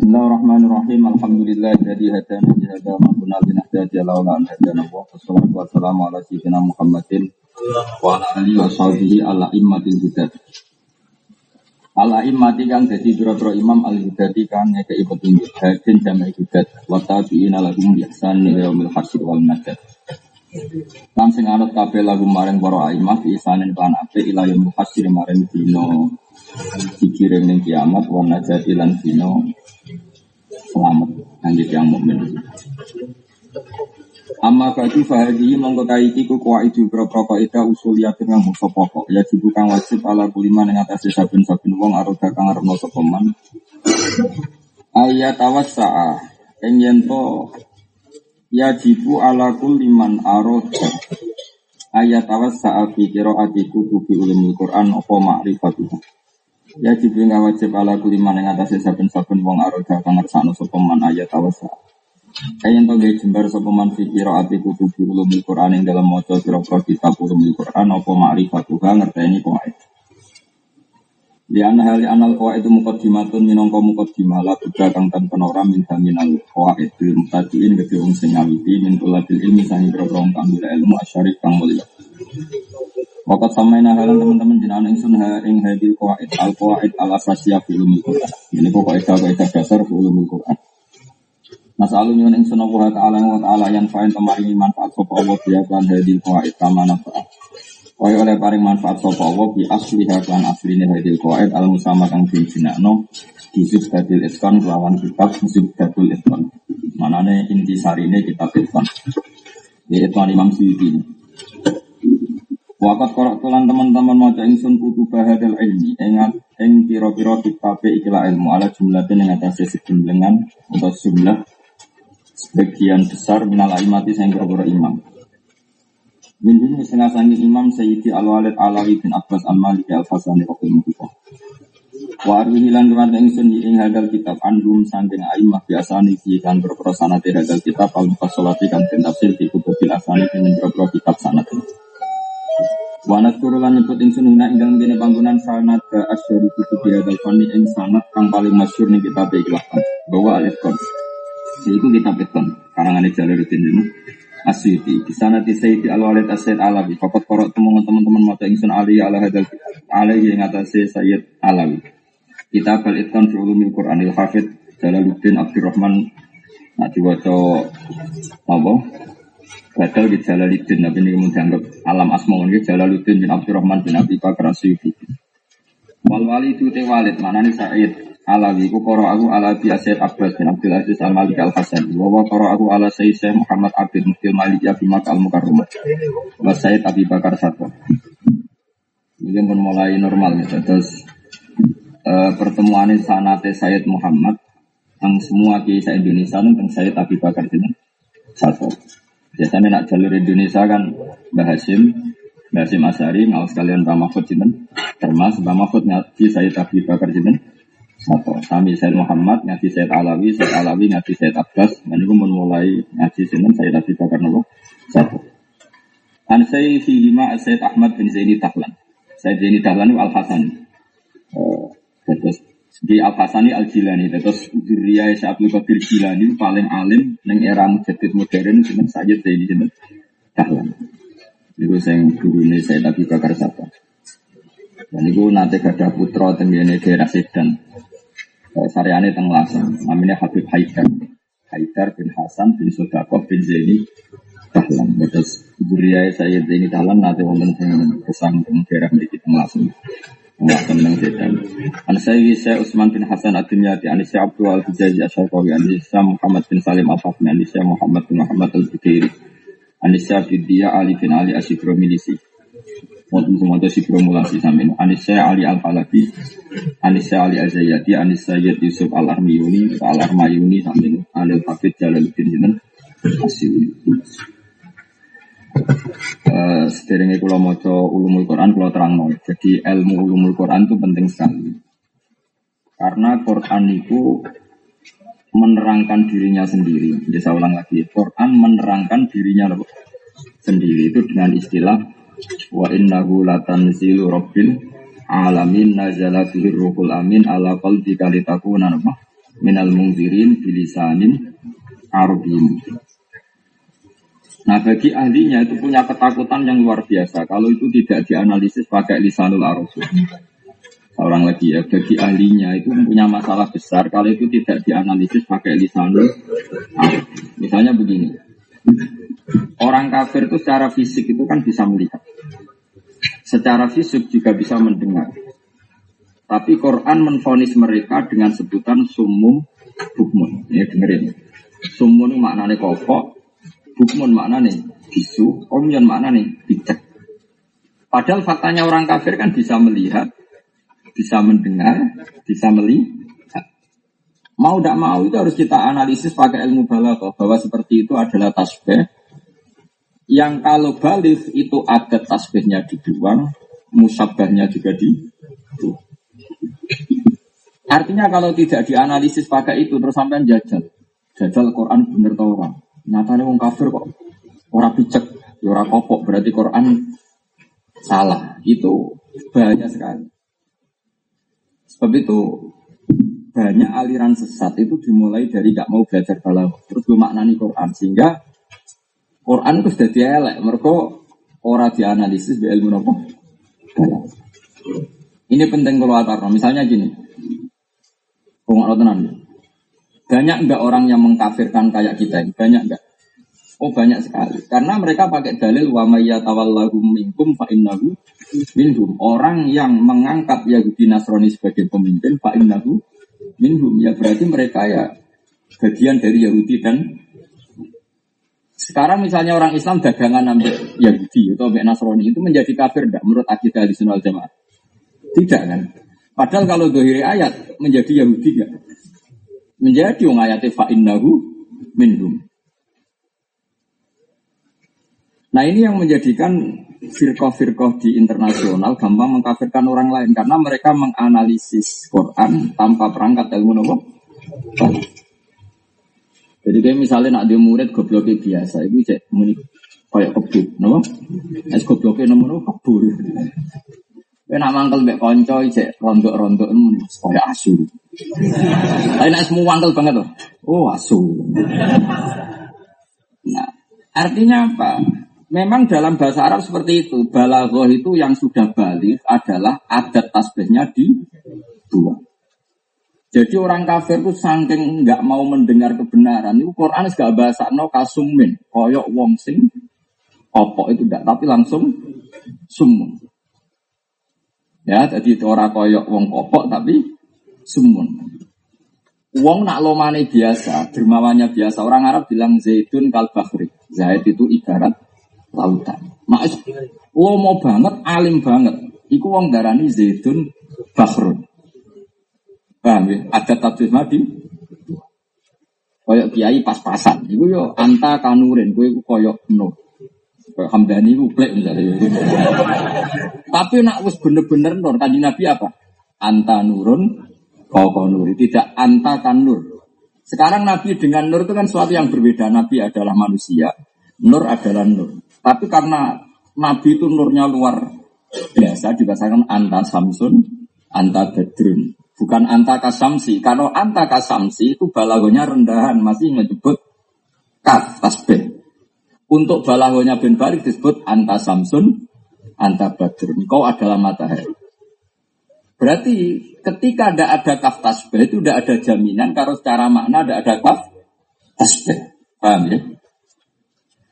Bismillahirrahmanirrahim. Alhamdulillah jadi hadana bi hada ma kunna linahtadiya laula an hadana wa salatu wa salamu ala sayyidina Muhammadin wa ala alihi wa sahbihi ala immatil hudat. Ala immati kang dadi pira-pira imam al hudati kang ngekeki petunjuk hadin jama'i hudat wa tabi'ina lahum bi ihsan ila yaumil hasyr wal najat. Lan sing anut kabeh lagu maring para imam bi ihsanin kan apik ila hasyr maring dina dikirim ning kiamat wa najati lan dina selamat nanti yang mukmin. Amma bagi fahadi mongko kaiki ku itu pro-pro kaidah usuliyatun kang bangsa pokok ya jibu kang wajib ala kuliman ing atase saben-saben wong aroda kang sapa man. Ayat tawassa'a ing yen to ya jibu ala kuliman aroda ayat tawassa'a fi qiraati kutubi ulumul Quran apa makrifatuh. Ya jibril nggak wajib ala kuliman yang atas saben-saben wong aroda kang ngersakno sapa man ayat awasa. Kayen to nggih jembar sapa man fi qiraati kutubi ulumul Quran ing dalam maca pira-pira kitab ulumul Quran apa ma'rifatuha ngerteni qawaid. Di anna hali anal qawaid muqaddimatun minangka muqaddimah la buddha kang tanpa ora minta minal qawaid bil mutadiin gede wong sing ngawiti min tulabil ilmi sangi pira-pira kang ilmu asyarif kang mulya. Wakat samaina halan teman-teman jenengan ingsun ha ing hadil qawaid al qawaid al asasiyah fi ulumul Quran. Ini pokok itu kaidah dasar fi ulumul Quran. Nasalu nyuwun ingsun Allah taala wa taala yang fa'in kemarin manfaat sapa Allah biya kan hadil qawaid kama nafa'a. Kaya oleh paring manfaat sapa Allah bi asliha kan asline hadil qawaid al musama kang dijinakno di Zubdatul Iskan lawan kitab Zubdatul Iskan. Manane inti sarine kitab Iskan. Di Iskan Imam Suyuti. Wakat korok tulan teman-teman maca ingsun kutu bahadal ilmi ingat ing pira-pira kitabe ikilah ilmu ala jumlah ing atase sejumlengan atau jumlah sebagian besar minal imati sing pira imam. Min dini setengah sangi imam Sayyidi Al-Walid Alawi bin Abbas Al-Maliki Al-Fasani Rahimahullah. Wa arwihi lan rumah ingsun ing hadal kitab andum sangking aimah biasa niki kan berprosana tidak hadal kitab al-mufasolati kan tafsir di kutubil asani dengan berpro kitab sanat. Wanat kurulan nyebut ingsun huna ingkang dene panggonan sanad ke asyari kutu biadal fani ing sanad kang paling masyhur ning kitab ikhlas bahwa alif kon. Iku kitab ikon karangan Jalaluddin ini Asyiti di sana di Sayyidi Al Walid Asyid Alawi Fakat korok temuan teman-teman mata ingsun Ali ala hadal alaihi yang atasnya Sayyid Alawi Kitab al itkan fi ulumil Qur'anil Hafid Jalaluddin Abdurrahman. Nah diwaca apa? Badal di Jalaluddin, tapi ini kemudian alam asma. Ini Jalaluddin bin Abdurrahman bin Abi Bakar Asyufi. Wal wali itu te walid, mana nih Said Alawi, ku koro aku ala bi Asyid Abbas bin Abdul Aziz Al Malik Al Hasan. Wawa koro aku ala Sayyid Muhammad Abid Muftil Malik ya Bimak Al Mukarramah. Wa Sayyid Abi Bakar Satwa. Ini pun mulai normal ya, terus uh, pertemuan sanate Sayyid Muhammad yang semua kisah Indonesia tentang Sayyid Abi Bakar ini satu. Biasanya nak jalur Indonesia kan Mbah Hashim, Mbah Hashim Asari, ngau sekalian Mbah Mahfud Jinten, termasuk Mbah Mahfud ngaji Sayyid Abi Bakar Jinten, satu. Kami Sayyid Muhammad ngaji Sayyid Alawi, Sayyid Alawi ngaji Sayyid Abbas, dan itu mulai ngaji Sinten Sayyid Abi Bakar Nabi, satu. An Sayyid Lima Sayyid Ahmad bin Zaini Tahlan. Sayyid Zaini Tahlan itu Al Hasan. Uh, terus di Al Hasani Al Jilani terus Zuriyah Syabdul Qadir Jilani paling alim neng era mujaddid modern sinten Sayyid Zaini sinten Dahlan. Itu sing gurune saya Abi Bakar Sapa. Dan itu nanti gada putra tenggene daerah Sedan. Saryane teng Lasem, namanya Habib Haidar. Haidar bin Hasan bin Sodakoh bin Zaini Dahlan. Terus Zuriyah Sayyid Zaini Dahlan nanti wonten sing kesang teng daerah mriki teng Lasem. Nggak tentang setan. An Sayyid Syekh Utsman bin Hasan Ad-Dimyati, An Syekh Abdul Al-Hijazi Syekh Muhammad bin Salim Syekh Muhammad bin Muhammad Al-Bukairi, An Syekh Bidya Ali bin Ali Asyikro Milisi. Wonten semua Asyikro Mulasi sampeyan. An Syekh Ali Al-Falabi, An Syekh Ali Azayati, An Syekh Yusuf Al-Armiyuni, Al-Armayuni sampeyan. An Al-Hafidz Jalaluddin Jinan Asyuri. Uh, kula maca ulumul Quran kula terangno. Jadi ilmu ulumul Quran itu penting sekali. Karena Quran itu menerangkan dirinya sendiri. Jadi saya ulang lagi, Quran menerangkan dirinya sendiri itu dengan istilah wa innahu latanzilu rabbil alamin nazala bihi ruhul amin ala qalbika litakuna minal mungzirin bilisanin arabin. Nah bagi ahlinya itu punya ketakutan yang luar biasa kalau itu tidak dianalisis pakai lisanul arabi. Orang lagi ya, bagi ahlinya itu punya masalah besar kalau itu tidak dianalisis pakai lisanul arabi. Misalnya begini, orang kafir itu secara fisik itu kan bisa melihat. Secara fisik juga bisa mendengar. Tapi Quran menfonis mereka dengan sebutan sumum bukmun. Ya dengerin. Sumun maknanya kopok, bukmun maknanya bisu, omyon maknanya bijak. Padahal faktanya orang kafir kan bisa melihat, bisa mendengar, bisa melihat. Mau tidak mau itu harus kita analisis pakai ilmu balaghah bahwa seperti itu adalah tasbih yang kalau balik itu ada tasbihnya dibuang, musabahnya juga di Artinya kalau tidak dianalisis pakai itu terus sampai jajal. Jajal Quran bener tau orang. Nyatanya wong kafir kok orang picek, ya orang kopok berarti Quran salah. Itu banyak sekali. Sebab itu banyak aliran sesat itu dimulai dari gak mau belajar balaghah terus gue maknani Quran sehingga Quran itu sudah dielek mereka orang dianalisis di ilmu apa ini penting kalau atar misalnya gini Kau tenang. Banyak enggak orang yang mengkafirkan kayak kita ini? Banyak enggak? Oh banyak sekali. Karena mereka pakai dalil wa tawallahu minkum fa innahu minhum. Orang yang mengangkat Yahudi Nasrani sebagai pemimpin fa innahu minhum. Ya berarti mereka ya bagian dari Yahudi dan sekarang misalnya orang Islam dagangan ambil Yahudi atau ambil Nasrani itu menjadi kafir enggak menurut akidah di Jamaah? Tidak kan? Padahal kalau dohiri ayat menjadi Yahudi enggak? Menjadi wong ayat fa'innahu minhum. Nah ini yang menjadikan firqah-firqah di internasional gampang mengkafirkan orang lain karena mereka menganalisis Quran tanpa perangkat ilmu nopo. Jadi kayak misalnya nak dia murid gobloknya biasa, itu cek muni kayak kebun, nopo. Es gobloknya nomor kebun. Kena mangkel mbek konco cek rontok-rontok kaya asu. Tapi nek semua mangkel banget tuh. Oh, asu. Nah, artinya apa? Memang dalam bahasa Arab seperti itu. Balaghah itu yang sudah balik adalah adat tasbihnya di dua. Jadi orang kafir itu saking nggak mau mendengar kebenaran. Itu Quran gak bahasa no kasumin. Koyok wong sing opok itu tidak, tapi langsung sumun. Ya, jadi ora koyok wong kopok tapi sumun. Wong nak lomane biasa, dermawannya biasa. Orang Arab bilang zaitun kal bahri. Zait itu ibarat lautan. Mak lomo banget, alim banget. Iku wong darani zaitun bahrun. Paham ya? Ada tafsir madi. Koyok kiai pas-pasan. Iku yo anta kanurin, kowe koyok nur. Hamdani itu plek misalnya. Tapi nak wis bener-bener nur kanji Nabi apa? Anta nurun, kau nuri. Tidak anta kan nur. Sekarang Nabi dengan nur itu kan suatu yang berbeda. Nabi adalah manusia, nur adalah nur. Tapi karena Nabi itu nurnya luar biasa, dibahasakan anta samsun, anta bedrun. Bukan anta kasamsi. Kalau anta kasamsi itu balagonya rendahan, masih menyebut kaf tasbih. Untuk balahonya bin Barik disebut anta samsun, anta badrun. Kau adalah matahari. Berarti ketika tidak ada kaf tasbih itu tidak ada jaminan kalau secara makna tidak ada kaf tasbih. Paham ya?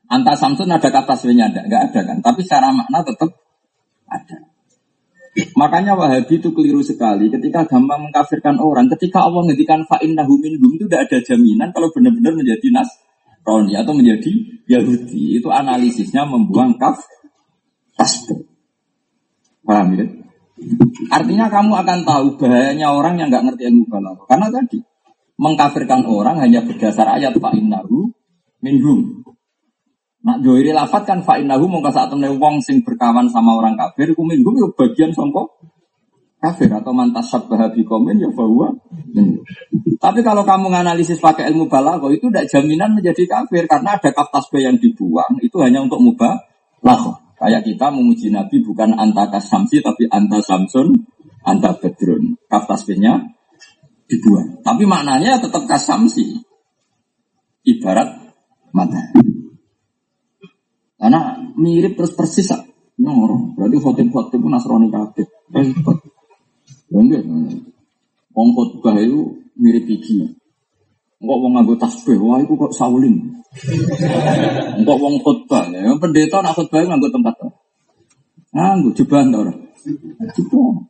Anta samsun ada kaf tasbihnya ada, nggak ada kan? Tapi secara makna tetap ada. Makanya Wahabi itu keliru sekali ketika gampang mengkafirkan orang. Ketika Allah ngedikan fa'in minhum itu tidak ada jaminan kalau benar-benar menjadi nas Roni atau menjadi Yahudi. Itu analisisnya membuang kaf tasbih. Paham ya? Artinya kamu akan tahu bahayanya orang yang nggak ngerti ilmu balaghah. Karena tadi mengkafirkan orang hanya berdasar ayat fa'innahu minhum. Nak joiri lafat kan fa'innahu mongko saat temen wong sing berkawan sama orang kafir ku minhum yo bagian songko kafir atau mantas sabah komen ya bahwa tapi kalau kamu menganalisis pakai ilmu balago itu tidak jaminan menjadi kafir karena ada kaf tasbih yang dibuang itu hanya untuk mubah lah kayak kita memuji nabi bukan anta kasamsi tapi anta samsun anta bedrun kaf tasbihnya dibuang. Tapi maknanya tetap kasamsi. Ibarat mata. Karena mirip terus persis nyoro. Berarti khotib-khotib pun Nasrani kabeh. Repot. Enggak. Wong khotbah itu mirip iki. Enggak wong nganggo tasbih, wah itu kok saulin. Enggak wong khotbah, ya pendeta nak khotbah nganggo tempat. Nganggo jeban ta ora? Jeban.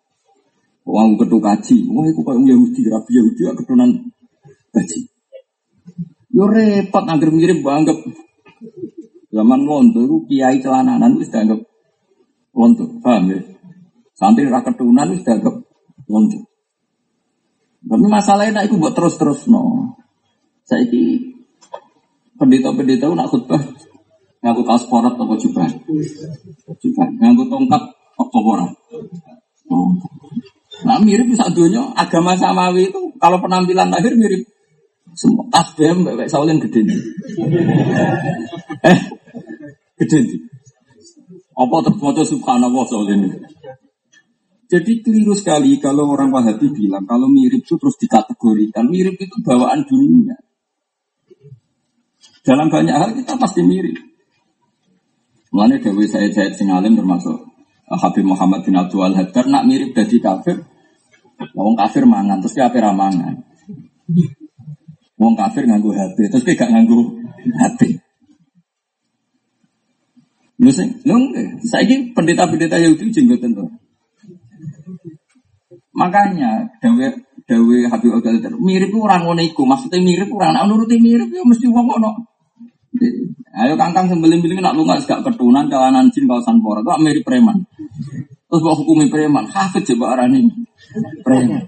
Wong ketu kaji, wah itu kok Yahudi, Rabi Yahudi keturunan kaji. Yo repot angger mirip banget. Zaman londo itu kiai celananan itu dianggap londo, paham ya? Santri rakyat keturunan itu dianggap londo. Tapi masalahnya itu buat terus-terus no. Saya ini pendeta-pendeta nak khutbah ngaku kaos porat atau juga juga ngaku tongkat apa. Oh. Nah mirip bisa dunia agama samawi itu kalau penampilan lahir mirip semua tasbih mbak Saulin gede nih. Gede nih. Apa terbaca subhanallah Saulin jadi keliru sekali kalau orang Wahabi bilang kalau mirip itu terus dikategorikan. Mirip itu bawaan dunia. Dalam banyak hal kita pasti mirip. Mulanya Dewi saya Said Singalim termasuk eh, Habib Muhammad bin Abdul Haddar nak mirip dari kafir. Wong kafir mangan terus kafir mangan. Wong kafir nganggu HP terus kayak nganggu HP. Lu sing, saya ini pendeta-pendeta Yahudi jenggotan tuh. Makanya dawe dawe Habib Abdul mirip orang ngono maksudnya mirip orang nak nuruti mirip ya mesti wong ngono. Ayo kangkang sembeling-beling nak lunga gak ketunan jalanan jin kawasan pora kok mirip preman. Terus bawa hukumi preman, hafid coba arani preman.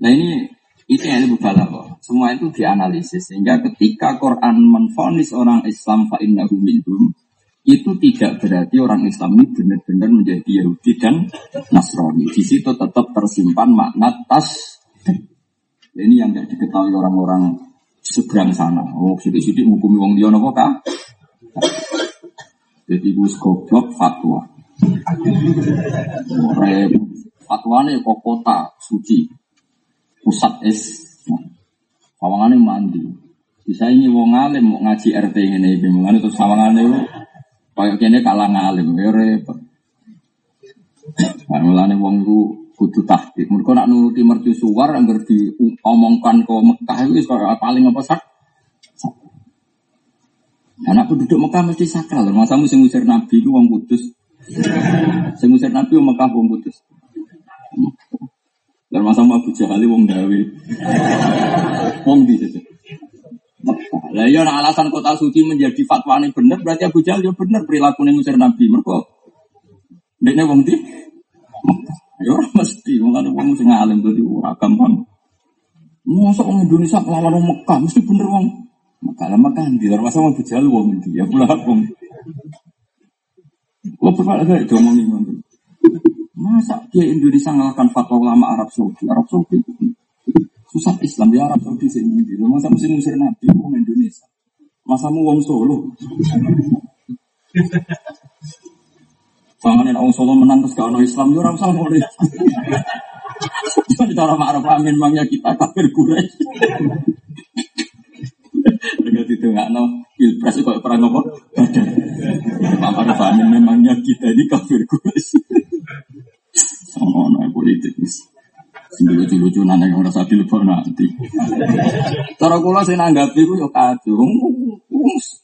Nah ini itu yang lebih kok. Semua itu dianalisis sehingga ketika Quran menfonis orang Islam fa innahu minhum itu tidak berarti orang Islam ini benar-benar menjadi Yahudi dan Nasrani. Di situ tetap tersimpan makna tas. Ini yang tidak diketahui orang-orang seberang sana. Oh, sidik-sidik hukum wong dia nopo kah? Jadi gus goblok fatwa. Fatwa ini kok kota suci pusat es. Sawangannya mandi. Bisa ini wong alim mau ngaji RT ini, bagaimana terus sawangannya Kayak kene kalah ngalim, ya repot. Nah, mulane wong ku kudu tahqiq. Mergo nak nuruti mercusuar anggar diomongkan ke Mekah itu kaya paling apa sak? Anak penduduk Mekah mesti sakral. Masamu sing ngusir Nabi ku wong kudus. Sing Nabi wong Mekah wong kudus. Dan masa Abu Jahal wong gawe. Wong di situ. Lah ya alasan kota suci menjadi fatwa ini benar berarti Abu Jahal ya benar perilaku ini ngusir Nabi. Mereka dekne wong di Ya mesti wong ana wong sing alim dadi ora gampang. Masa wong Indonesia lawan wong Mekah mesti bener wong Mekah lah Mekah di masa wong Abu Jahal wong ndi ya pula wong. Pernah ada itu ngomongin Masa dia Indonesia ngalahkan fatwa ulama Arab Saudi? Arab Saudi Susah Islam di Arab Saudi sini. Masa mesti ngusir Nabi wong Indonesia. Masa mu wong Solo. Jangan yang orang Solo menang terus kalau Islam, ya orang Solo boleh. Jadi cara Ma'ruf Amin mangnya kita kafir Quraisy. Dengan itu nggak no pilpres itu perang apa? Ma'ruf Amin memangnya kita ini kafir Quraisy. Sama no politik. Lucu-lucunan yang merasa dilebok nanti. Cara kula saya nanggapi ku yo kacau. Wis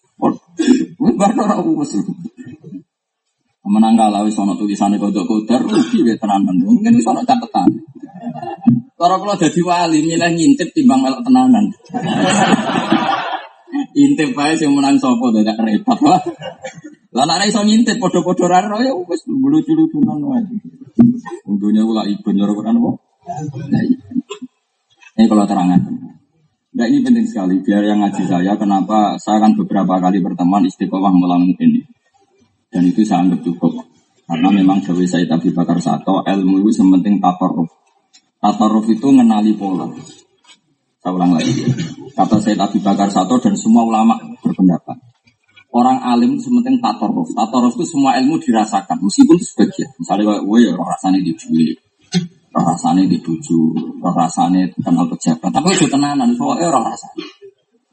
bar ora wis. Menang kalah wis ana tulisane kodok kodar rugi wae tenanan. Mungkin wis ana catatan. Cara kula dadi wali milih ngintip timbang melok tenanan. Intip wae sing menang sapa dadak repot. Lah nek iso ngintip padha-padha ra ya wis lucu-lucunan wae. Untunya kula ibu nyoro Quran apa? Ini kalau terangan. Nah ini penting sekali, biar yang ngaji saya, kenapa saya akan beberapa kali berteman istiqomah melalui ini. Dan itu saya anggap cukup. Karena memang Dewi saya Abi Bakar Sato, ilmu itu sementing tataruf. Tataruf itu mengenali pola. Saya ulang lagi. Kata saya Abi Bakar Sato dan semua ulama berpendapat. Orang alim sementing tataruf. Tataruf itu semua ilmu dirasakan, meskipun sebagian. Misalnya, gue ya rasanya di rasane di bojo, rasane kenal pejabat. Tapi itu tenanan, soalnya roh rasane.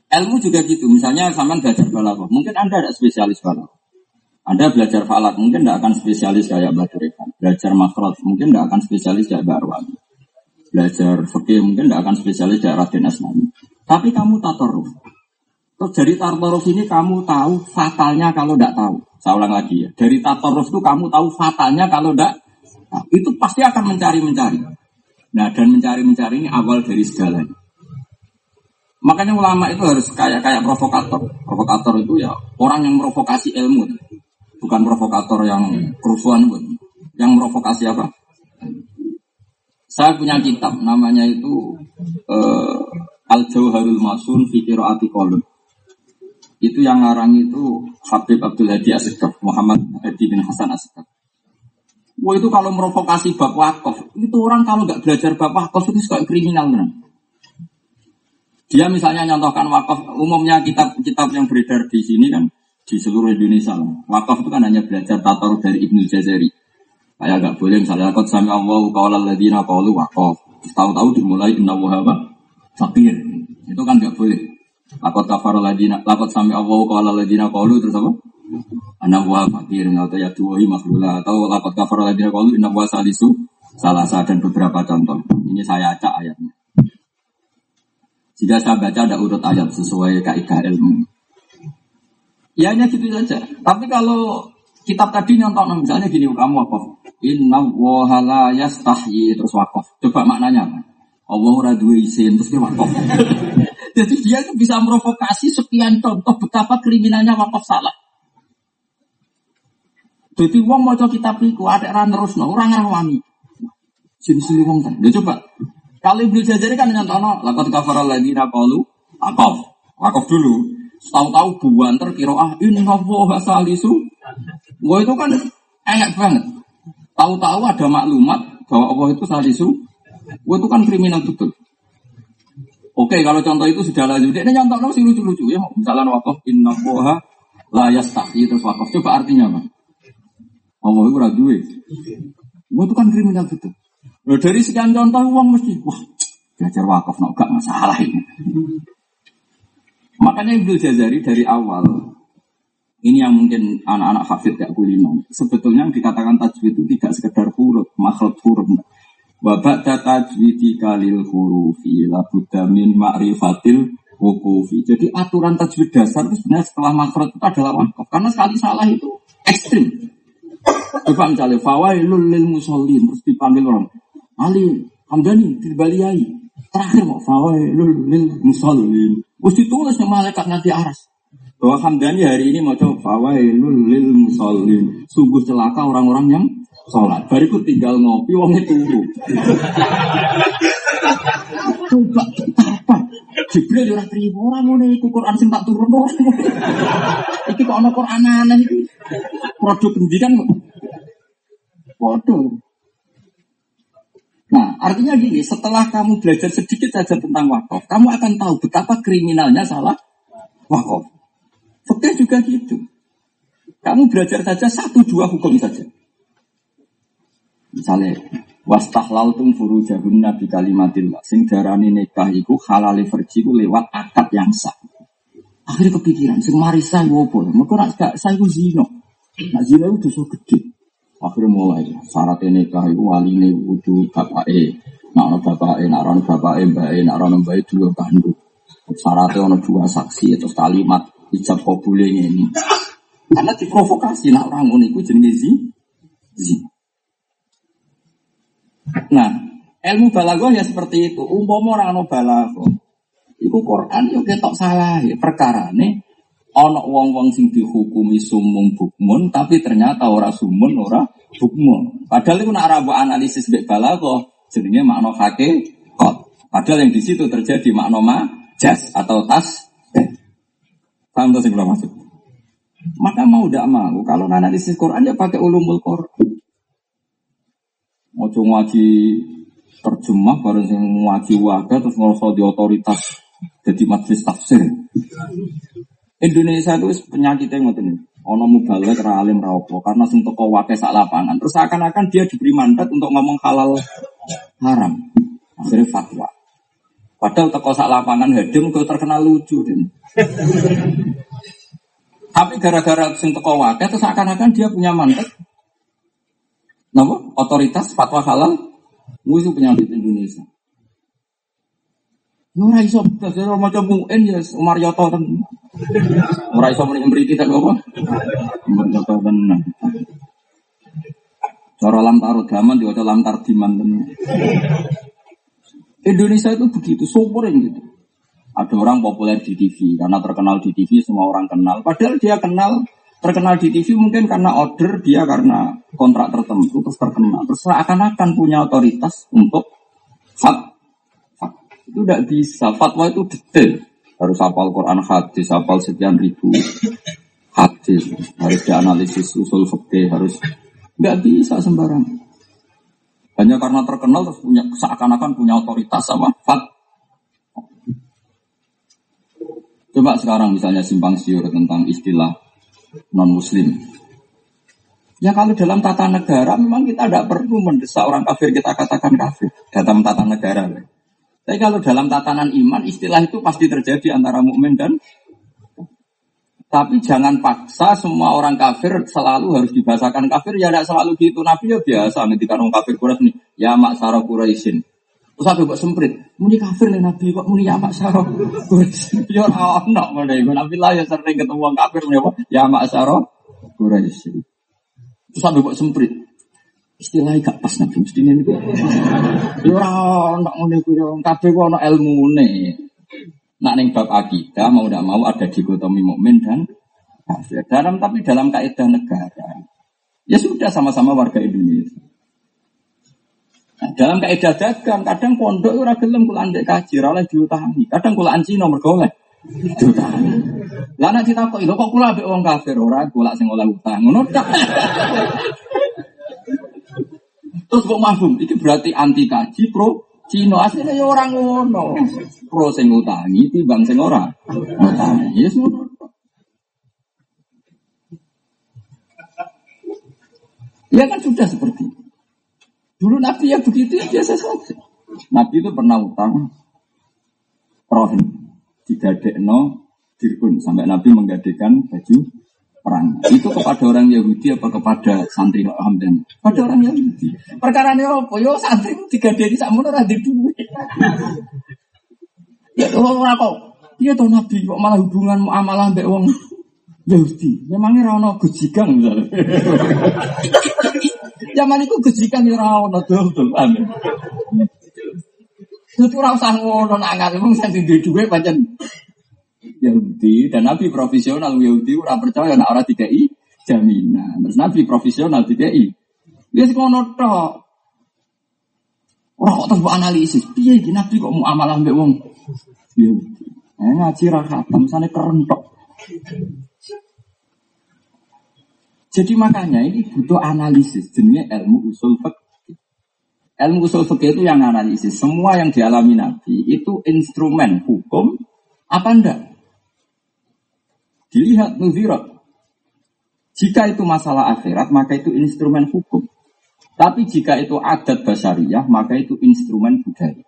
Ilmu juga gitu. Misalnya sampean belajar balaghah, mungkin Anda ada spesialis balaghah. Anda belajar falak, mungkin tidak akan spesialis kayak Mbak Turekan. Belajar makhraj, mungkin tidak akan spesialis kayak Mbak Arwani. Belajar fikih, mungkin tidak akan spesialis kayak Raden Asnani. Tapi kamu tatoruf. Terus dari tatoruf ini kamu tahu fatalnya kalau tidak tahu. Saya ulang lagi ya. Dari tatoruf itu kamu tahu fatalnya kalau tidak tahu. Itu pasti akan mencari-mencari. Nah dan mencari-mencari ini awal dari segalanya. Makanya ulama itu harus kayak kayak provokator. Provokator itu ya orang yang provokasi ilmu, bukan provokator yang kerusuhan, pun. Yang provokasi apa? Saya punya kitab, namanya itu uh, Al Jauharul Masun Fikir Ati Itu yang ngarang itu Habib Abdul Hadi Asyikaf, Muhammad Hadi bin Hasan Asyikaf. Wah itu kalau merovokasi bab wakaf, itu orang kalau nggak belajar bab wakaf itu suka kriminal benar. Dia misalnya nyontohkan wakaf, umumnya kitab-kitab yang beredar di sini kan di seluruh Indonesia. Wakaf itu kan hanya belajar tatar dari Ibnu Jazari. Kayak nggak boleh misalnya kot sami Allah kaulah ladina kaulu wakaf. Tahu-tahu dimulai inna wahaba fakir. Itu kan nggak boleh. Lakot kafar ladina, lakot sami Allah kaulah ladina kaulu terus apa? Anak wa fakir atau ya tuwahi makhlula atau lakot kafar ladina kaulu inna wa salisu salah dan beberapa contoh. Ini saya acak ayatnya. Jika saya baca ada urut ayat sesuai kaidah ilmu. Ya hanya gitu saja. Tapi kalau kitab tadi nyontok misalnya gini kamu apa? Inna wahala yastahyi terus wakaf. Coba maknanya apa? Allah ora duwe isin terus dia wakaf. Jadi dia itu bisa merovokasi sekian contoh betapa kriminalnya wakaf salah. Jadi wong mau kitab iku ada ran terus no orang rawani. Jenis wong kan. Dia coba kalau Ibnu Jazari kan nyantono, lakot kafara lagi nakalu, wakaf, wakaf dulu. Tahu-tahu ah ini Allah salisu. Wah itu kan enak banget. Tahu-tahu ada maklumat bahwa Allah itu salisu. Wah itu kan kriminal betul. Oke, kalau contoh itu sudah lanjut. Dia nyontok sih lucu-lucu ya. Misalnya wakaf inna boha layas tahi terus wakaf. Coba artinya apa? Allah itu radue. Wah itu kan kriminal betul. Loh, dari sekian contoh uang mesti, wah belajar wakaf no, gak masalah ini. Makanya Ibnu Jazari dari awal, ini yang mungkin anak-anak hafid gak kulino. Sebetulnya yang dikatakan tajwid itu tidak sekedar huruf, makhluk huruf. Wabak tajwidi kalil hurufi labudda min ma'rifatil wukufi. Jadi aturan tajwid dasar itu sebenarnya setelah makhluk itu adalah wakaf. Karena sekali salah itu ekstrim. Coba misalnya fawailul lil musallin terus dipanggil orang Ali Hamdani Tilbaliyai terakhir mau fawailul lil musallin. Terus ditulis sama malaikat nanti aras bahwa Hamdani hari ini mau coba fawailul lil musallin. Sungguh celaka orang-orang yang sholat. Bariku tinggal ngopi, wong turu. Coba? Jibril ora terima orang ngono iku Quran sing tak turun Iki kok ana Quran aneh iki. Produk pendidikan Waduh. Nah, artinya gini, setelah kamu belajar sedikit saja tentang wakaf, kamu akan tahu betapa kriminalnya salah wakaf. Fakir juga gitu. Kamu belajar saja satu dua hukum saja. Misalnya, tum furu jahun nabi kalimatillah. Sing darani nikah iku halal verjiku lewat akad yang sah. Akhirnya kepikiran, sing marisa wopo. Mereka nak gak saya zino. Nak zino itu dosa gede. Akhirnya mulai syaratnya nikah itu wali ini kudu bapak e. Nak ono bapak e, nak ono bapak e, mbak e, nak ono mbak e dua kandu. Syaratnya ono dua saksi itu kalimat ijab kabule ini. Karena diprovokasi nak orang iku jenenge zi. Nah, ilmu balagoh ya seperti itu. Umpama orang ono balagoh, iku Quran yo ketok salah ya perkara nih ono wong-wong sing dihukumi sumung bukmun tapi ternyata ora sumun ora bukmun. Padahal itu nak rabu analisis bek balago jenenge makna hake kot. Padahal yang di situ terjadi makna ma jas atau tas. Paham tuh maksud? Maka mau tidak mau kalau analisis Quran ya pakai ulumul Quran. Mau ngaji terjemah bareng sing ngaji waga terus ngerasa di otoritas jadi majelis tafsir. Indonesia itu penyakitnya ngoten. Ono mubalek ra alim ra karena sing teko wake sak lapangan. Terus seakan-akan dia diberi mandat untuk ngomong halal haram. Akhirnya fatwa. Padahal teko sak lapangan hedem kok terkenal lucu. Den. Tapi gara-gara sing teko wake terus seakan-akan dia punya mandat. Napa? Otoritas fatwa halal musuh penyakit Indonesia. Ora iso dadi maca muin ya Umar Yoto ten. Ora iso mriki mriki tak apa? Umar Yoto tenan. Cara lam taruh daman diwaca lam tardiman tenan. Indonesia itu begitu, yang gitu. Ada orang populer di TV karena terkenal di TV semua orang kenal. Padahal dia kenal terkenal di TV mungkin karena order dia karena kontrak tertentu terus terkenal. Terus seakan-akan punya otoritas untuk fat itu tidak bisa. Fatwa itu detail. Harus hafal Quran hadis, hafal sekian ribu hadis. Harus dianalisis usul fikih, harus nggak bisa sembarangan. Hanya karena terkenal terus punya seakan-akan punya otoritas sama fat. Coba sekarang misalnya simpang siur tentang istilah non muslim. Ya kalau dalam tata negara memang kita tidak perlu mendesak orang kafir kita katakan kafir dalam tata negara. Tapi kalau dalam tatanan iman istilah itu pasti terjadi antara mukmin dan tapi jangan paksa semua orang kafir selalu harus dibahasakan kafir. Ya tidak selalu gitu. Nabi ya biasa ketika orang kafir Quraisy nih. Ya mak sarah Quraisyin terus aku semprit. Muni kafir nih Nabi kok muni ya ya ora ono ngono iku. Nabi lah ya sering ketemu orang kafir muni apa? Ya mak sarah Quraisyin terus aku buat semprit. Istilahnya gak pas nabi mesti ini kok ya ora ono ngene ku yo kabeh ku ono ilmune. Nak ning bab akidah mau tidak mau ada dikotomi mukmin dan kafir. Dalam tapi dalam kaidah negara ya sudah sama-sama warga Indonesia Nah, dalam kaidah dagang, kadang pondok ora gelem kula andek kaji, ora oleh diutangi. Kadang kula anci nomor golek diutangi. Lah nek ditakoki, kok kula ambek wong kafir ora kula sing oleh utang. Ngono. Terus kok mafhum? Iki berarti anti kaji pro Cino aslinya ya orang ngono. Pro sing utangi timbang sing ora. Utangi. Ya ngono. Ya kan sudah seperti itu. Dulu Nabi ya begitu ya biasa saja. Nabi itu pernah utang rohin digadekno dirkun sampai Nabi menggadekan baju perang. Itu kepada orang Yahudi apa kepada santri Hamdan? Pada orang Yahudi. Perkara ini apa? Yo santri tiga dari sama orang di duit. Ya orang kok. Dia tahu Nabi kok malah hubungan muamalah mbak wong Yahudi. Memangnya rano gujikan misalnya. Zaman itu gujikan ya rano tuh tuh aneh. Itu ora usah ngono nak ngarep wong sing duwe dhuwit pancen Yahudi dan Nabi profesional Yahudi ora percaya nek ora dikai jaminan. Terus Nabi profesional dikai. Dia ngono tok. Ora kok terus analisis. Piye iki Nabi kok muamalah mbek wong Yahudi. Eh ngaji ra khatam sane keren tok. Jadi makanya ini butuh analisis jenenge ilmu usul fikih. Ilmu usul fikih itu yang analisis semua yang dialami Nabi itu instrumen hukum apa enggak? Dilihat nuzirat. Jika itu masalah akhirat, maka itu instrumen hukum. Tapi jika itu adat basyariah, maka itu instrumen budaya.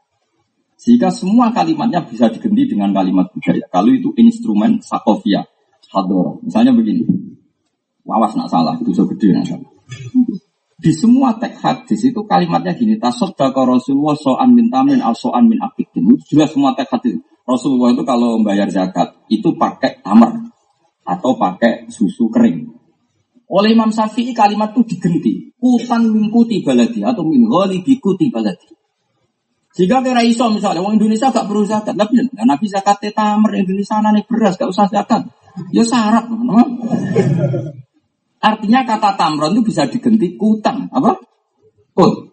Jika semua kalimatnya bisa diganti dengan kalimat budaya. Kalau itu instrumen sakofia, hadoro. Misalnya begini. Wawas nak salah, itu gede nak salah. Di semua teks hadis itu kalimatnya gini, tasoddaka Rasulullah so'an min tamin al so'an min. Itu jelas semua teks hadis. Rasulullah itu kalau membayar zakat, itu pakai tamar atau pakai susu kering. Oleh Imam Syafi'i kalimat itu digenti. Kutan mingkuti baladi atau min bikuti baladi. Jika kira iso misalnya, orang Indonesia gak perlu zakat, tapi ya, Nabi zakat tamer Indonesia nih beras gak usah zakat. Ya syarat? Artinya kata tamron itu bisa diganti kutan, apa? Kut.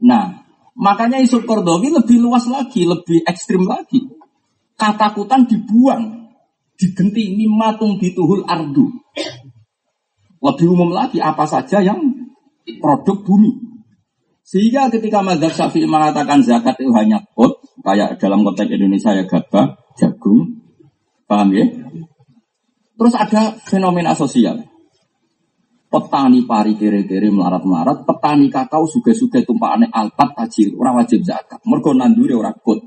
Nah, makanya isu Kordowi lebih luas lagi, lebih ekstrim lagi. Kata kutan dibuang, digenti mimatung dituhul ardu. Lebih umum lagi apa saja yang produk bumi. Sehingga ketika Mazhab Syafi'i mengatakan zakat itu hanya kot, kayak dalam konteks Indonesia ya gabah, jagung, paham ya? Terus ada fenomena sosial. Petani pari kere-kere melarat-melarat, petani kakao suge-suge tumpakane alpat tajir, ora wajib zakat. Mergo nandure ora kut.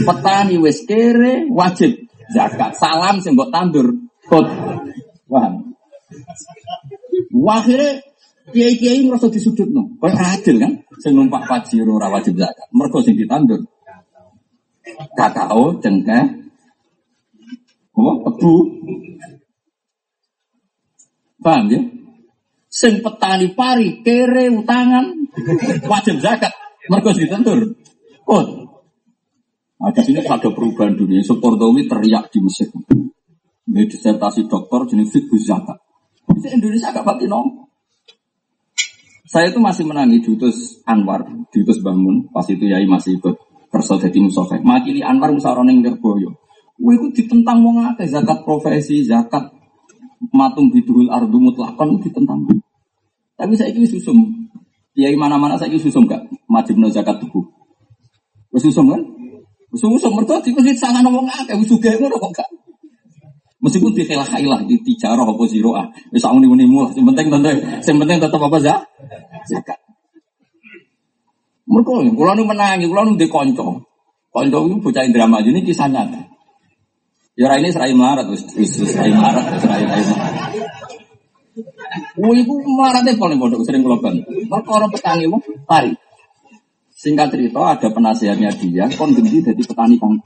Petani wis kere wajib zakat. Salam sing mbok tandur kut. Wah. Akhirnya kiai-kiai merasa disudutno. Kok adil kan? Sing numpak pajir ora wajib zakat. Mergo sing ditandur kakao, cengkeh, oh, tebu. Paham ya? Sing petani pari kere utangan wajib zakat. Mergo ditentur. Kot. Nah, di sini ada perubahan dunia. Sopordowi teriak di Mesir. Ini disertasi dokter jenis fikus zakat. Di Indonesia agak pati nong. Saya itu masih menangi diutus Anwar, diutus Bangun. Pas itu Yai masih ikut kerso jadi musafir. Makili Anwar musarone Ngerboyo. Wah itu ditentang mau ngake zakat profesi, zakat matung bidul ardu mutlakon ditentang. Tapi saya ini susum. Kiai mana-mana saya ini susum gak? no zakat tubuh. Susum kan? Susum mertua di masjid sangat ngomong akeh, suga ngono kok gak. Meskipun di khilaf khailah di tijarah apa ziroah, bisa uni uni mulah. Yang penting tentu, yang penting tetap apa sih? Zakat. Mereka, kalau nu menangi, kalau nu dikonco, konco itu bocah drama ini kisah nyata. Ya ini serai marat, terus serai marat, serai marat. Wah, itu maratnya paling bodoh, sering kalau bantu. Mereka orang petani, mau pari. Singkat cerita, ada penasihatnya dia, kon gendhi jadi petani kangkung.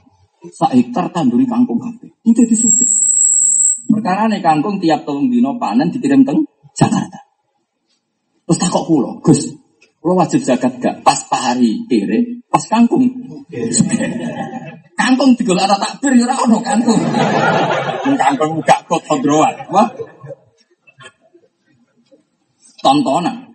Sak hektar tanduri kangkung kafe. Itu jadi suke. Perkara nih kangkung tiap tolong dino panen dikirim teng Jakarta. Terus takok pulau, Gus, lo wajib zakat gak? Pas pari kere, pas kangkung. kangkung digolak ada takbir ya ora kangkung. kangkung gak kok kodroan. Wah, tontonan.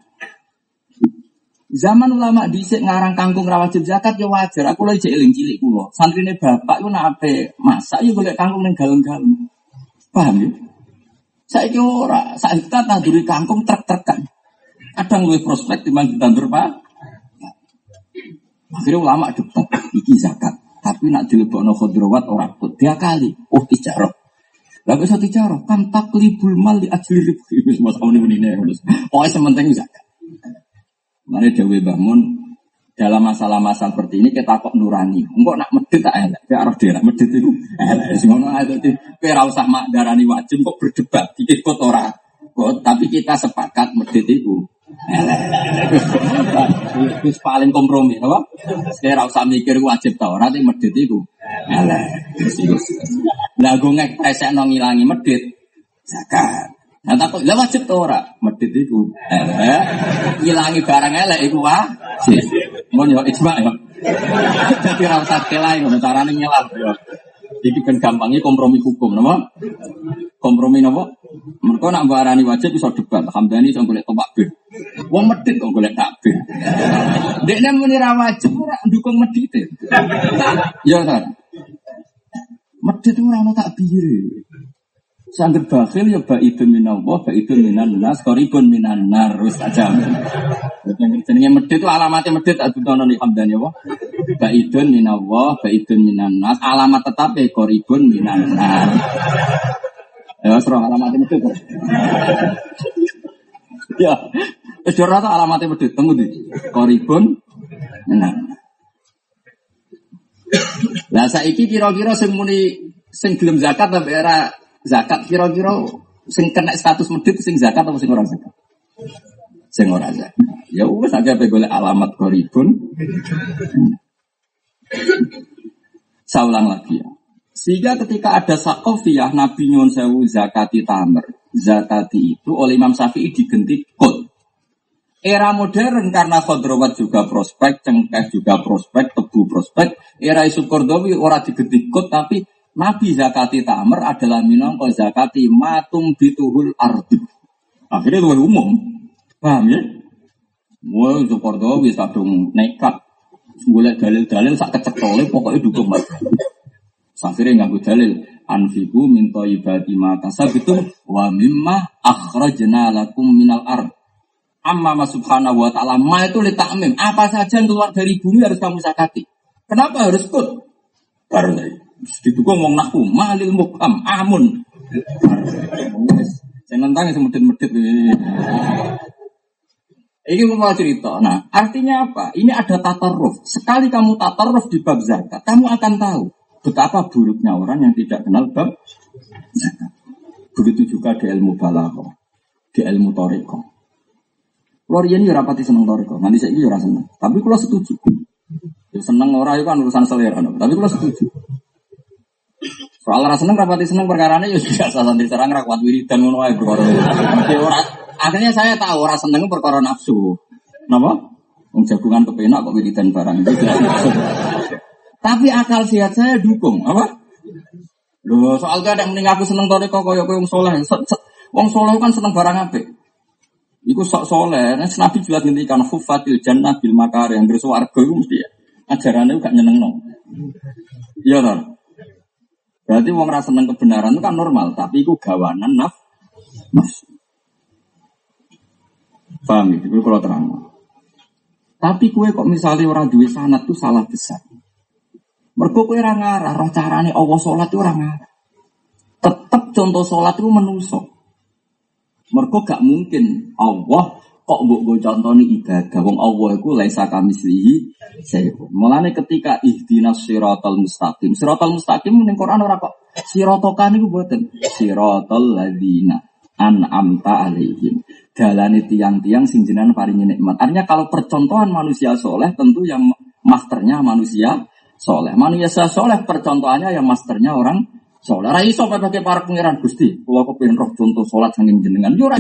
Zaman ulama dhisik ngarang kangkung ra wajib zakat ya wajar. Aku lagi eling cilik kula. Santrine bapak ku nak ape masak ya golek kangkung ning galeng-galeng. Paham ya? Saiki ora, saiki kita tanduri kangkung trek-trekan. Kadang luwih prospek timbang ditandur Pak. Akhirnya ulama debat, iki zakat. Tapi nak dilebokno khudrawat ora put. Dia kali, oh tijarah. Lah bisa dicara kan taklibul mal di ajli mas ini ini wis. Pokoke sementing zakat. Mane Dewi bangun dalam masalah-masalah seperti ini kita kok nurani. Enggak nak medit tak elek. Ya arah dia nak medit itu elek. Sing ngono ae dadi darani wajib kok berdebat dikit kok ora. Kok tapi kita sepakat medit itu Wis paling kompromi, apa? Saya usah mikir wajib tau, nanti medit itu. Elek. Lah gue ngepresekno ngilangi medit zakat. Nah takut lah wajib tau ora? Medit itu. Elek. Ngilangi barang elek iku wajib. Mau yo ijma ya. Jadi ora usah kelai ngono carane nyelam yo. Iki kan gampangnya kompromi hukum, nama? Kompromi nama? Mereka nak barani wajib bisa debat. Hamdani sama boleh tombak bir. Wong medit kok boleh takbir. Dekne muni ra wajib ora dukung medit. Ya kan. Medit ora ono takbir. Sangger bakhil ya ba'idun minallah, ba'idun minan nas, koribun minan nar, wis aja. Jenenge medit itu alamatnya medit adu tono nih hamdan ya Ba'idun minallah, ba'idun minan nas, alamat tetap ya koribun minan nar. Ya, serah alamatnya medit. ya, wis ora alamatnya medit, temu di koribun minan Lah saiki kira-kira sing muni sing gelem zakat tapi era zakat kira-kira sing kena status medit sing zakat atau sing ora zakat? Sing ora zakat. Ya wis akeh pe golek alamat koribun. Saulang lagi ya. Sehingga ketika ada sakofiyah Nabi nyuwun sewu zakati tamer. Zakati itu oleh Imam Syafi'i digenti kod. Era modern karena khodrowat juga prospek, cengkeh juga prospek, tebu prospek. Era isu kordowi ora digenti kod tapi Nabi zakati tamer adalah minangka zakati matung bituhul ardu. Akhirnya itu umum. Paham ya? Wah, itu Porto bisa dong nekat. Boleh dalil-dalil sak kecekole pokoknya dukung mas. Nggak dalil. Anfiku minta ibadi maka sabitu wa mimma akhrajna lakum minal ard. Amma subhanahu wa ta'ala ma itu letakmim. Apa saja yang keluar dari bumi harus kamu zakati. Kenapa harus kut? Karena Didukung wong nahu malil mukam amun Saya nentang yang medit-medit. Ini mau cerita. Nah, artinya apa? Ini ada tatarruf. Sekali kamu tatarruf di bab zakat, kamu akan tahu betapa buruknya orang yang tidak kenal bab zakat. Begitu juga di ilmu balaghah, di ilmu toriko. Luar ini rapati seneng toriko. Nanti saya ini seneng. Tapi kalau setuju. Ya, seneng orang itu kan urusan selera. Tapi kalau setuju. Soal rasa seneng rapati seneng perkara ini ya biasa santri serang rakwat wiridan ngono ae perkara. Akhirnya saya tahu rasa seneng perkara nafsu. Napa? Wong jagungan kepenak kok wiridan barang itu. Tapi akal sehat saya dukung, apa? Loh, soal gak ada mending aku seneng toriko koyo koyo wong soleh. Wong soleh kan seneng barang apik. Iku sok soleh, nah, Nabi jelas ngendikan hufatil jannah bil makar yang bersuarga itu mesti ya. Ajarannya gak nyeneng no. Iya. Berarti wong rasa seneng kebenaran itu kan normal, tapi itu gawanan naf nafsu. Paham ya? Itu kalau terang. Tapi kue kok misalnya orang duwe sanat itu salah besar. Mergo kue orang ngarah, roh carane Allah sholat itu orang ngarah. Tetap contoh sholat itu menusuk. Mergo gak mungkin Allah kok mbok go contoni ibadah wong Allah iku laisa kamislihi sayun. Mulane ketika ihdinas siratal mustaqim. Siratal mustaqim ning Quran ora kok siratokan niku mboten. Siratal ladzina an'amta alaihim. Dalane tiang-tiang sing jenengan paringi nikmat. Artinya kalau percontohan manusia soleh tentu yang masternya manusia soleh. Manusia soleh percontohannya yang masternya orang soleh. Ora iso pakai para pangeran Gusti. Kalau kepengin roh contoh salat saking jenengan yo ora.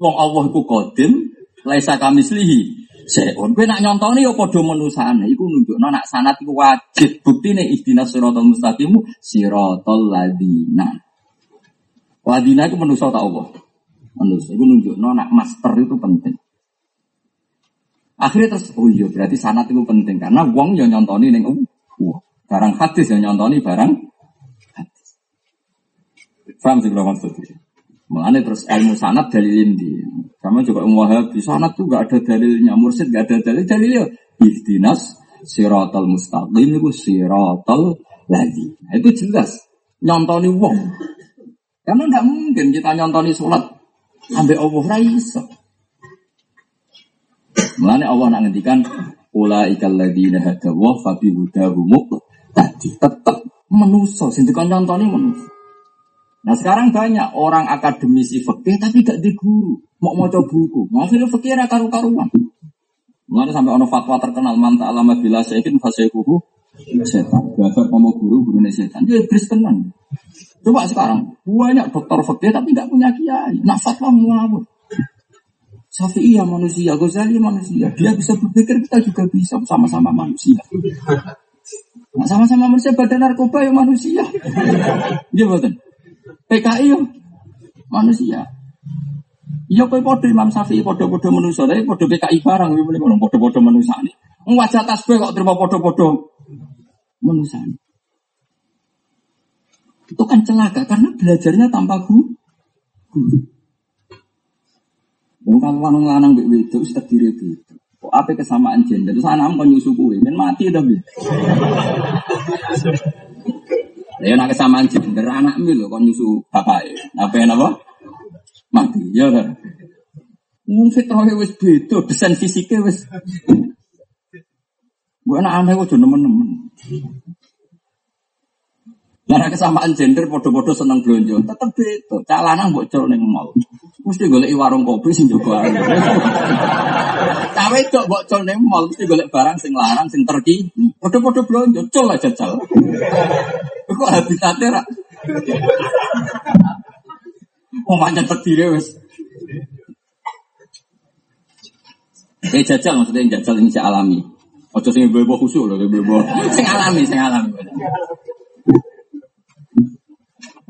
Wong Allah iku kodim, laisa kami slihi. Seon, kowe nak nyontoni ya padha menusane. Iku nunjukno nak sanat iku wajib. Buktine ihdinas siratal mustaqim siratal ladina. Ladina itu menusa tak Allah. Menusa iku nunjukno nak master itu penting. Akhirnya terus, oh iya berarti sanat itu penting karena wong yang nyontoni neng uh, barang hadis yang nyontoni barang hadis. Faham sih kalau maksudnya? Mengenai terus ilmu sanat dalilin di. Sama juga umum wahabi sanat tuh gak ada dalilnya. Mursid gak ada dalil. Dalilnya ihdinas siratal mustaqim itu siratal lagi. Nah, itu jelas. Nyontoni wong. Karena nggak mungkin kita nyontoni sholat sampai Allah raisa. Mengenai Allah nak ngendikan Ula ikal ladina hadawa fabi hudahumuk tadi tetap menuso, sintikan nyontoni menuso. Nah sekarang banyak orang akademisi fikih tapi gak di guru, mau mau coba buku, mau film fikih ada karu-karuan. Mulai sampai ono fatwa terkenal manta alamat bila seikin guru setan. Belajar kamu guru guru setan. Dia iblis tenan. Coba sekarang banyak dokter fikih tapi gak punya kiai. Nah fatwa ngawur. Syafi'i ya manusia, Ghazali ya manusia. Dia bisa berpikir kita juga bisa sama-sama manusia. Sama-sama manusia badan narkoba ya manusia. Dia betul. PKI yo manusia. Iya kowe padha Imam Syafi'i padha-padha manusia, tapi padha PKI barang kuwi meneh padha-padha manusia ini. Wajah tasbih kok terima padha-padha manusia. Itu kan celaka karena belajarnya tanpa guru. Wong kalau lanang lanang mbek wedok wis itu. Kok apa kesamaan gender? Terus anak kok nyusu men mati tapi. Ya nak kesamaan gender anak mi lho kon nyusu bapak Apa yang apa? Mati. Ya kan. Wong fitrahnya wis beda, desain fisiknya wis. Bu anak aneh kok nemen-nemen. Karena kesamaan gender podo-podo seneng belanja, tetep beda. Cak lanang mbok col ning mall. Mesti golek warung kopi sing jogo ae. Cawe cok mbok col ning mall mesti golek barang sing larang sing terki. Podo-podo belanja, col aja col. Kok habitatnya ra? Oh macam terdiri wes. Eh jajal maksudnya jajal ini saya alami. Ojo sing ibu-ibu khusyuk loh, ibu-ibu. Sing alami, sing alami.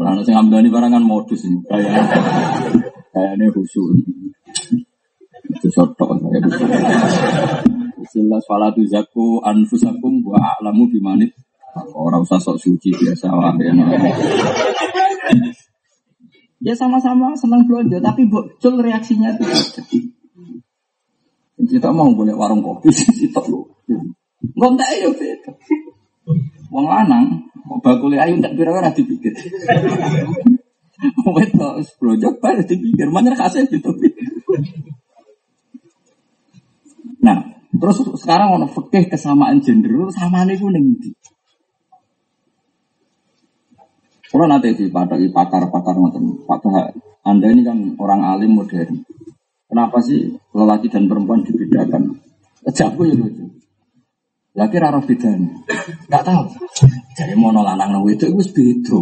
Kalau sing amdani barangan modus ini, kayak kayaknya khusyuk. Itu saya. Jelas falatu zaku anfusakum wa a'lamu bimanit. Orang usah sok suci biasa lah ya. Ya sama-sama senang belanja, tapi bocil reaksinya itu. Kita mau boleh warung kopi, itu lo. Ngontek ya beda. Wong lanang, Kok bakul ayu tak kira-kira dipikir. Wedok brojok bae dipikir, mana kasih gitu. Nah, terus sekarang ono fikih kesamaan gender, sama nih ning ndi? Kalau nanti di pakar-pakar ngoten, Pak Anda ini kan orang alim modern. Kenapa sih lelaki dan perempuan dibedakan? Ejabku ya lucu. Laki rara bedanya. Gak tahu. Jadi mau lanang nang itu itu beda.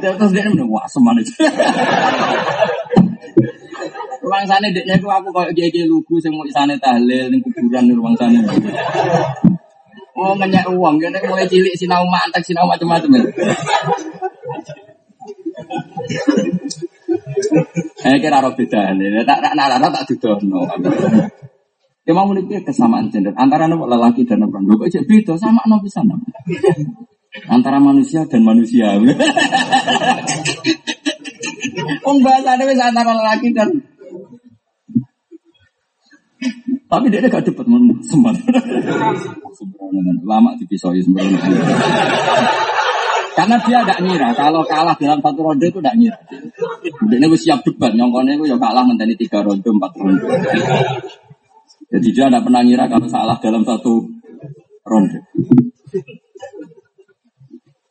Terus dia menang wah seman itu. Ruang sana deknya aku aku kayak gege lugu semua di sana tahlil ning kuburan di ruang sana. Oh ngenyak uang, kan mulai cilik sinau mantek sinau macam-macam. Eh kira roh beda ini, tak tak nak tak dudono. Mau memiliki kesamaan gender antara lelaki dan perempuan. Kok cek beda sama no bisa Antara manusia dan manusia. Pembahasannya bisa antara lelaki dan tapi dia gak dapat sempat. Lama dipisoi sembrono. Karena dia gak ngira kalau kalah dalam satu ronde itu gak ngira. Dia itu siap debat, nyongkonnya itu ya kalah menteri tiga ronde, empat ronde. Jadi dia tidak pernah ngira kalau salah dalam satu ronde.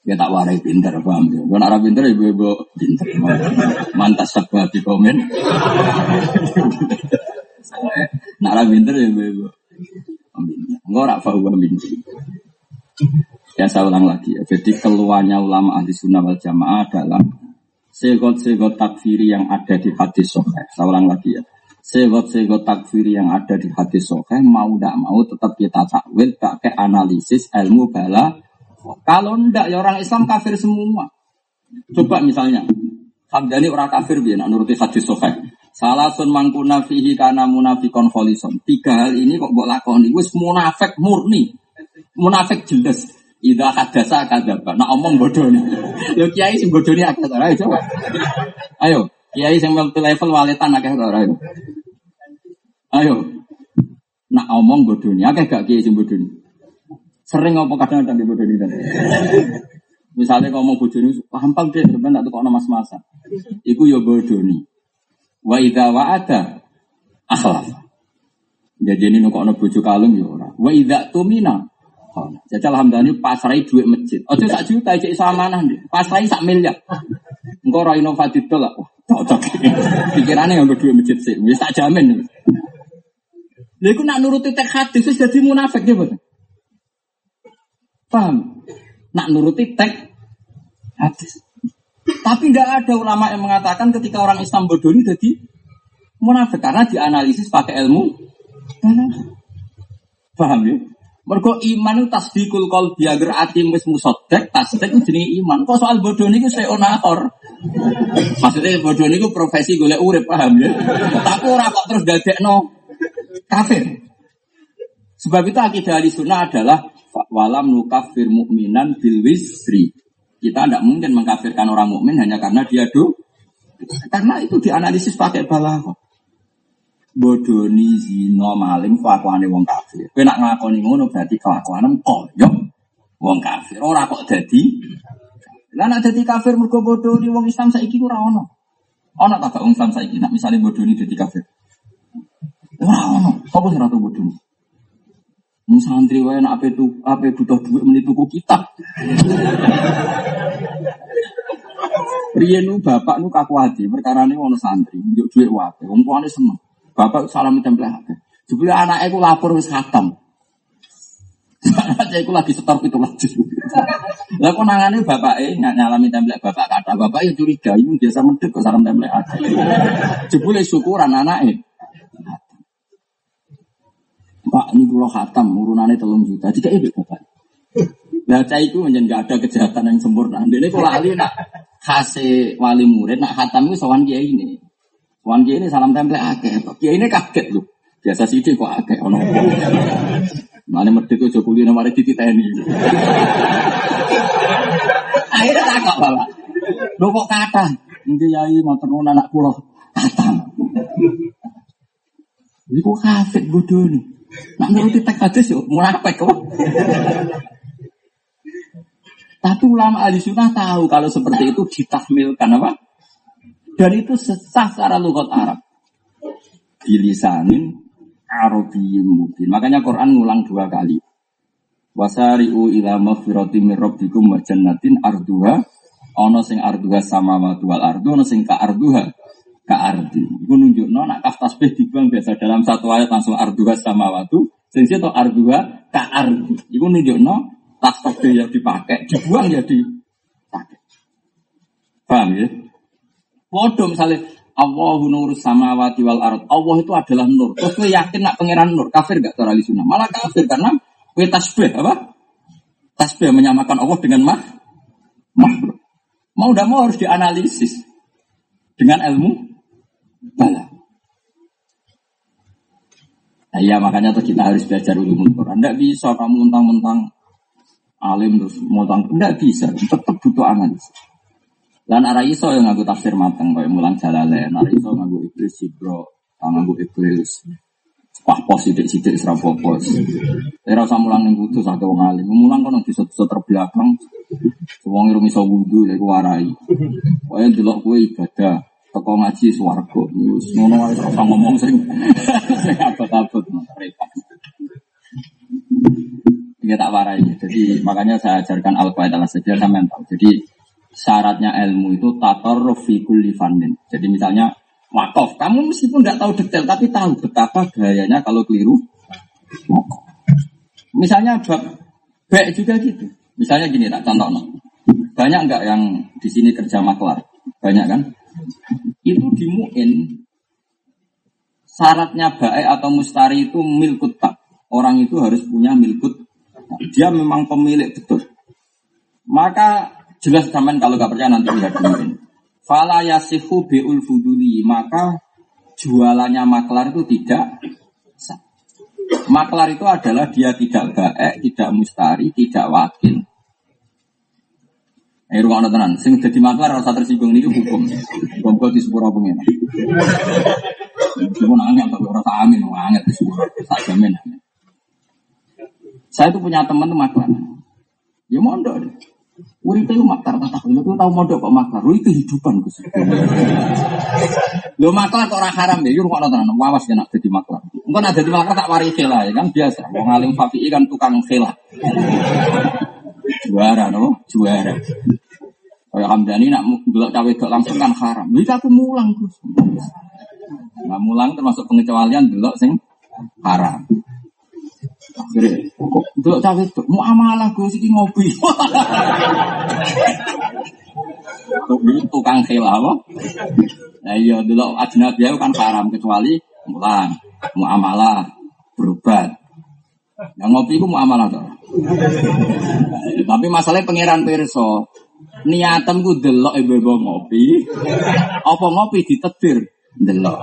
Ya tak warai pinter, paham ya. Kalau arah pinter, ibu-ibu pinter. Mantas sebuah di komen. Nak ra pinter bebo. Enggak ora bahwa binti. Ya saya ulang lagi ya. Jadi keluarnya ulama ahli sunnah wal jamaah adalah segot-segot takfiri yang ada di hadis soheh. Saya ulang lagi ya. Segot-segot takfiri yang ada di hadis soheh mau tidak mau tetap kita takwil pakai analisis ilmu bala. Kalau ndak ya orang Islam kafir semua. Coba misalnya Hamdani orang kafir biar nuruti hadis soheh. Salah sun mangkuna fihi karena munafikon kholison. Tiga hal ini kok buat lakoni. Wis munafik murni. Munafik jelas. Ida hadasa kadaba. Nah omong bodoh nih. Yo kiai sing bodoh nih agak Ayo coba. Ayo. Kiai sing level waletan agak Ayo. Ayo. Nak omong bodoh nih. Agak gak kiai sing bodoh nih. Sering ngomong kadang-kadang di bodoh nih. Misalnya ngomong bodoh nih. Gampang deh. Sebenarnya tak kok mas-masa. Iku yo bodoh nih. Wa idza wa'ada akhlaf. Jadi ini nukok bojo kalung ya ora. Wa idza tumina. Jajal hamdani pasrai duit masjid. Ojo sak juta cek samanah nih. Pasrai sak miliar. Engkau ora inovatif tuh lah. Cocok. Pikirannya yang duit masjid sih. Wis tak jamin. Lha iku nak nuruti tek hadis wis dadi munafik ya, Pak. Paham? Nak nuruti tek hadis. Tapi nggak ada ulama yang mengatakan ketika orang Islam bodoh ini jadi munafik karena dianalisis pakai ilmu. Paham ya? Mergo iman itu tasdikul kol biagar atim wis musodek, tasdek jenis iman. Kok soal bodoh ini saya onahor. Maksudnya bodoh ini profesi gue urip paham ya? Tapi orang kok terus dadek no kafir. Sebab itu akidah ahli sunnah adalah walam nukafir mu'minan bil wisri. Kita tidak mungkin mengkafirkan orang mukmin hanya karena dia do. Karena itu dianalisis pakai balaghah. Bodoni zino maling kelakuane wong kafir. Kowe nak nglakoni ngono berarti kelakuanem koyo wong kafir. Ora kok dadi Lah nak dadi kafir mergo bodoni wong Islam saiki ora ono. Ono tak wong Islam saiki nak misale bodoni dadi kafir. Ora ono. Apa sing ora bodoni? Mung santri wae nak ape tu ape butuh duit meni tuku kitab. Bapak nu kaku perkara ini ono santri njuk duit wae. Wong tuane seneng. Bapak salam template hati. Jebule anake lapor wis khatam. Saya lagi setor itu lagi. Lah kok nangane bapake nyalami template bapak kata bapak ya curiga ini biasa medhek kok salam template hati. Jebule syukuran anake. Pak ini pulau khatam urunannya telung juta. Jika ini bapak. Nah, cah itu menjadi gak ada kejahatan yang sempurna. Ini kalau ahli nak kasih wali murid, nak khatam itu sawan kiai ini. Sawan kiai ini salam template akeh. Kiai ini kaget loh. Biasa sih kok akeh. Ono. Mana merdeka Jokowi nomor titi tni. Akhirnya takut bapak. Lo kok kata? Ini yai mau tenun anak pulau kata. Ini kok kafir bodoh nih. Nak nuruti teks hadis yo munafik kok. Tapi ulama ahli sunnah tahu kalau seperti itu ditahmilkan apa? Dan itu sesah secara lugat Arab. Bilisanin Arabiyyin mubin. Makanya Quran ngulang dua kali. Wasari'u ila maghfirati min rabbikum wa jannatin arduha ana sing arduha sama wal ardu ana sing ka arduha ka ardi. Iku nunjukno nak kaf tasbih dibuang biasa dalam satu ayat langsung arduha sama watu sing to arduha ka ardi. Iku nunjukno tas tasbih yang dipakai dibuang ya dipakai. Paham ya? Bodoh misalnya Allahu nur samawati wal ard. Allah itu adalah nur. Terus gue yakin nak pangeran nur. Kafir gak cara sunnah? Malah kafir karena gue tasbih apa? Tasbih menyamakan Allah dengan mah makhluk. Mau tidak mau harus dianalisis dengan ilmu bala. Nah, iya makanya tuh kita harus belajar ulumul Quran. Tidak bisa kamu mentang-mentang alim terus mentang tidak bisa. Tetap butuh analisis. Dan arah iso yang ngaku tafsir mateng kayak mulang jalalain. Arah iso ngaku iblis sibro, ngaku iblis Wah pos sidik sidik serapos pos. Era usah mulang ning kudu sak wong alim. Mulang kono di satu terbelakang. Wong iru iso wudu lek warai. Wae delok kowe ibadah. Teko ngaji swarga. Wis ngono wae ora ngomong sing sing abot-abot repot. Dia tak warai. Jadi makanya saya ajarkan al-qaeda saja sampean tahu. Jadi syaratnya ilmu itu tator fi kulli Jadi misalnya wakaf. Kamu meskipun nggak tahu detail, tapi tahu betapa gayanya kalau keliru. Misalnya bab baik juga gitu. Misalnya gini, tak contoh. Banyak nggak yang di sini kerja maklar? Banyak kan? Itu dimuin syaratnya baik atau mustari itu milkut tak. Orang itu harus punya milkut. Dia memang pemilik betul. Maka jelas zaman kalau nggak percaya nanti lihat kemudian. Fala bi'ul fuduli. Maka jualannya maklar itu tidak sah. Maklar itu adalah dia tidak baik, tidak mustari, tidak wakil. Eh, ruang tenan. Sing jadi maklar rasa tersinggung ini hukum. Hukum di sepura pengen. Cuma nangis atau rasa amin, nangis di sepura. Tak jamin. Saya itu punya teman tuh maklar. Ya mondok deh. Uripe itu makar tak tahu, lu tahu modal kok makar, lu kehidupan gus. Lu makar kok orang haram ya, kok nonton, wawas ya nak jadi makar. Enggak nak jadi makar tak waris khela ya kan biasa. Wong alim fakih kan tukang khela. Juara no, juara. Kayak Hamdani nak gelak cawe langsung kan haram. Lu aku mulang gus. Nah mulang termasuk pengecualian delok sing haram. Akhirnya, cawe itu mau amalah gue sih ngopi. Tukang khila apa? Nah iya delok ajnabi kan haram kecuali mulang, mau amalah berobat. Yang ngopi itu mau amalah tuh. Tapi masalahnya pangeran perso. Niatan gue delok ibu-ibu ngopi. Apa ngopi ditetir delok.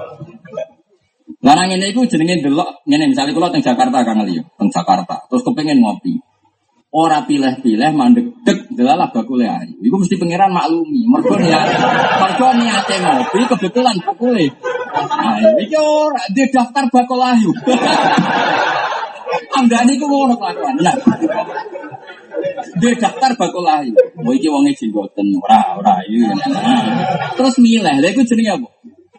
Lah ngene iku jenenge delok ngene misalnya kula teng Jakarta Kang Ali, teng Jakarta. Terus kepengin ngopi. Ora pilih-pilih mandek dek delalah bakule ayu. Iku mesti pangeran maklumi. Mergo niat mergo niate ngopi kebetulan bakule. Nah, iki ora di daftar bakul ayu. Anggane iku ngono kelakuan. Nah. Di daftar bakul ayu. Oh iki wonge jenggoten ora ora. Nah. Terus milih. Lha iku jenenge apa?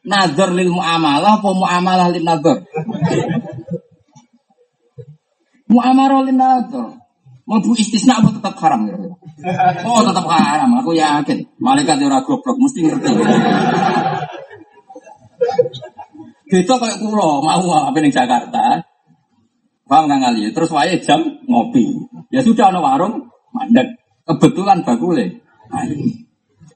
nazar lil muamalah apa muamalah lil nazar? Muamalah lil nazar. Mau istisna apa tetap haram ya? Oh tetap haram, aku yakin. Malaikat yang goblok mesti ngerti. Kita kayak pulau mau apa nih Jakarta. Paham nggak kali? Terus wae jam ngopi. Ya sudah ada warung mandek. Kebetulan bakule. Nah,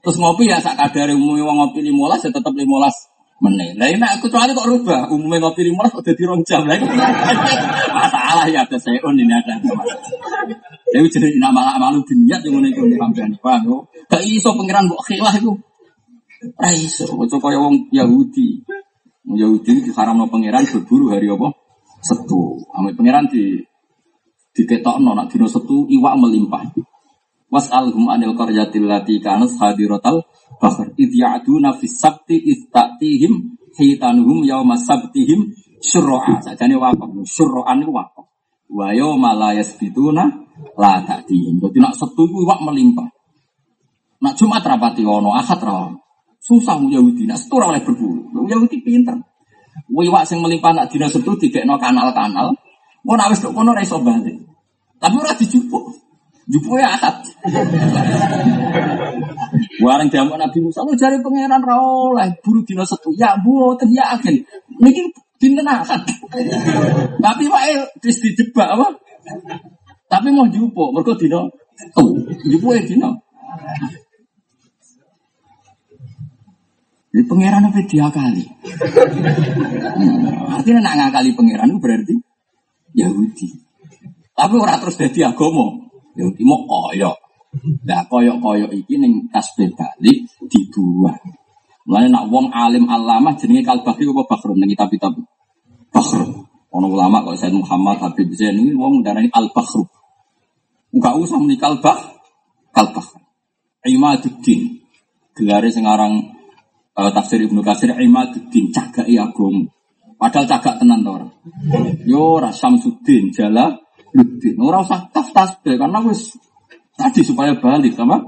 Terus ngopi ya sak kadare umumnya wong ngopi limolas ya tetap limolas meneh. Lah ini aku kecuali kok rubah, umumnya ngopi lima kok jadi rong jam lagi. Masalah ya ada saya on ini ada. Jadi jadi nama malu dunia yang mana itu dihampiran pak. Gak iso pangeran buat khilah itu. Raiso, itu kaya wong Yahudi. Yahudi haram no pangeran berburu hari apa? Setu. Ambil pangeran di diketok no nak dino setu iwak melimpah. Was'alhum anil qaryatil lati kanus hadiratal bahar id ya'duna fis sabti id ta'tihim hitanuhum yauma sabtihim syurra'a. Sajane wakaf. Syurra'an itu wakaf. Wa yauma la lah tadi. Jadi nak itu iwak melimpah. Nak Jumat rapati ono, Ahad ra. Susah Yahudi, nak Sabtu oleh berburu. Yahudi pinter. Iwak sing melimpah nak dina Sabtu no kanal-kanal. Mau nak wis kono ra iso balik. Tapi ora dijupuk. Jupuk ya Ahad. Warang jamu Nabi Musa, lu cari pangeran ra oleh buru dina Sabtu. Ya mboten ya agen. Niki dinten Ahad. Tapi wae wis dijebak apa? Tapi mau jupuk, dino, oh, jupuk ya dino. Ini pangeran apa dia kali? Hmm, artinya nak ngakali pangeran itu berarti Yahudi. Tapi orang terus jadi agama. Yahudi mau koyok. Nah koyok-koyok iki neng tasbih balik dibuang. Mulane nak wong alim alamah jenenge kalbahri apa bakhrun ning kitab-kitab. Bakhrun. Ono ulama kok Said Muhammad Habib Zain ini wong darani al bakhru. Enggak usah muni kalbah, kalbah. Imaduddin. Gelare sing aran uh, tafsir Ibnu Katsir Imaduddin cagak agama. Padahal cagak tenan to ora. Yo ora Samsuddin Jala Luddin. Ora usah taf tasbih karena wis tadi supaya balik sama.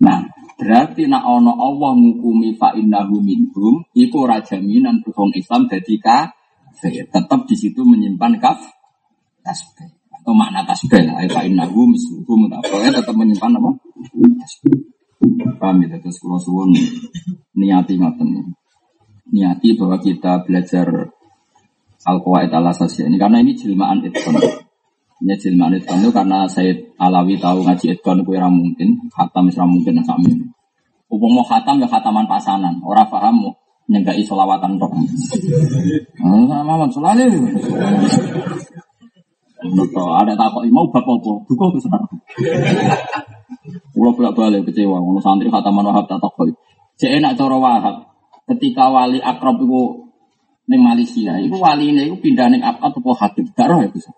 Nah, Berarti nak ono Allah ngukumi fa innahu minhum iku ora jaminan wong Islam dadi kafir. Tetap di situ menyimpan kaf tasbih atau makna tasbih lah fa innahu misluhum ya tetap menyimpan apa? Tasbih. Paham ya terus kula suwun niati ngoten Niati bahwa kita belajar al-qawaid al-asasiyah ini karena ini jilmaan itu ini jilmaan itu karena saya Alawi tahu ngaji Edgon itu mungkin, khatam itu mungkin sami. Upung mau khatam ya khataman pasanan. Orang paham mau nyegai solawatan roh. Mama selalu. ada takut mau bapak apa? Duka besar. Pulau bolak balik kecewa. Kalau santri khataman wahab tak takut. Cek enak cara wahab. Ketika wali akrab itu neng Malaysia, itu wali ini itu pindah neng apa hatib. Gak roh ya bisa.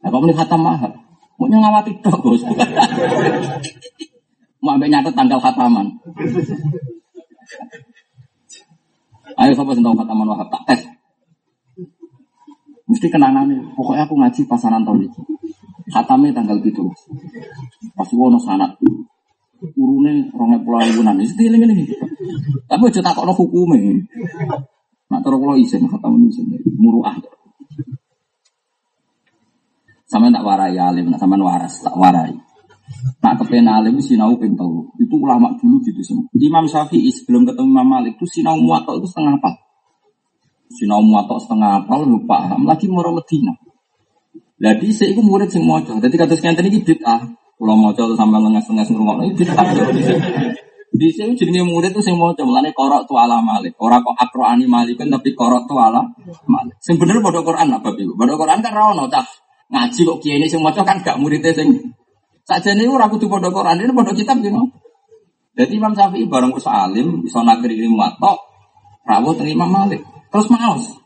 Nah, kamu khatam wahab. Mau ngawati tok, Gus. Mau ambil nyatet tanggal khataman. Ayo sobat tentang khataman wahab tak tes. Mesti kenangan nih. Pokoknya aku ngaji pasaran tahun ini. Khatamnya tanggal gitu. Pasti wono sanat. Urune rongnya pulau ribuan. Ini stiling ini. Tapi aja tak kono hukumnya. Nak terus kalau isin khataman isin. Muruah. Sama tak warai alim, sama waras tak warai. Nak kepen alim sinau ping Itu ulama dulu gitu semua. Imam Syafi'i sebelum ketemu Imam Malik itu sinau muatok itu setengah apa? Sinau muatok setengah apa lu paham lagi Medina. Jadi saya itu murid sing mojo. Jadi kata sekian tadi bid'ah. Mojo tuh sampai lengas-lengas ngurungok itu bid'ah. Di sini jadi murid tuh sing mojo. Mulane korok tuh ala Malik. Orang kok akroani Malik kan tapi korok tuh ala Malik. Sing bener bodoh Quran apa ibu? Bodoh Quran kan rawon cah. Ngaji kok kiai sing mojo kan gak muridnya sing Saja ini orang kudu pondok Quran ini pondok kitab gitu. Jadi Imam Syafi'i bareng kus alim bisa nakri ilmu watok, rawuh teng Imam Malik. Terus maos.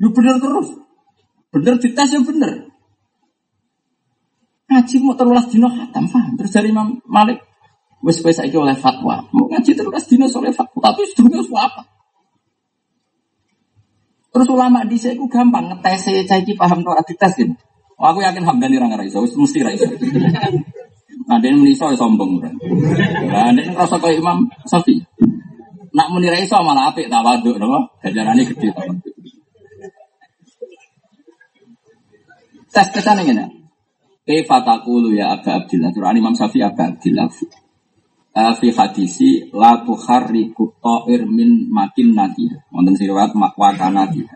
Lu bener terus. Bener dites yang bener. Ngaji mau terulas dino hatam, paham? Terus dari Imam Malik, wes wes saiki oleh fatwa. Mau ngaji terulas dino oleh fatwa, tapi sedurunge apa? Terus ulama di saya gampang ngetes saya caiki paham tuh dites gitu. Oh, aku yakin Hamdani orang raiso, mesti raiso. Nah, dia meniso sombong. Nah, dia ngerasa kayak Imam Safi. Nak muni raiso malah apik tawaduk, no? Gajarannya gede tawaduk. Tes tesan ini. Kaifa taqulu ya Aba Abdillah. Quran Imam Safi Aba Abdillah. Fi hadisi la tuharriku ta'ir min makin nadiha. Wonten siriwat makwa kanadiha.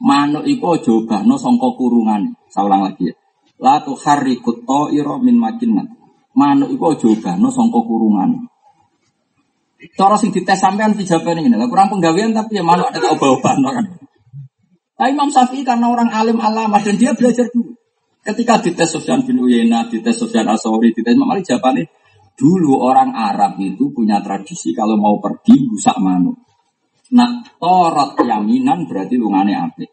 Manuk iku aja obahno sangka kurungan. Saulang lagi ya. La tu harrikut ta'ira min makinnat. Manuk iku aja obahno sangka kurungan. Cara sing dites sampean dijawab ini, lah kurang penggawean tapi ya manuk ada obah-obahno kan. Nah, Imam Syafi'i karena orang alim alamah dan dia belajar dulu. Ketika dites Sufyan bin dites Sufyan Asawri, dites Imam Ali jawabannya, dulu orang Arab itu punya tradisi kalau mau pergi busak manuk. Nak torot yaminan berarti lungane apik.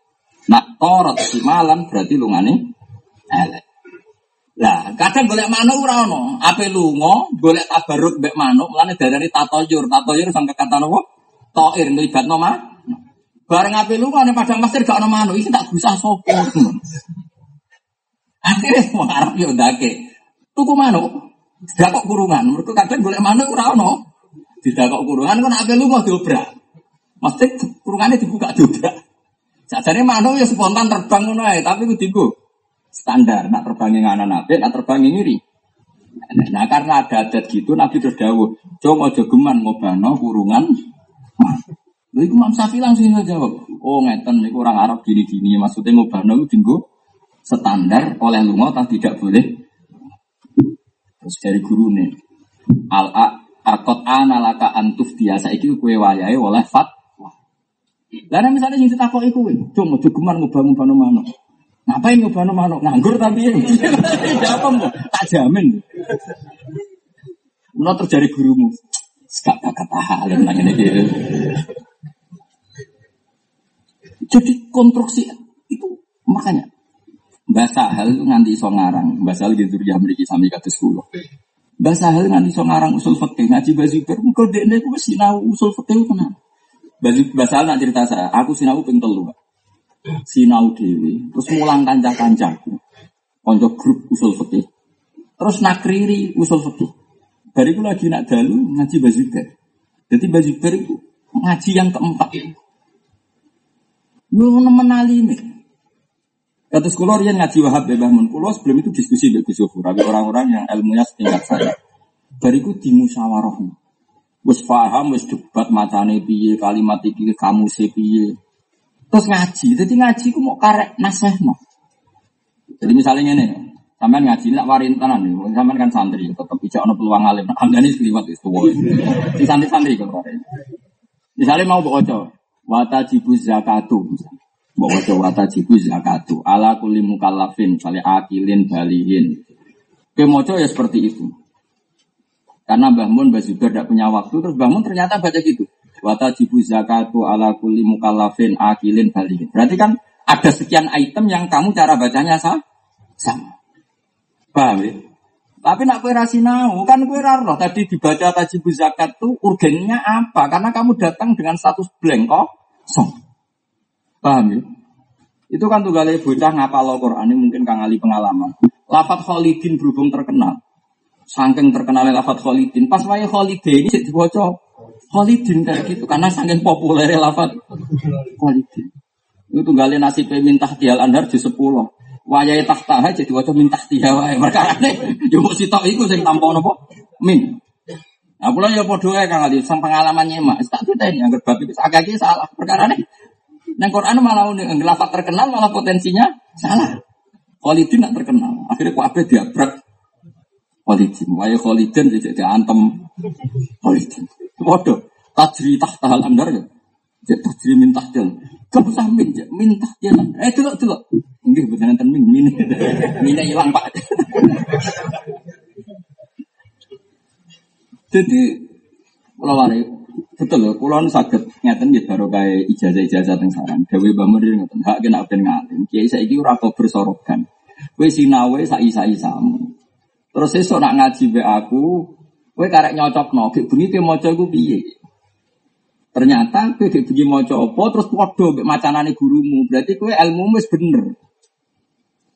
Nak torot simalan berarti lungane elek. Lah, kadang golek manuk ora ono. Ape lunga golek tabaruk mbek manuk, mulane darani tatoyur. Tatoyur sang kata napa? Toir nglibatno mah. Bareng ape lunga ning padang pasir gak ono manuk, iki tak gusah sapa. Akhirnya semua Arab yo ndake. Tuku manuk. Tidak kok kurungan. Mereka kadang boleh manuk ora ono. Tidak kok kurungan kan ape lu mau diobrak. Mesti kurungannya dibuka diobrak. Sajane manuk ya spontan terbang ngono ae, tapi ku dienggo standar. Nak terbangin nganan nabi, nak terbangin ngiri. Nah karena ada adat gitu Nabi terus dawuh, "Cung aja geman ngobano kurungan." Lha iku Imam Syafi'i langsung jawab, "Oh ngeten niku orang Arab gini-gini, maksudnya ngobano iku dinggo standar oleh lunga tak tidak boleh." Terus dari guru nih, al akot analaka antuf biasa iki kue wayai oleh fat. Lah misalnya sing ditakoki "Cung aja geman ngobano manuk." Ngapain ngobano manuk? Nganggur tapi ya apa Tak jamin. Menurut terjadi gurumu. Gak kakak tahan nang ini gitu. Jadi konstruksi itu makanya bahasa hal itu nganti iso ngarang. Bahasa hal gitu ya memiliki sami kados kula. Bahasa hal nganti iso ngarang usul fikih ngaji baju ber kok dekne ku wis sinau usul fikih tenan. Bahasa hal nak cerita saya, aku sinau ping telu sinau dewi, terus mulang kanca-kancaku, konco grup usul fikih, terus nakriri usul fikih. Bariku lagi nak dalu ngaji bazuber. Jadi bazuber itu ngaji yang keempat. Lu menali Kata sekolah yang ngaji wahab bebah mun. Kulo sebelum itu diskusi dengan Gus Tapi orang-orang yang ilmunya setingkat saya. Bariku dimusyawarah. Wes paham, wes debat matane piye, kalimat iki kamu piye. Terus ngaji, jadi ngaji ku mau karek naseh no. Jadi misalnya ini, sampean ngaji nak warin tenan nih, sampean kan santri, tetap bisa ono peluang alim. Hamdani sekeliwat itu, di santri-santri kan Misalnya mau baca, wata jibu zakatu, bawa baca wata jibu zakatu, ala kulli mukallafin, misalnya akilin, balihin. Kemoco ya seperti itu. Karena Mbah Mun, Mbah Zubair tidak punya waktu, terus Mbah Mun ternyata baca gitu. Wata jibu zakatu ala kulli mukallafin akilin balikin. Berarti kan ada sekian item yang kamu cara bacanya sama. sama. Paham ya? Tapi nak kue rasinau, kan kue raro. Tadi dibaca tajibu zakat tuh urgennya apa? Karena kamu datang dengan status blank kok. So. Paham ya? Itu kan tuh galih bocah ngapal Quran ini mungkin kang ali pengalaman. Lafat Khalidin berhubung terkenal. Saking terkenal lafat Khalidin. Pas wae Khalidin ini dibaca Khalidin kayak gitu karena saking populer lafat Khalidin. Itu tunggalin nasib minta tial andar di sepuluh. Wayai tahta jadi wajah minta tial wae. Ya mau si tok iku sing tampa nopo min. Nah, pula ya podo ya Kang Ali, sang pengalaman nyemak. Tak ini yang bab itu agak salah. Perkara ini. Nang Quran malah nih lafat terkenal malah potensinya salah. Khalidin nak terkenal. Akhirnya dia diabrak Khalidin. Wayai Khalidin jadi antem Khalidin. Waduh, tajri tahta hal ya. Jadi tajri min tahtil. Kamu usah min, min tahtil. Eh, delok delok. Nggih betul nanti min min. Min hilang Pak. Jadi kalau betul loh, kulon sakit ngeten gitu baru kayak ijazah ijazah teng saran. Dewi bamur ini ngeten hak kena ben ngalim. Kiai saya ini ora bersorokan. Kue sinawe sai sai samu. Terus esok nak ngaji be aku, Kue karek nyocok no, kayak bunyi kayak moco gue piye. Ternyata kue kayak bunyi moco opo, terus podo kayak macanane gurumu. Berarti kue ilmu wis bener.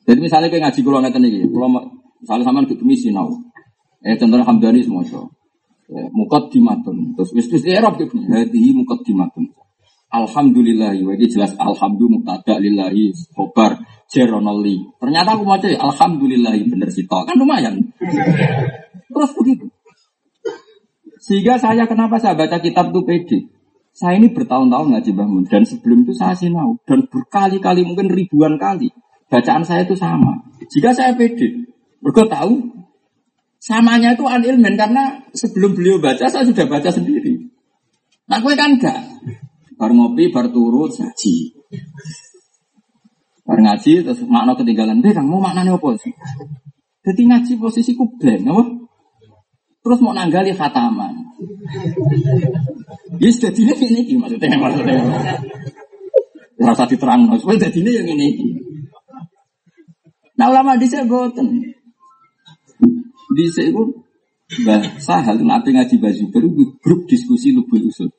Jadi misalnya kayak ngaji kulo ngeten iki, kulo misalnya sampean kayak bunyi sinau. Eh contohnya Hamdani semoco. Eh, mukot dimatun. Terus wis wis bunyi. Hadihi mukot dimatun. Alhamdulillah, ini jelas alhamdulillah muktada lillahi khobar jeronoli. Ternyata aku mau alhamdulillah bener sih kan lumayan. Terus begitu. Sehingga saya kenapa saya baca kitab itu pede. Saya ini bertahun-tahun ngaji bangun dan sebelum itu saya sinau dan berkali-kali mungkin ribuan kali bacaan saya itu sama. Jika saya pede, mereka tahu samanya itu anilmen karena sebelum beliau baca saya sudah baca sendiri. Nah gue kan enggak. Bar ngopi, bar turut, ngaji. Bar ngaji, terus makna ketinggalan. Deh, mau maknanya apa sih? Jadi ngaji posisiku blank, apa? Terus mau nanggali khataman. Ya sudah dini ini maksudnya maksudnya. Rasa diterang, maksudnya jadi ini yang ini. Nah ulama di saya boten. Di itu bahasa hal nabi ngaji baju baru grup diskusi lubul usul.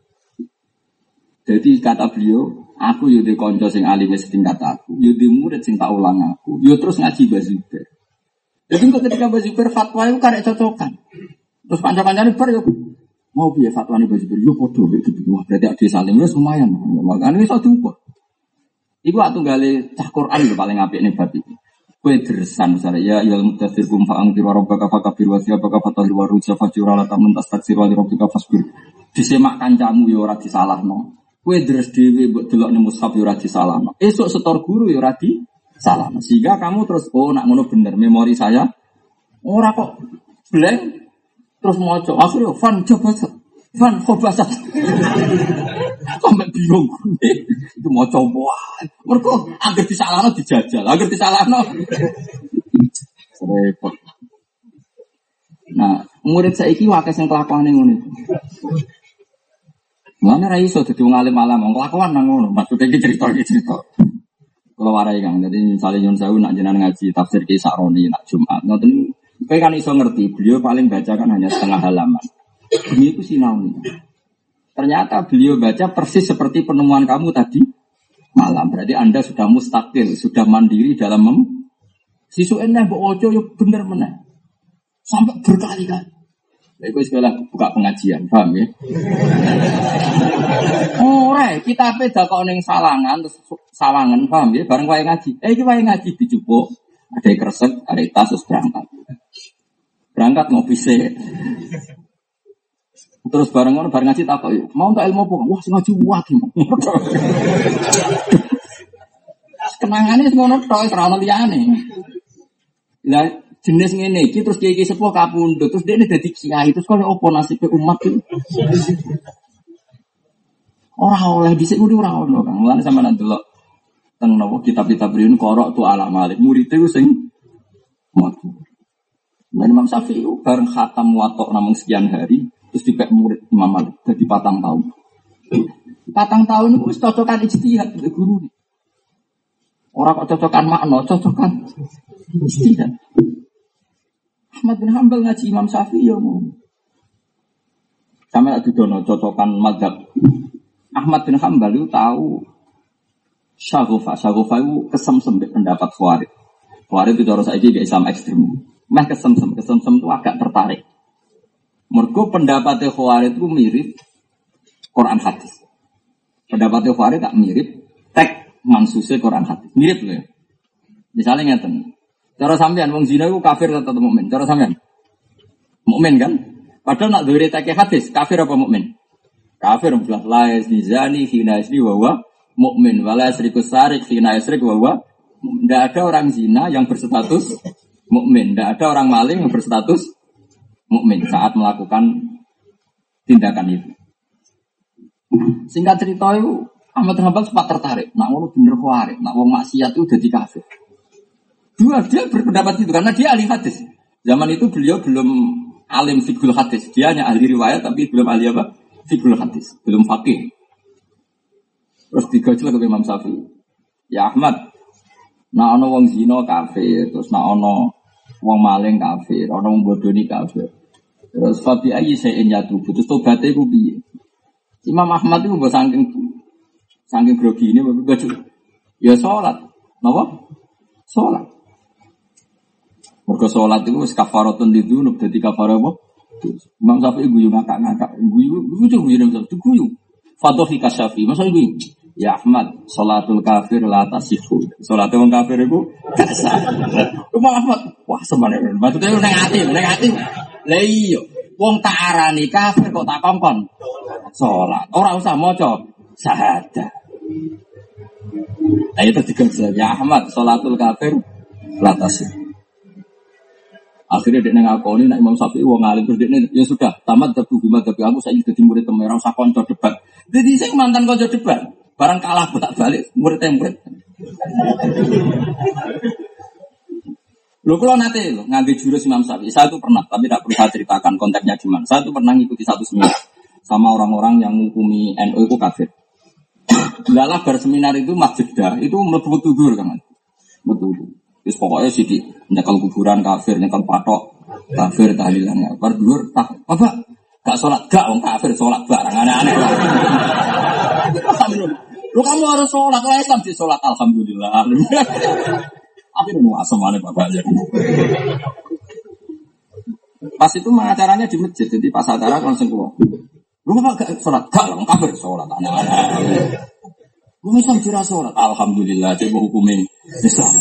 Jadi kata beliau, Aku yo di konco sing alim setingkat aku, yo di murid sing tak ulang aku, yo terus ngaji bazuber. Jadi kok ketika bazuber fatwa itu karek cocokan. Terus panjang-panjangnya bar yo mau biar fatwa ini bazuber yo podo gitu. Wah berarti ada saling wes lumayan. Makanya bisa diukur. Iku atau gale cah Quran paling apik nih batik. Kue misalnya ya ya mutasir kum faang kira robbaka fakabir wa siyabaka fatahil wa rujya fajura la tamun tastaksir wa rabbika fasbir. Disemak kancamu yo ora disalahno. Kue deres dewi buat delok nih mushaf yo ora disalahno. Esok setor guru yo ora disalahno. Sehingga kamu terus oh nak ngono bener memori saya ora kok blank terus moco akhirnya fan coba fan khobasat sampai bingung. Itu mau coba. Mereka agar disalahno dijajal. Agar disalahno. Repot. Nah murid saya iki wakas yang kelakuan yang ngono Mana rai so jadi ngalim malam, kelakuan nang ngono. Maksudnya iki cerita iki cerita. Kalau warai kang, jadi misalnya Yun Sewu nak jenengan ngaji tafsir kisah Roni nak Jumat, ngoten Kowe kan iso ngerti, beliau paling baca kan hanya setengah halaman. Ini itu sinau. Ternyata beliau baca persis seperti penemuan kamu tadi malam. Berarti Anda sudah mustakil, sudah mandiri dalam mem Sisu enak mbok ojo yo bener meneh. Sampai berkali-kali. Lha iku sekolah buka pengajian, paham ya? Ora, kita peda kok ning salangan terus sawangan, paham ya? Bareng wae ngaji. Eh iki wae ngaji dicupuk, ada kresek, ada tas terus berangkat. Berangkat ngopi sih. Terus bareng ngono bareng ngaji takok. Mau tak ilmu apa? Wah, sing ngaji wati. Kenangane ngono tok ora ono liyane. Lah jenis ngene iki terus kiai sepuh kapundhut terus dia dadi kiai terus kok opo nasibe umat iki ora oleh dhisik kudu ora ono Kang mulane sampean delok teng napa kitab-kitab riyen korok tu ala malik murid itu sing dan Imam Syafi'i bareng khatam watok namung sekian hari terus dipek murid Imam Malik jadi patang tahun patang tahun itu cocokan ijtihad guru orang kok cocokan makna cocokan ijtihad Ahmad bin Hambal ngaji Imam Syafi'i ya mau. Sampai dono cocokan madhab. Ahmad bin Hambal itu tahu Syagofa. Syagofa itu kesemsem pendapat Khawarij. Khawarij itu cara saya gak Islam ekstrim. Meh kesemsem, kesemsem itu agak tertarik. Mergo pendapatnya Khawarij itu mirip Quran hadis. Pendapatnya Khawarij tak mirip tek mansusnya Quran hadis. Mirip loh ya. Misalnya ngeten, Cara sampean wong zina itu kafir atau mukmin? Cara sampean? Mukmin kan? Padahal nak diri tak hadis, kafir apa mukmin? Kafir belah la yazni hina yazni wa huwa mukmin wala yasriku sarik hina yasrik wa Tidak ada orang zina yang berstatus mukmin, tidak ada orang maling yang berstatus mukmin saat melakukan tindakan itu. Singkat cerita itu Ahmad Hambal sempat tertarik, nak ngono bener kuarik, nak wong maksiat itu jadi kafir. Dua dia berpendapat itu karena dia ahli hadis. Zaman itu beliau belum alim fikul hadis. Dia hanya ahli riwayat tapi belum ahli apa? Fikul hadis. Belum fakih. Terus digojol ke Imam Syafi'i. Ya Ahmad, nah ono wong zino kafir, terus nah ono wong maling kafir, ono wong bodoni kafir. Terus Fabi ayi saya tubuh, terus tobatnya gue piye? Imam Ahmad itu gue saking saking grogi ini, gue ya sholat, napa? Sholat. Mergo sholat itu kafaratun di dunub dadi kafarah apa? Imam Syafi'i guyu ngakak-ngakak, guyu lucu guyu Imam Syafi'i guyu. Fadhofi kasyafi, masa guyu. Ya Ahmad, sholatul kafir la tasihu. Sholat wong kafir itu gak sah. Ahmad, wah sebenarnya maksudnya nang ati, nang ati. Lah iya, wong tak arani kafir kok tak kongkon. Sholat, ora usah maca syahadat. Nah itu tiga ya Ahmad, sholatul kafir la tasihu. Akhirnya dia ngakoni nak Imam Syafi'i wong alim terus dia ya sudah tamat tapi bima tapi aku saya jadi murid temen usah konco debat. Jadi saya mantan konco debat. Barang kalah bolak balik murid yang murid. Lo kalau nanti lo ngambil jurus Imam Syafi'i, saya itu pernah, tapi tidak perlu saya ceritakan konteksnya gimana. Saya itu pernah ngikuti satu seminar sama orang-orang yang menghukumi NU itu kafir. Lalah berseminar itu masjid dah, itu melebu tudur kan, betul. Terus pokoknya sih nyekal kuburan kafir, nyekal patok kafir tahlilannya. Bar dulur tak apa? Gak sholat gak, wong kafir sholat barang aneh-aneh. Lu kamu harus sholat, kalau Islam di sholat, alhamdulillah. Tapi nu asam mana bapak aja. Pas itu acaranya di masjid, jadi pas acara langsung keluar. Lu gak sholat, gak lah, kafir sholat. Lu Islam kira sholat, alhamdulillah, coba hukumin Islam.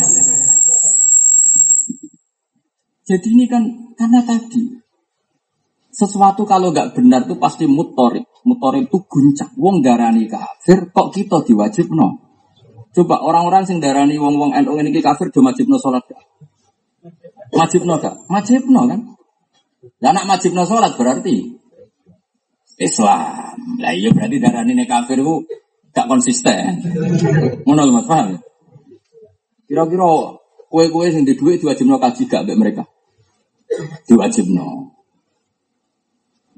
Jadi ini kan karena tadi sesuatu kalau nggak benar itu pasti mutorik. Mutorik itu guncang. Wong darani kafir, kok kita diwajib no? Coba orang-orang sing darani wong-wong NU ini kafir do wajib no sholat gak? Wajib no gak? Wajib no kan? Dan nak wajib no sholat berarti Islam. Lah iya berarti darani ini kafir itu gak konsisten. Mana mas paham? Kira-kira kue-kue sing di duit diwajib no kaji gak mereka? diwajib no.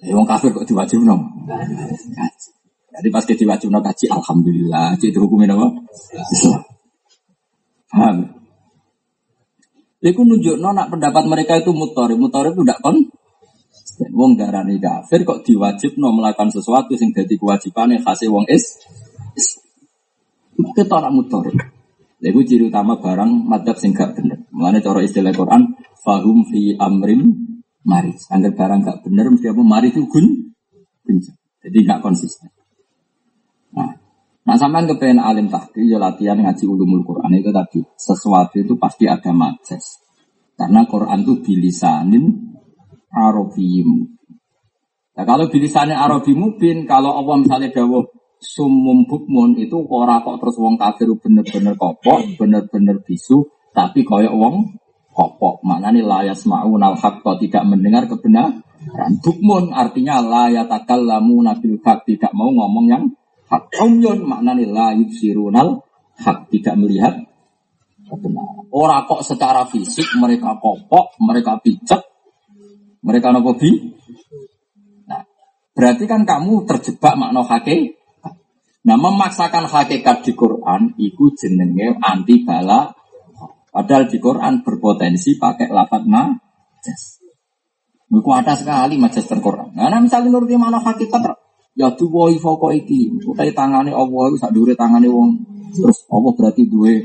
Ya, wong kafir kok diwajib no. Jadi pas kita diwajib no kaji, alhamdulillah, itu hukumnya apa? Islam. Paham? Iku nunjuk nak pendapat mereka itu mutori, mutori itu tidak kon. Wong darani kafir kok diwajib no melakukan sesuatu sing jadi kewajiban yang khasnya wong is. Kita orang mutori. Lalu ciri utama barang madhab sing gak bener. Mulanya cara istilah Quran, fahum fi amrim maris. Angger barang gak bener mesti apa maris itu gun Jadi gak konsisten. Nah, nah sampean kepengen alim tahdi ya latihan ngaji ulumul Quran itu tadi. Sesuatu itu pasti ada majas. Karena Quran itu bilisanin arabiyim. Nah, kalau bilisanin arabi mubin, kalau Allah misalnya dawuh sumum bukmun itu ora kok terus wong kafir bener-bener kopok, bener-bener bisu, tapi koyok wong kopok. Mana nih layas ma'unal kok tidak mendengar kebenaran. Bukmun artinya layatakal lamu nabil hak tidak mau ngomong yang hak. Umyun makna nih layut sirunal hak tidak melihat kebenaran. Orang kok secara fisik mereka kopok, mereka pijak, mereka nopo. Nah, berarti kan kamu terjebak makna hakikat. Nah, memaksakan hakikat di Quran itu jenenge anti bala Padahal di Quran berpotensi pakai lafat majas. Itu ada sekali majas terquran. Nah, misalnya nuruti mana hakikat, ya boy foko iki, utai tangane Allah itu sak dure tangane wong. Terus Allah berarti dua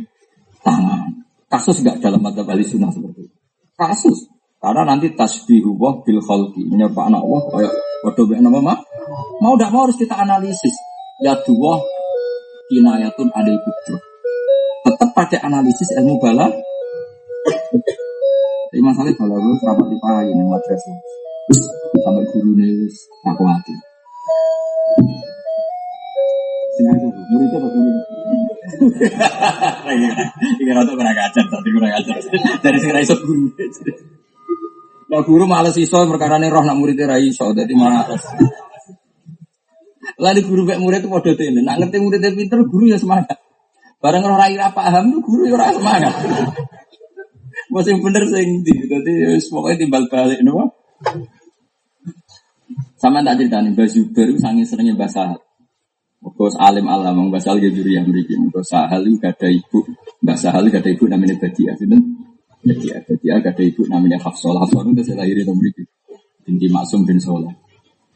tangan. Kasus gak dalam mata bali sunnah seperti itu. Kasus. Karena nanti tasbihu wah bil khalqi. Menyebab anak Allah kayak waduh be nama mah. Mau tidak mau harus kita analisis. Ya dua kinayatun ada ikut tetap pakai analisis ilmu bala. Tapi masalahnya bala gue serapat dipakai nih madrasah. Sampai guru nih aku hati. Sengaja muridnya apa guru? Ini rata kurang ajar, tapi kurang ajar. Dari segera iso guru. Nah guru males iso perkara roh nak muridnya rai iso, jadi malas. Lalu guru baik murid itu podo ini, nak ngerti muridnya pinter, guru ya semangat. Barang roh rai paham tuh guru ya semangat. Masih bener sing di, wis pokoke timbal balik nopo. Sama tak cerita nih, Mbak Zubair itu sangat seringnya bahasa Mergo alim alam, Mbak Sahal gitu. Mergo Sahal itu gak ada ibu, Mbak Sahal gak ada ibu namanya Badia, sinten? Badia, Badia gak ada ibu namanya Hafsah. Hafsah itu saya lahir itu mriki. Binti Maksum bin Soleh.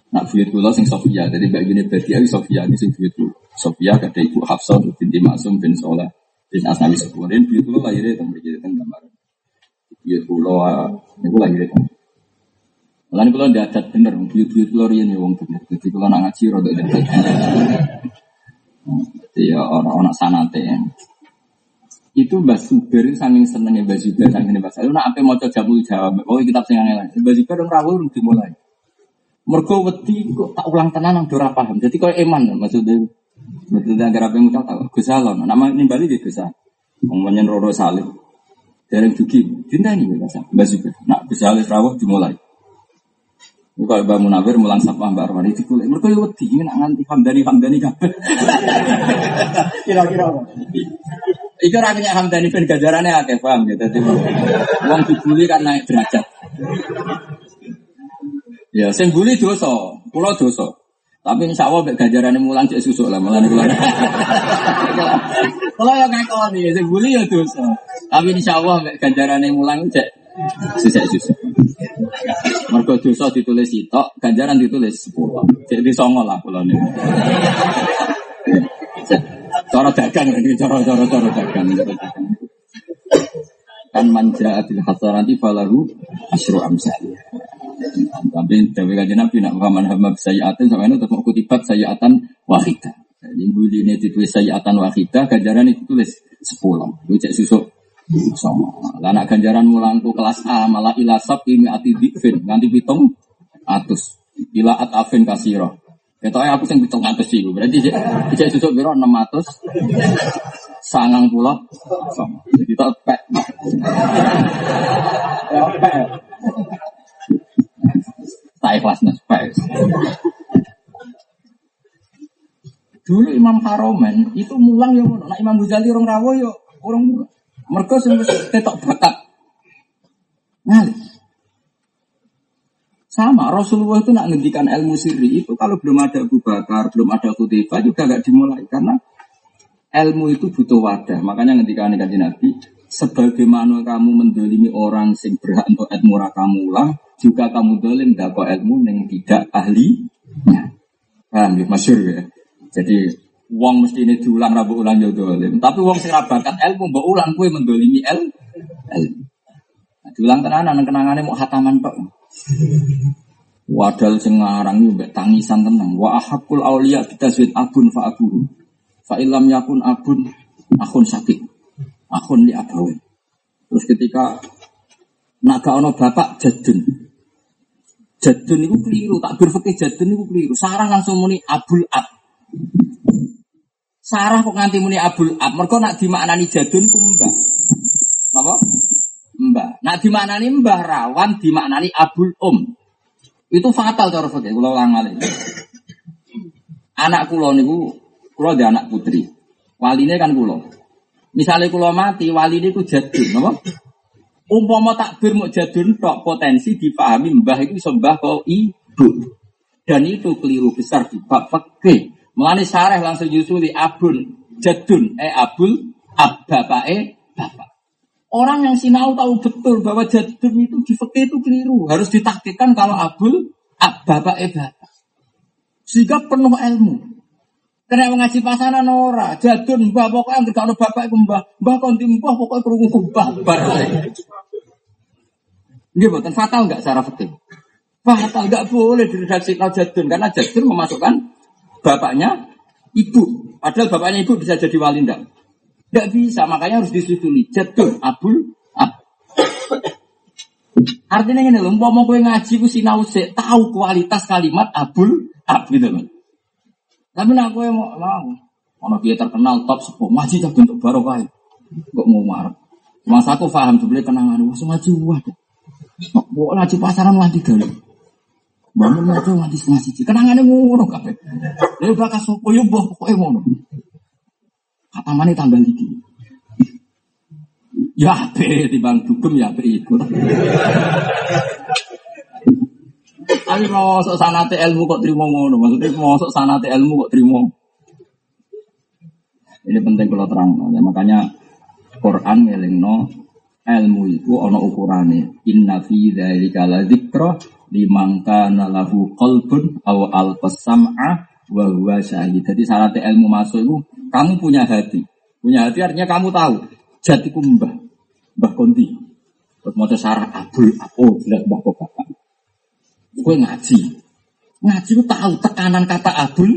Nak buyut kula sing Sofia, jadi Mbak Yuni Badia Sofia ini sing buyut kula. Sofia kata ibu Hafsah binti Maksum bin Soleh bin Asnawi Sepurin. Buyut kula lahirnya itu mriki teng gambaran. Buyut kula niku lahirnya teng. Mulane kula ndak adat bener, buyut-buyut kula riyen ya wong bener. Jadi kula nak ngaji rada adat. Jadi ya orang-orang sanate. Itu Mbak Zubair saking senengnya Mbak Zubair saking Mbak Zubair. Nah, apa mau jamu jawab? Oh, kitab sing aneh. Mbak Zubair dong rawuh dimulai. Mergo wedi kok tak ulang tenan nang ora paham. Jadi kok eman maksudnya. Maksudnya agar apa yang tahu tahu. Gus nama ini Bali di Gus menyen Roro Salim. Dereng dugi, cinta ini. Mbak Zubair. Nak Gus Alon rawuh dimulai. Kalau Mbak Munawir mulang sapa Mbak Arwani itu kulit. Mereka yo wedi nak nganti hamdani hamdani kabeh. Kira-kira apa? Iku ora kena hamdani ben gajarane akeh paham gitu. Dadi wong dibuli kan naik derajat. Ya, sing bully dosa, kula dosa. Tapi insya Allah ganjaran mulang cek susuk lah, malah kula. Kula yang ngakoni, sing bully ya dosa. Tapi insya Allah ganjaran mulang cek susuk susuk. Mergo dosa ditulis itu, ganjaran ditulis sepuluh. Jadi songo lah kula niku. Cara dagang ini, cara cara cara dagang. Kan manja abil hasanati falahu asru amsalih. Tapi dari kajian Nabi nak paman hamba sayyatan sama ini tetap kutibat sayyatan wahidah. Jadi ini ditulis sayyatan wahidah, ganjaran itu tulis sepuluh. Itu cek susuk sama. Lah nak ganjaran mulangku kelas A malah ilasab ini ati dikfin nganti pitung atus. Ila at afin kasiro. Ketoknya aku sing pitung atus sih. Berarti cek cek susuk biro enam atus. Sangang pulau sama. Jadi tak pek. Ya pek. Tak ikhlas pek. Dulu Imam Haromen itu mulang ya Nah Imam Ghazali orang rawo yo orang mulang. Mereka sing tetok bakat. Ngalih. Sama Rasulullah itu nak ngendikan ilmu sirri itu kalau belum ada Abu Bakar, belum ada Khutifah juga gak dimulai karena ilmu itu butuh wadah. Makanya ngendikan kanjeng Nabi, sebagaimana kamu mendolimi orang sing berhak untuk ilmu kamu lah, juga kamu dolim dapat ilmu yang tidak ahli. Nah, paham ya, masyur ya. Jadi Wong mesti ini diulang rabu ulang yo dolim. Tapi wong sing bakat ilmu mbok ulang kue mendolimi el ilmu. Nah, diulang tenanan kenangannya mau hataman tok. Wadal sing ngarang yo tangisan tenang. Wa ahakul auliya bitaswid abun fa abuhu. Fa ilam yakun abun akun sakit. Akun li abawe. Terus ketika naga ono bapak jadun. Jadun itu keliru, tak berfikir jadun itu keliru. Sarang langsung muni abul ab. Sarah kok nganti muni abul ab. Mereka nak dimaknani jadun ku mbah. Mbah. Nak dimaknani mbah rawan dimaknani abul um. Itu fatal cara fakir. Kalau ulang Anak kulo niku ada anak putri. Waline kan kulo. Misalnya kulo mati, wali ini ku jadun, apa? Umpama takbir mau jadun tok potensi dipahami mbah itu sembah kau ibu. Dan itu keliru besar di bab fakir. Mulane sareh langsung nyusuli abun jadun eh abul ab eh bapak. Orang yang sinau tahu betul bahwa jadun itu di fakih itu keliru. Harus ditaktikkan kalau abul ab eh bapak. Sehingga penuh ilmu. Kena mengaji pasaran ora, jadun mbah pokoknya nggak ada bapak itu mbah, mbah konti mbah pokoknya kerungu mbah. Ini bukan fatal nggak secara fakih? Fatal nggak boleh diredaksi jadun karena jadun memasukkan bapaknya ibu. Padahal bapaknya ibu bisa jadi wali ndak? Nggak bisa, makanya harus disusuli. Jadul, abul, ab. Artinya ini loh, mau gue ngaji gue sinau se, tahu kualitas kalimat abul, ab gitu loh. Tapi nak gue mau, mau, mau dia terkenal top sepuh, ngaji untuk barokah. Kok mau marah? Mas aku paham tuh beli kenangan, wah ngaji wah. Mau ngaji pasaran ngaji gawe. Bangun aja nganti setengah siji. Kenangannya ngono kabeh. Lha bakas sopo yo mbah pokoke ngono. Kata mana tambah iki. Ya ape bang dugem ya ape iku. Tapi mau sok sanate ilmu kok terima ngono. Maksudnya mau sok sanate ilmu kok terima. Ini penting kalau terang. Ya, makanya Quran ngelingno ilmu itu ono ukurane. Inna fi dzalika la limangka nalahu kolbun aw al pesam'a wa huwa syahid. Jadi syarat ilmu masuk itu kamu punya hati. Punya hati artinya kamu tahu jatiku mbah, mbah konti. Terus mau abul, oh jelas mbah kok. Gue ngaji, ngaji itu tahu tekanan kata abul.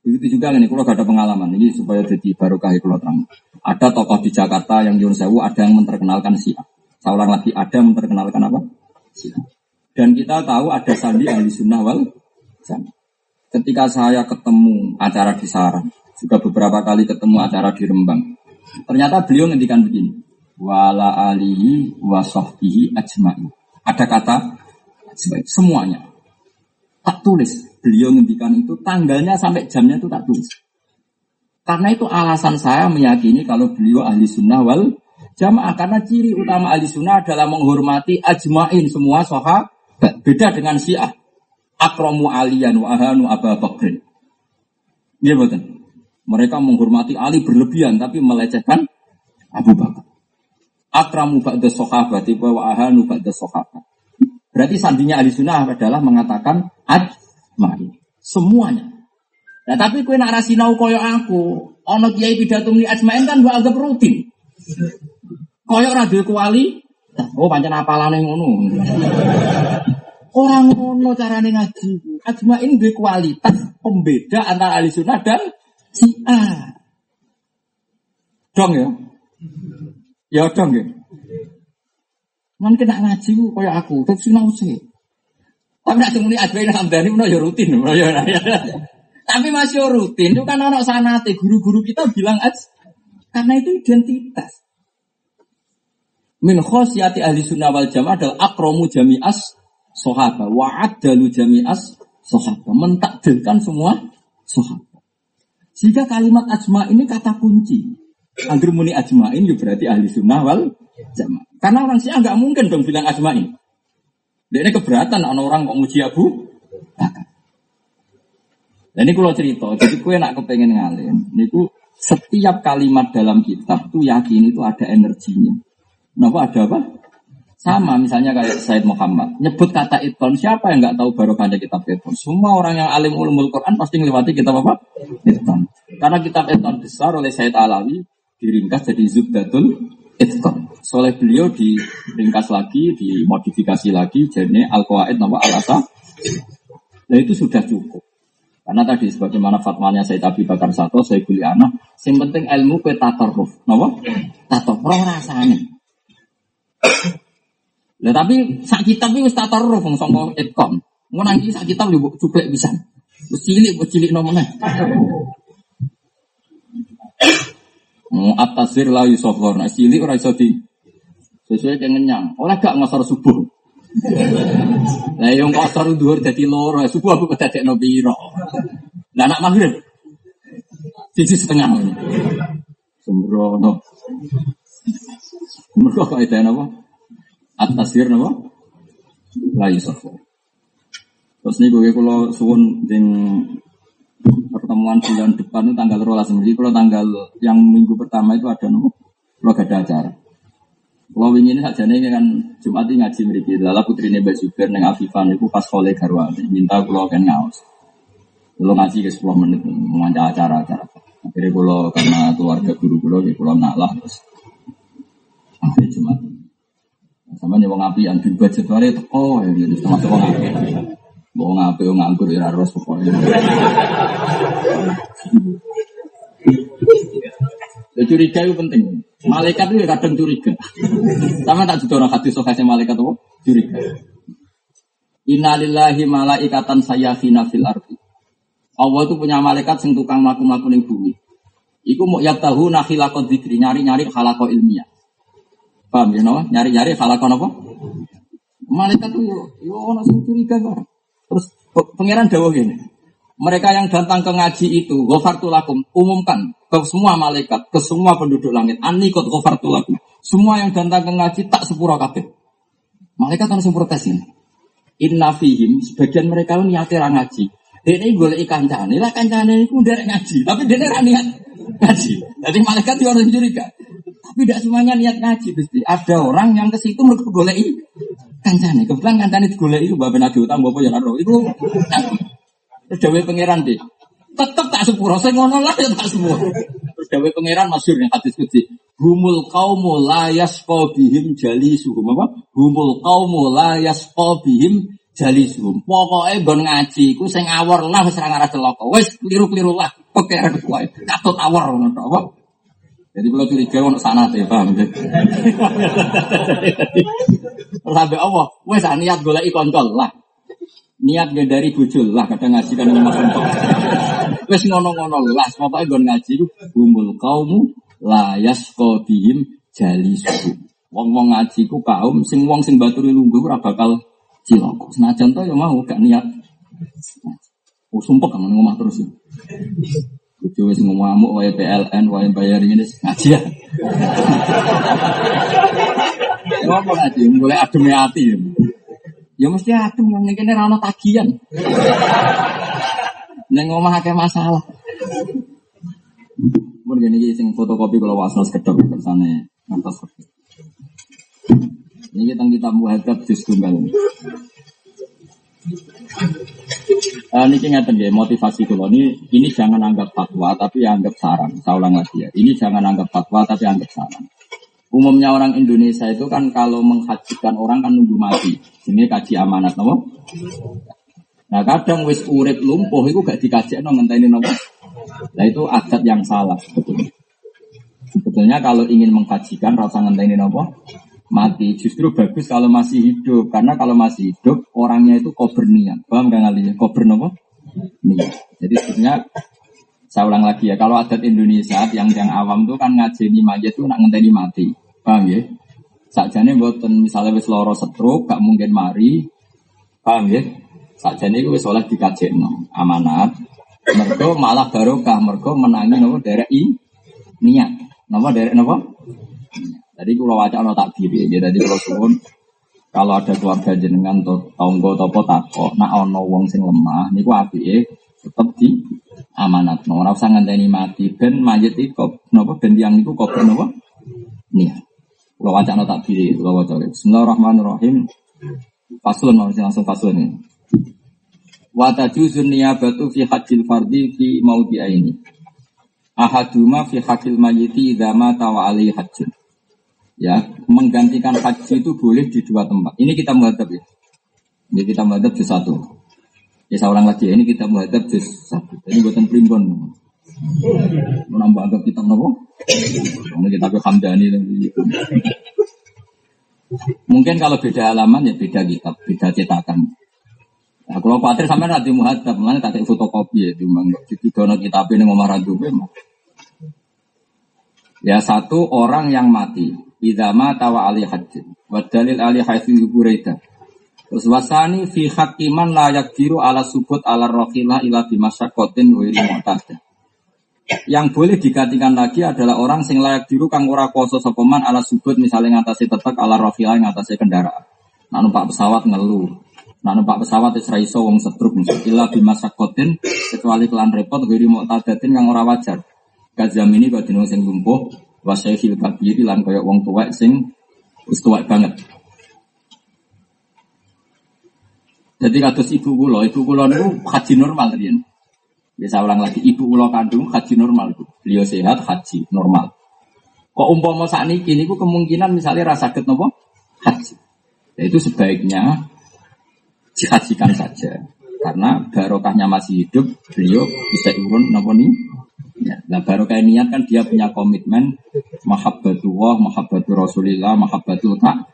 Begitu juga nih, kalau gak ada pengalaman ini supaya jadi barokah kalau terang. Ada tokoh di Jakarta yang Yun Sewu ada yang memperkenalkan Syiah. Saya ulang lagi, ada yang memperkenalkan apa? Dan kita tahu ada sandi ahli sunnah wal. Ketika saya ketemu acara di Sarang, juga beberapa kali ketemu acara di Rembang, ternyata beliau ngendikan begini, wala alihi wa sahbihi ajma'i. Ada kata semuanya. Tak tulis. Beliau ngendikan itu tanggalnya sampai jamnya itu tak tulis. Karena itu alasan saya meyakini kalau beliau ahli sunnah wal jamaah karena ciri utama ahli sunnah adalah menghormati ajmain semua soha beda dengan syiah. Akromu alian wa ahanu aba bakrin. Iya betul. Mereka menghormati Ali berlebihan tapi melecehkan Abu Bakar. Akramu ba'da sahabat wa ahanu ba'da sahabat berarti sandinya ahli sunnah adalah mengatakan ajmain semuanya. Nah tapi kue nak rasinau koyo aku, ono kiai pidato muni ajmain kan gua anggap rutin. Koyo radio kuali, oh pancen apalane ngono. Orang ngono carane ngaji. Ajmain duwe kualitas pembeda antara ahli sunnah dan si A. Dong ya. Ya dong ya. Man kena ngaji ku koyo aku, terus sinau sih. Tapi nak muni ajmain hamdani menawa ya rutin, menawa ya. Tapi masih rutin itu kan anak sanate guru-guru kita bilang aja karena itu identitas. Min khosyati ahli sunnah wal jamaah adalah akromu jami'as sohaba wa adalu jami'as sohaba mentakdirkan semua sohaba. Jika kalimat ajma ini kata kunci. Angger muni ajmain ya berarti ahli sunnah wal jamaah. Karena orang sih nggak mungkin dong bilang ajmain. Dia ini keberatan orang kok muji Abu dan ini kalau cerita, jadi kue nak kepengen ngalim, niku setiap kalimat dalam kitab tuh yakin itu ada energinya. Kenapa ada apa? Sama misalnya kayak Said Muhammad nyebut kata iton siapa yang nggak tahu baru pada kitab iton? Semua orang yang alim ulumul Quran pasti melewati kitab apa? Iton. Karena kitab iton besar oleh Said Alawi diringkas jadi Zubdatul Iton. Soleh beliau diringkas lagi, dimodifikasi lagi jadi Al Qawaid nama Al Asa. Nah itu sudah cukup. Karena tadi sebagaimana fatwanya saya Abi Bakar Sato, saya kuliah anak, yang penting ilmu ke tatarruf. Napa? Tatarruf rasanya. Lah tapi sak kitab iki wis tatarruf wong sangka itkom. Ngono iki sak kitab yo cuplek bisa. Wis cilik wis cilik nomene. Mu atasir la yusafar. Nah cilik ora iso di sesuai dengan nyang. Ora gak ngasar subuh. Lah yang kosor dhuwur dadi loro, subuh aku kedadekno piro. Lah anak maghrib. Sisi setengah. Sembrono. Mereka itu apa? Atasir apa? Lagi sofa. Terus nih gue kalau suwun ding pertemuan bulan depan itu tanggal rolas jadi kalau tanggal yang minggu pertama itu ada nopo kalau gak ada acara kalau ini saja nih kan Jumat ini ngaji mereka. Lala putri ini Zubair neng Afifan itu pas kolej garwa minta kalau kan ngaus. Kalau ngaji ke 10 menit memanca acara-acara. Akhirnya kalau karena keluarga guru guru ya kalau nak terus. Akhirnya Jumat. Sama wong api yang budget itu oh ya gitu termasuk wong api. Wong api wong nganggur ya harus pokoknya. Ya, curiga itu penting. Malaikat itu kadang curiga. Sama tak juga orang hadis sokasnya malaikat itu curiga. Innalillahi malaikatan sayyafina fil ardi. Allah itu punya malaikat sing tukang mlaku-mlaku ning bumi. Iku mau tahu nakhilakot dzikri, nyari-nyari halako ilmiah. Paham ya no? Nyari-nyari halako apa? Malaikat itu yo ono curiga kok. Terus pangeran dawuh gini. Mereka yang datang ke ngaji itu, gofartulakum, umumkan ke semua malaikat, ke semua penduduk langit. Anikot gofartulakum. Semua yang datang ke ngaji tak sepura kabeh. Malaikat harus protes ini. Inna fihim, sebagian mereka ini niatnya ngaji. Ini boleh ikan cani, lah kancane itu udah ngaji. Tapi dia ini niat ngaji. Jadi malaikat itu harus curiga. Tapi tidak semuanya niat ngaji, pasti. Ada orang yang ke situ mereka boleh kancane. Kebetulan kancane boleh itu, bapak nabi utang, bapak ya Itu Terus dawe pangeran deh. Tetep tak sepuro, saya ngono lah ya tak semua. Terus dawe pangeran masyur yang hadis kutsi. Humul kaumu layas bihim jali suhum apa? Humul kaumu layas bihim jali suhum. Pokoknya gon ngaji, ku sing awor lah wis ra ngarah celaka. Wis kliru-kliru lah. Pangeran kuwi. Katut awor ngono apa? Jadi kalau curiga ono sana deh, paham? Sampai Allah, wes niat golek koncol lah niat gak dari bujul lah kadang ngaji kan mas untuk wes ngono-ngono lah pokoknya gue ngaji bumul kaumu layas kodihim jali suhu wong wong ngaji ku kaum sing wong sing baturi lungguh ora bakal cilok senajan to ya mau gak niat oh sumpah kan ngomong terus ya Kudu wis ngomong wae PLN wae bayar ini ngaji ya. Ngomong ngaji mulai adem hati. Ya. Ya mesti adem yang kene ra ono tagihan. Neng omah masalah. Mun ngene iki sing fotokopi kalau wasno sekedok kersane ngantos. Ini kita kitab muhadzab juz tunggal. Uh, ini ngeten ya motivasi kula ini ini jangan anggap fatwa tapi anggap saran. Saya ulang lagi ya. Ini jangan anggap fatwa tapi anggap saran. Umumnya orang Indonesia itu kan kalau menghajikan orang kan nunggu mati. Ini kaji amanat nopo. Nah kadang wis urip lumpuh itu gak dikaji no ngenteni nopo. Nah itu adat yang salah sebetulnya. Sebetulnya kalau ingin mengkajikan rasa ngenteni nopo mati. Justru bagus kalau masih hidup. Karena kalau masih hidup, orangnya itu kober niat. Paham gak kali Kober nopo? Niat. Jadi sebenarnya saya ulang lagi ya, kalau adat Indonesia yang yang awam tuh kan ngajeni mayat tuh nak ngenteni mati. Paham ya? Sakjane mboten misalnya wis loro stroke gak mungkin mari. Paham ya? Sakjane iku wis oleh dikajekno amanat. Mergo malah barokah, mergo menangi nopo derek i niat. Napa derek napa? Tadi kalau wajah no takdir ya, jadi kalau suwun kalau ada keluarga jenengan atau tonggo atau potako, nak ono wong sing lemah, niku api ya tetap di amanat. No, ora usah ngenteni mati ben mayit iku napa ben tiyang niku kober napa? Nih. Kalau wajah no takdir, kalau wajah. Bismillahirrahmanirrahim. Faslun langsung faslun ini. Wa tajuzun niyabatu fi hajjil fardi fi ini. Ahaduma fi hajjil mayiti idza mata wa alaihi ya menggantikan haji itu boleh di dua tempat. Ini kita menghadap ya. Ini kita menghadap di satu. Ya ulang lagi ya, ini kita menghadap di satu. Ini buatan primbon. Menambah agak kita nopo. Ini kita ke Hamdani. Mungkin kalau beda halaman ya beda kitab, beda cetakan. Nah, kalau khawatir sampai nanti muhadab, mana tak fotokopi ya, timbang di dono kitab ini ngomong radu Ya satu orang yang mati, idama tawa ali hajjin. Wa dalil ali haitsu Buraida. Terus wasani fi hakiman layak diru ala subut ala rohila ila bimasyakotin wa mu'tadah. Yang boleh digantikan lagi adalah orang sing layak diru kang ora kuasa sopeman ala subut misalnya ngatasi tetek ala rohila ngatasi kendaraan. Nak numpak pesawat ngeluh. Nak numpak pesawat wis ra iso wong setruk ila bimasyakotin kecuali kelan repot wa mu'tadatin kang ora wajar. Kazam ini kok sing lumpuh wasyaikhil kabiri lan kaya wong tuwek sing wis banget. Jadi kados ibu kula, ibu kula niku haji normal riyen. Bisa ulang lagi, ibu kula kandung haji normal. Beliau sehat haji normal. Kok umpama saat ini niku kemungkinan misalnya rasa sakit nopo haji. Ya itu sebaiknya dihajikan saja. Karena barokahnya masih hidup, beliau bisa urun nopo nih Ya, nah baru kayak niat kan dia punya komitmen mahabbatullah, mahabbatul Rasulillah, mahabbatul tak.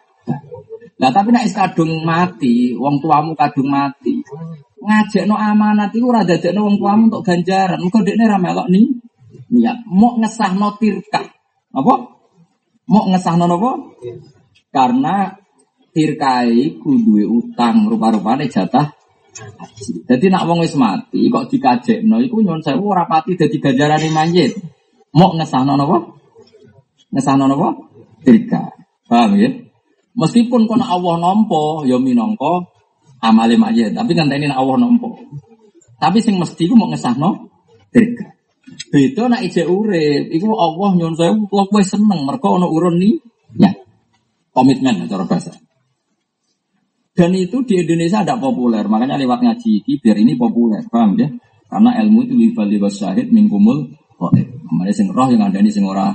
Nah tapi nak kadung mati, wong tuamu kadung mati. Ngajak no amanat itu rada no wong tuamu untuk ganjaran. Engkau dekne ramelok nih niat. Mau ngesah no tirka. Apa? Mau ngesah no apa? Karena tirkai kudu utang rupa-rupanya jatah jadi nak wong wis mati kok dikajekno iku nyuwun sewu ora pati dadi ganjarane manjit. Mok ngesahno napa? Ngesahno napa? Tirka. Paham ya? Meskipun kono Allah nampa ya minangka amale manjit, tapi ngenteni nak Allah nampa. Tapi sing mesti ku mok ngesahno tirka. Beda nak ije urip, iku Allah nyuwun sewu kok wis seneng mergo ana urun ni ya. Komitmen cara bahasa. Dan itu di Indonesia tidak populer, makanya lewat ngaji ini biar ini populer, paham ya? Karena ilmu itu libal libas syahid mingkumul khair. Namanya sing roh yang ada ini sing ora.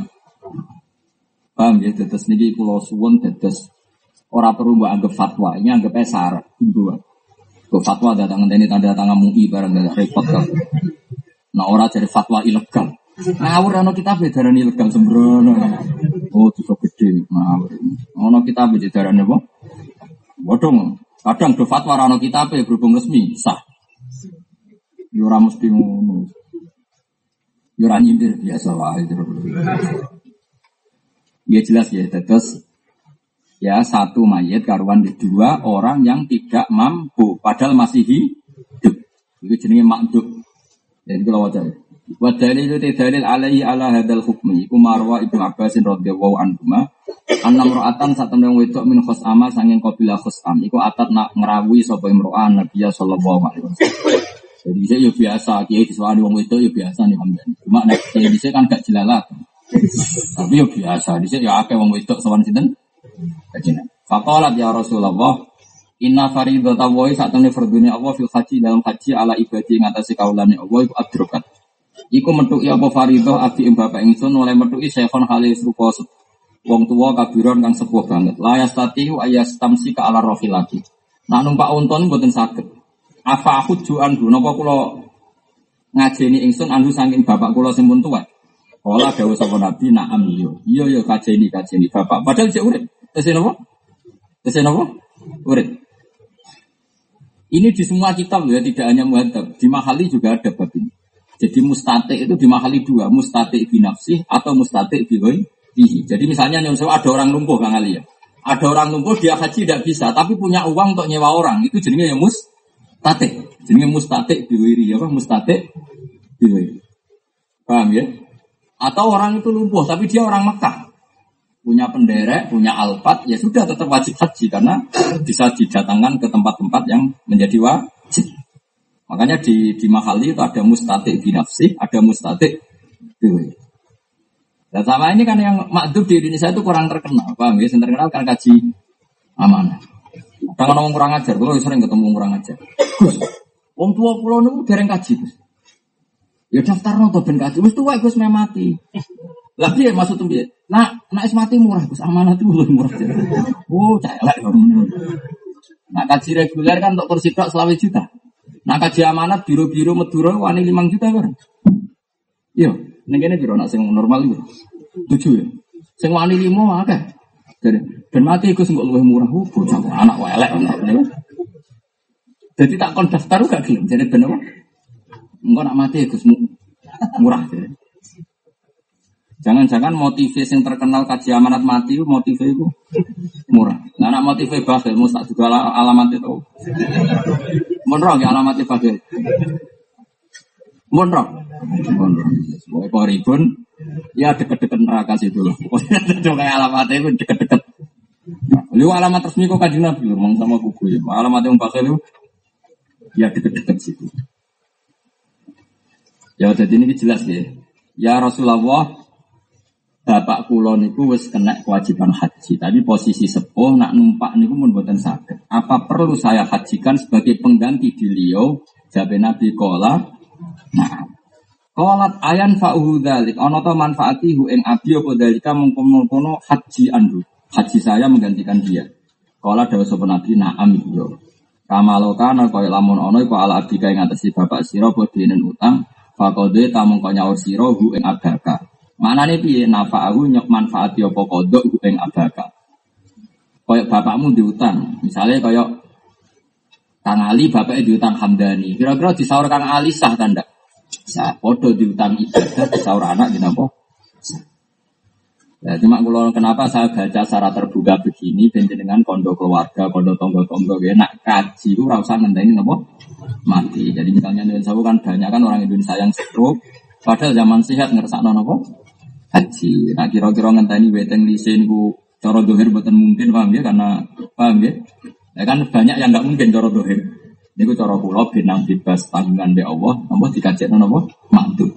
Paham ya? Tetes niki pulau suwon tetes ora perlu mbak anggap fatwa, ini anggap esar, ibu. Ke fatwa datang ini tanda tangan MUI barang dari repot kan. Nah orang cari fatwa ilegal. Ngawur ana kitab darah ilegal sembrono. Oh, itu gede ngawur. Ana kitab darah apa? Bodong, kadang do fatwa rano kita apa berhubung resmi sah. Yura ya mesti ngono. Yura ya nyindir biasa wae. Ya jelas ya, terus ya satu mayat karuan di dua orang yang tidak mampu padahal masih hidup. Itu jenenge makduk. Jadi kalau wajah Wa dalil itu dalil alaihi ala hadal hukmi iku marwa Ibnu Abbas radhiyallahu anhu anna mra'atan satemene wedok min khosama sanging kabilah khosam iku atat nak ngrawuhi sapa imro'an Nabi sallallahu alaihi wasallam. Jadi bisa ya biasa, kiai disuani wong wedok ya biasa nih hamdan. Cuma nek kiai bisa kan gak jelalat. Tapi ya biasa, bisa ya akeh wong wedok sowan sinten? Kajian. Faqalat ya Rasulullah Inna faridata wa saat ini fardune Allah fil haji dalam haji ala ibadi ing atase kaulane Allah iku adrokat. Iku metuki apa faridah abi ing bapak ingsun oleh metuki syekhon halis rupa wong tua kabiron kang sepuh banget. La yastati wa yastamsi ka ala rohilati. Nak numpak unta mboten saged. Afa aku juan du napa kula ngajeni ingsun andu saking bapak kula sing pun tuwa. Kala dawuh sapa nabi na'am iya. Iya iya kajeni kajeni bapak. Padahal cek urip. Tesih napa? Tesih napa? Urip. Ini di semua kitab ya, tidak hanya muhadzab. Di mahali juga ada bab ini. Jadi mustate itu di mahali dua, mustate binafsih atau mustate bihi. Jadi misalnya nih, ada orang lumpuh Kang Ali ya. Ada orang lumpuh dia haji tidak bisa, tapi punya uang untuk nyewa orang. Itu jadinya ya mustate. Jadinya mustate biwiri apa mustate biwiri. Paham ya? Atau orang itu lumpuh, tapi dia orang Mekah punya penderek, punya alpat, ya sudah tetap wajib haji karena bisa didatangkan ke tempat-tempat yang menjadi wajib. Makanya di di mahali itu ada mustatik binafsi, ada mustatik dewi. Dan sama ini kan yang makdub di Indonesia itu kurang terkenal, paham ya? Yang terkenal kan kaji amanah. Kadang ngomong kurang ajar, kalau sering ketemu kurang ajar. Gus, wong tua pulau nunggu dereng kaji, Gus. Ya daftar noto ben kaji, Gus tua Gus mati. Lagi ya maksud tuh Nah, nak es mati murah, Gus amanah itu lebih murah. Oh, celek Nah, kaji reguler kan untuk kursi tok selawe juta. Nah, kaji amanat biru-biru Madura wani limang juta kan. Iya, ning kene biro nak sing normal itu. Tujuh ya. Sing wani limo akeh. Jadi, ben mati Gus kok luwih murah. Oh, bocah anak welek Jadi tak kon daftar gak gelem. Jadi ben apa? Nak mati Gus murah. Jangan-jangan motivasi yang terkenal kaji amanat mati motivasi itu murah. Nah, anak motivasi bakhil, tak juga alamat itu. Monroh ya alamat bakhil. Monroh. Monroh. Sebagai koribun, ya deket-deket neraka situ loh. Coba alamatnya itu deket-deket. Lu alamat resmi kok kaji nabi, ngomong sama kuku ya. Alamat yang bakhil itu, ya deket-deket situ. Ya jadi ini jelas ya. Ya Rasulullah, bapak kulo niku wis kena kewajiban haji. Tadi posisi sepuh nak numpak niku mun boten sakit. Apa perlu saya hajikan sebagai pengganti di beliau? Jabe Nabi kola. Nah, kolat ayan fa'uhu dalik. Ono to manfaati hu ing abi apa dalika haji andu. Haji saya menggantikan dia. Kola dawa sapa Nabi na'am yo. Kamalo kana kaya lamun ono iku ala abdi ngatasi bapak sira bodenen utang. Fakode tamung kaya nyaur sira hu ing abdaka. Mana nih piye aku nyok manfaat yo kodok ing abaka. Koyok bapakmu diutang, misalnya koyok Kang Ali bapaknya diutang Hamdani. Kira-kira disaur Kang Ali sah ndak? Sah. Podo diutang ibadah disaur anak kenapa? Ya, cuma kalau kenapa saya baca secara terbuka begini, dengan kondo keluarga, kondo tonggo tonggo, ya nak kaji itu rasa ngenteni nopo mati. Jadi misalnya Indonesia kan banyak kan orang Indonesia yang stroke, padahal zaman sehat ngerasa nopo haji. Nah kira-kira ngenteni weteng lise niku cara dohir buatan mungkin paham ya karena paham ya. Ya kan banyak yang nggak mungkin cara dohir. Niku cara pulau benang bebas tanggungan be Allah, apa dikajekno napa? Makdum.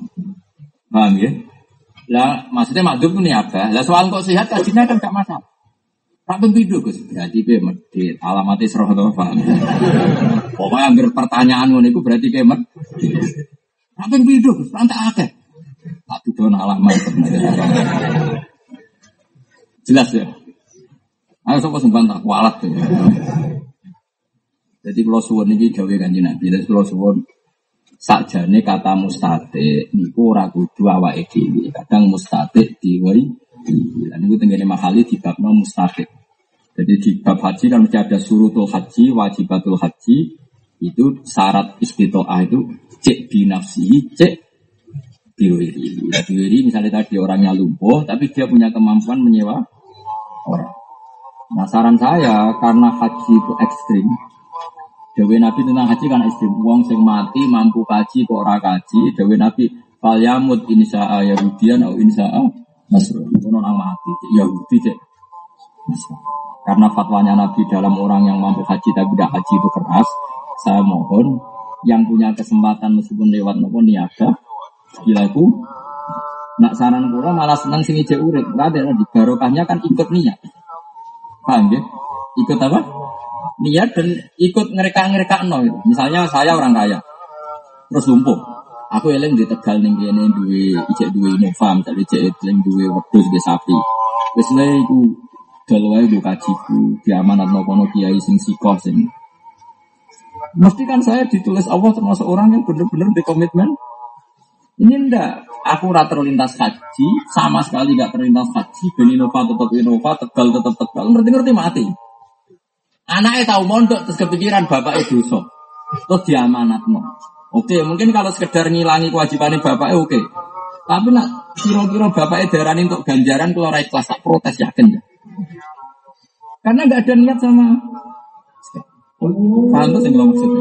Paham ya? Lah maksudnya makdum ini apa? Lah soal kok sehat kajinya kan gak masalah. Tak pembidu Gus, berarti be medit, alamatnya serah to paham. Pokoknya hampir pertanyaan iku berarti ke medit. Tak pembidu Gus, tak akeh. Tak tuduh alamat. Jelas ya. Ayo sapa sing tak kualat ya. Jadi kalau suwun ini gawe kanji Nabi, jadi kalau suwun sakjane kata mustate niku ora kudu awake dhewe. Kadang mustate diwai Lan niku tengene mahali bab mustate. Jadi di bab haji kan mesti ada surutul haji, wajibatul haji, itu syarat istitoah itu cek binafsi, cek diwiri. Ya, diwiri misalnya tadi orangnya lumpuh, tapi dia punya kemampuan menyewa orang. Nah saran saya karena haji itu ekstrim, Dewi Nabi tentang haji kan ekstrim. Uang sing mati mampu kaji kok ora kaji. Dewi Nabi fal yamut insya'a Yahudian atau insya'a Nasrul. Kono nang mati Yahudi cek. Karena fatwanya Nabi dalam orang yang mampu haji tapi tidak haji itu keras, saya mohon yang punya kesempatan meskipun lewat maupun niaga Gilaku nak saran kula malah seneng sing ijek urip. Ora ada di barokahnya kan ikut niat. Paham ya? Ikut apa? Niat dan ikut ngereka-ngereka no. Misalnya saya orang kaya, terus lumpuh. Aku eling di Tegal ning kene duwe ijek duwe Innova, misalnya ijek eling duwe wedhus duwe sapi. Wis lha iku dol wae kajiku, diamanatno kono kiai sing sikoh Mesti kan saya ditulis Allah termasuk orang yang benar-benar di komitmen. Ini ndak, aku rata terlintas haji, sama sekali gak terlintas haji, ben Innova tetap Innova, Tegal tetap Tegal, ngerti-ngerti mati. Anaknya tahu mondok terus kepikiran bapak itu so, terus diamanat no. Oke, mungkin kalau sekedar ngilangi kewajiban bapak oke. Tapi nak kira-kira bapak darah untuk ganjaran rakyat kelas tak protes yakin ya. Karena nggak ada niat sama Paham tuh yang maksudnya?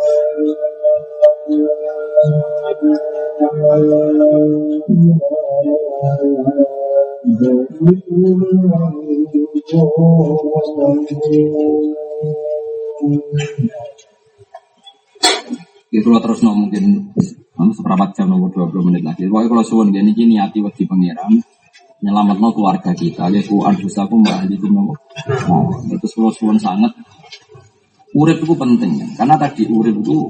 Itu terus no mungkin seperempat jam nomor 20 menit lagi. Pokoknya kalau suwon gini gini hati waktu pangeran nyelamat no keluarga kita. Ya ku aku mbak itu nomor. Nah, itu kalau suwon sangat. Urip itu penting karena tadi urip itu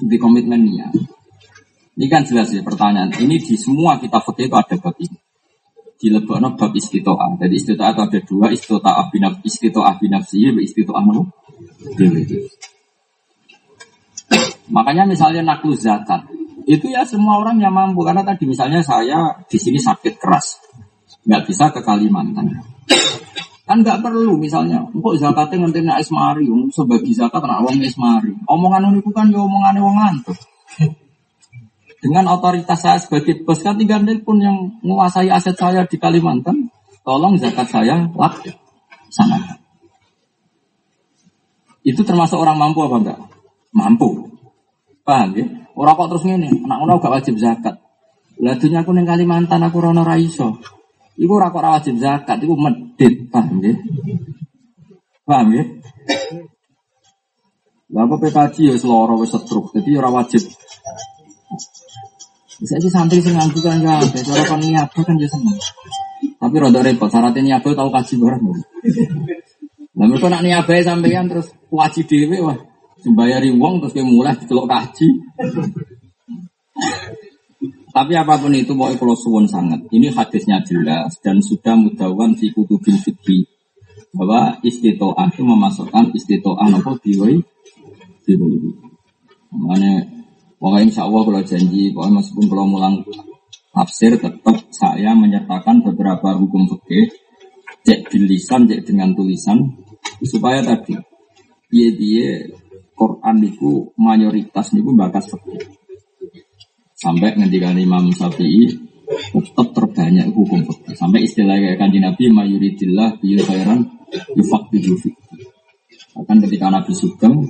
di komitmen niat. Ini kan jelas ya pertanyaan. Ini di semua kita fakir itu ada bab ini. Di lebokno bab istitoah. Jadi istitoah itu ada dua. Istitoah binaf, istitoah binafsi, istitoah no. Makanya misalnya naklu zakat. Itu ya semua orang yang mampu. Karena tadi misalnya saya di sini sakit keras. Nggak bisa ke Kalimantan. Kan nggak perlu misalnya, kok zakatnya nanti naik esmari, sebagai zakat nak wong esmari. Omongan itu kan ya omongan wong ngantuk. Dengan otoritas saya sebagai bos kan tinggal pun yang menguasai aset saya di Kalimantan, tolong zakat saya waktu sana. Itu termasuk orang mampu apa enggak? Mampu. Paham ya? Orang kok terus ini, anak orang gak wajib zakat. Lah aku neng Kalimantan aku rono raiso. Iku ora kok wajib zakat, iku medit, paham ya? Paham ya? Lah apa PKJ ya seloro wis setruk, jadi ora wajib. Bisa sih santri sing nganggu kan ya, cara kon niat kan ya seneng. Tapi rada repot, syaratnya niat tahu kaji barang. Lah mereka nak niat sampean terus wajib dhewe wah. Dibayari wong terus mulai dicelok kaji. Tapi apa pun itu mau kalau suwon sangat. Ini hadisnya jelas dan sudah mudawan fi kutubil fikih bahwa istitoah itu memasukkan istitoah nopo diwoi diwoi. Makanya pokoknya insya Allah kalau janji, pokoknya meskipun kalau mulang tafsir tetap saya menyertakan beberapa hukum fikih cek bilisan cek dengan tulisan supaya tadi dia dia Quran itu mayoritas niku bakas fikih Sampai ngendikan Imam Syafi'i tetap terbanyak hukum fikih. Sampai istilah kayak kanji Nabi mayuridillah bil khairan yufaqihu. Bahkan ketika Nabi Sugeng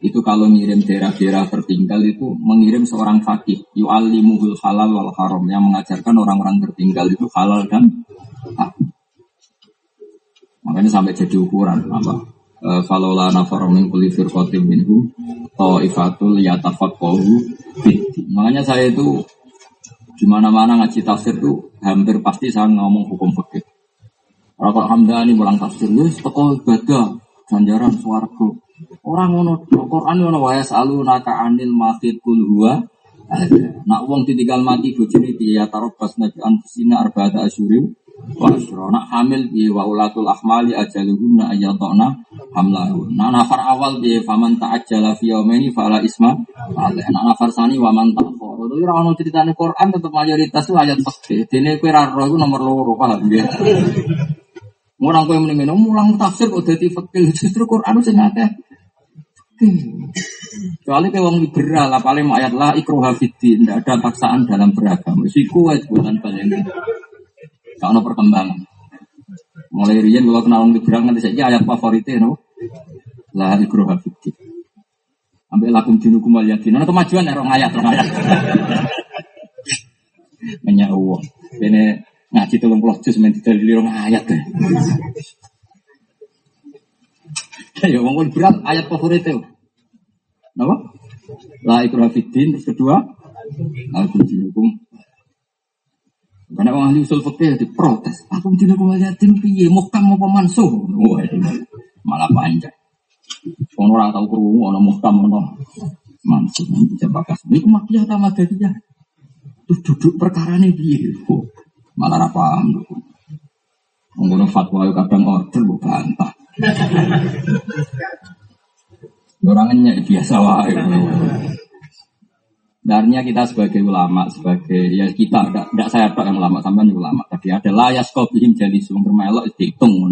itu kalau ngirim daerah-daerah tertinggal itu mengirim seorang fakih yu'allimuhul halal wal haram yang mengajarkan orang-orang tertinggal itu halal dan haram. Makanya sampai jadi ukuran apa? Eh, falola nafar min kulli firqatin minhum taifatul yatafaqahu Makanya saya itu di mana-mana ngaji tafsir itu hampir pasti saya ngomong hukum fikih. Kalau Hamdani pulang tafsir, wis teko ibadah, ganjaran swarga. Orang ngono Quran ngono wae salu naka anil mahid kul huwa Nak wong ditinggal mati bojone piye ya tarobas nabi anfusina arba'ata asyurim Wasro nak hamil bi wa ulatul ahmali ajaluhunna ayatona hamlahun. Nah nafar awal bi faman ta'ajjala fi yaumaini fala isma aleh. Nak nafar sani wa man ta'khara. Itu ora ono critane Quran tetep mayoritas itu ayat fikih. Dene kowe ra roh iku nomor loro paham ya. Orang kowe muni ngene mulang tafsir kok dadi fikih justru Quran sing akeh. Kecuali ke wong liberal, paling ayat la ikroha fiddin, tidak ada paksaan dalam beragama. Siku bukan balik. Kalau perkembangan. Mulai rian kalau kenal orang nanti saja ayat favoritnya no. Lah ikroh hafidin. Ambil lakum dinukum wal yakin. Nah kemajuan ya orang ayat orang ayat. Banyak uang. Ini ngaji tolong puluh juz main tidak orang ayat. Ya wong liberal ayat favoritnya. Napa? La ikroh hafidin. Terus kedua. Lakum dinukum karena orang ahli usul fikih diprotes. Aku tidak mau yatim piye, mau pemansuh. Wah, malah panjang. Orang orang tahu kerungu, orang muhkam, orang mansuh. Bisa bakas. Ini kemakiah sama dia. Terus duduk perkara ini piye. Malah apa paham. Fatwa kadang order, bukan bantah. Orangnya biasa wae. Sebenarnya kita sebagai ulama, sebagai ya kita, tidak saya pak yang ulama, sampai ulama. Tadi ada layas kopihim jadi sumber melok dihitung.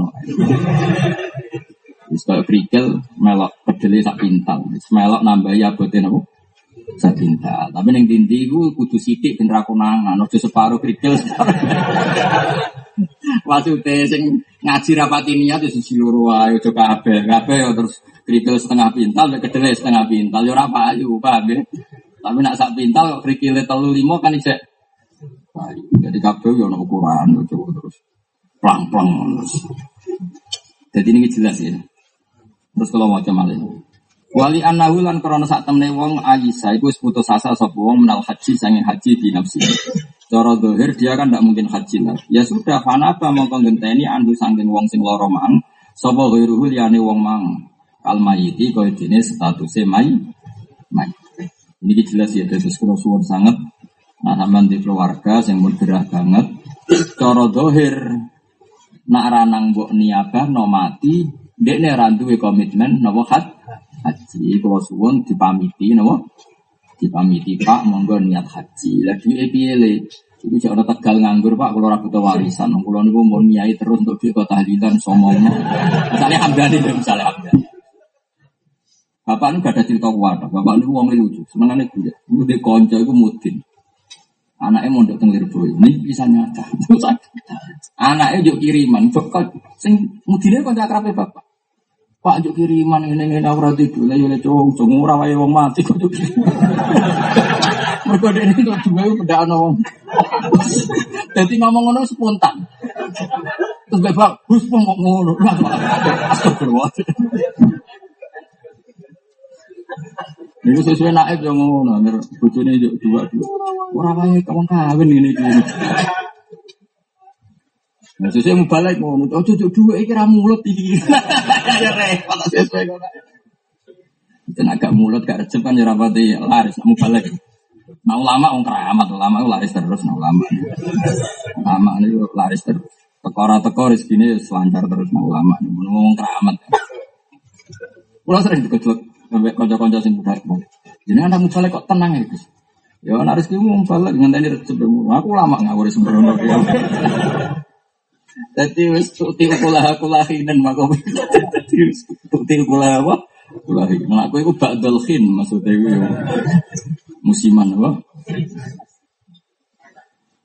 Wis kayak krikel melok pedele sak pintal. Melok nambah ya boten apa? Sak pintal. Tapi ning dindi iku kudu sithik ben ra konangan, aja separo krikel. Maksude sing ngaji rapati niat wis siji loro wae aja kabeh. Kabeh terus krikel setengah pintal, kedele setengah pintal yo ora payu, paham ya? Tapi nak sak pintal krikile telu limo kan isek. Jadi kabel yo ono ukuran coba terus plang-plang terus. Jadi ini jelas ya. Terus kalau macam malih. Wali anahu lan krana sak temne wong Aisyah iku wis putus asa sapa wong menal haji sanging haji di nafsi. Cara dohir dia kan tidak mungkin haji lah. Ya sudah fanaba mongko ngenteni andu sanging wong sing lara mang. Sapa ghairuhu liyane wong mang. Kal mayiti koyo dene statuse may. Ini jelas ya, dari suwon sangat. Nah, di keluarga yang bergerah banget. Coro dohir, nak ranang mbok niabah no mati, dia nih randu komitmen nopo hat haji. Kalau suwon dipamiti nopo dipamiti pak monggo niat haji. Lagi epile. Ibu jangan tegal nganggur pak, kalau ragu warisan. Kalau niku mau niai terus untuk di kota tahlilan somong. Misalnya hamdani, misalnya hamdani. Bapak ini gak ada cerita kuat. Bapak ini uang lucu. Senengannya gue. Gue di konco itu mudin. Anaknya mau datang boy. Ini bisa nyata. Anaknya juga kiriman. Bapak sing mudinnya konco akrabnya bapak. Pak juk kiriman ini ini aku rati dulu. Ya udah cowok cowok murah wae wong mati kok juk kiriman. Ini kok juga udah ana wong. Jadi ngomong ngono spontan. Terus hus pun kok ngono. Astagfirullah. Ini sesuai naik yang ngono, agar bojone yo dua dua. Ora wae kawan kawin ini iki. Nah, sesuai mau balik ngono, oh cucu dua iki ra mulut iki. Ya repot sesuai ngono. Itu agak mulut gak recep kan ya rapati laris, mau balik. Nah ulama orang keramat, ulama laris terus, nah ulama. Ulama ini laris terus. Tekora tekor rezeki selancar terus, nah ulama. Ngomong keramat. Pulau sering dikejut, sampai konco-konco sing budaya. Jadi anak mubalek kok tenang ya Gus. Ya anak rezeki mau mubalek dengan tadi rezeki Aku lama ngawur sebenarnya. Jadi wis tuti kula kula hinen mako. Jadi tuti kula apa? Kula hinen. Nah, aku iku ba'dal khin maksudnya musiman apa?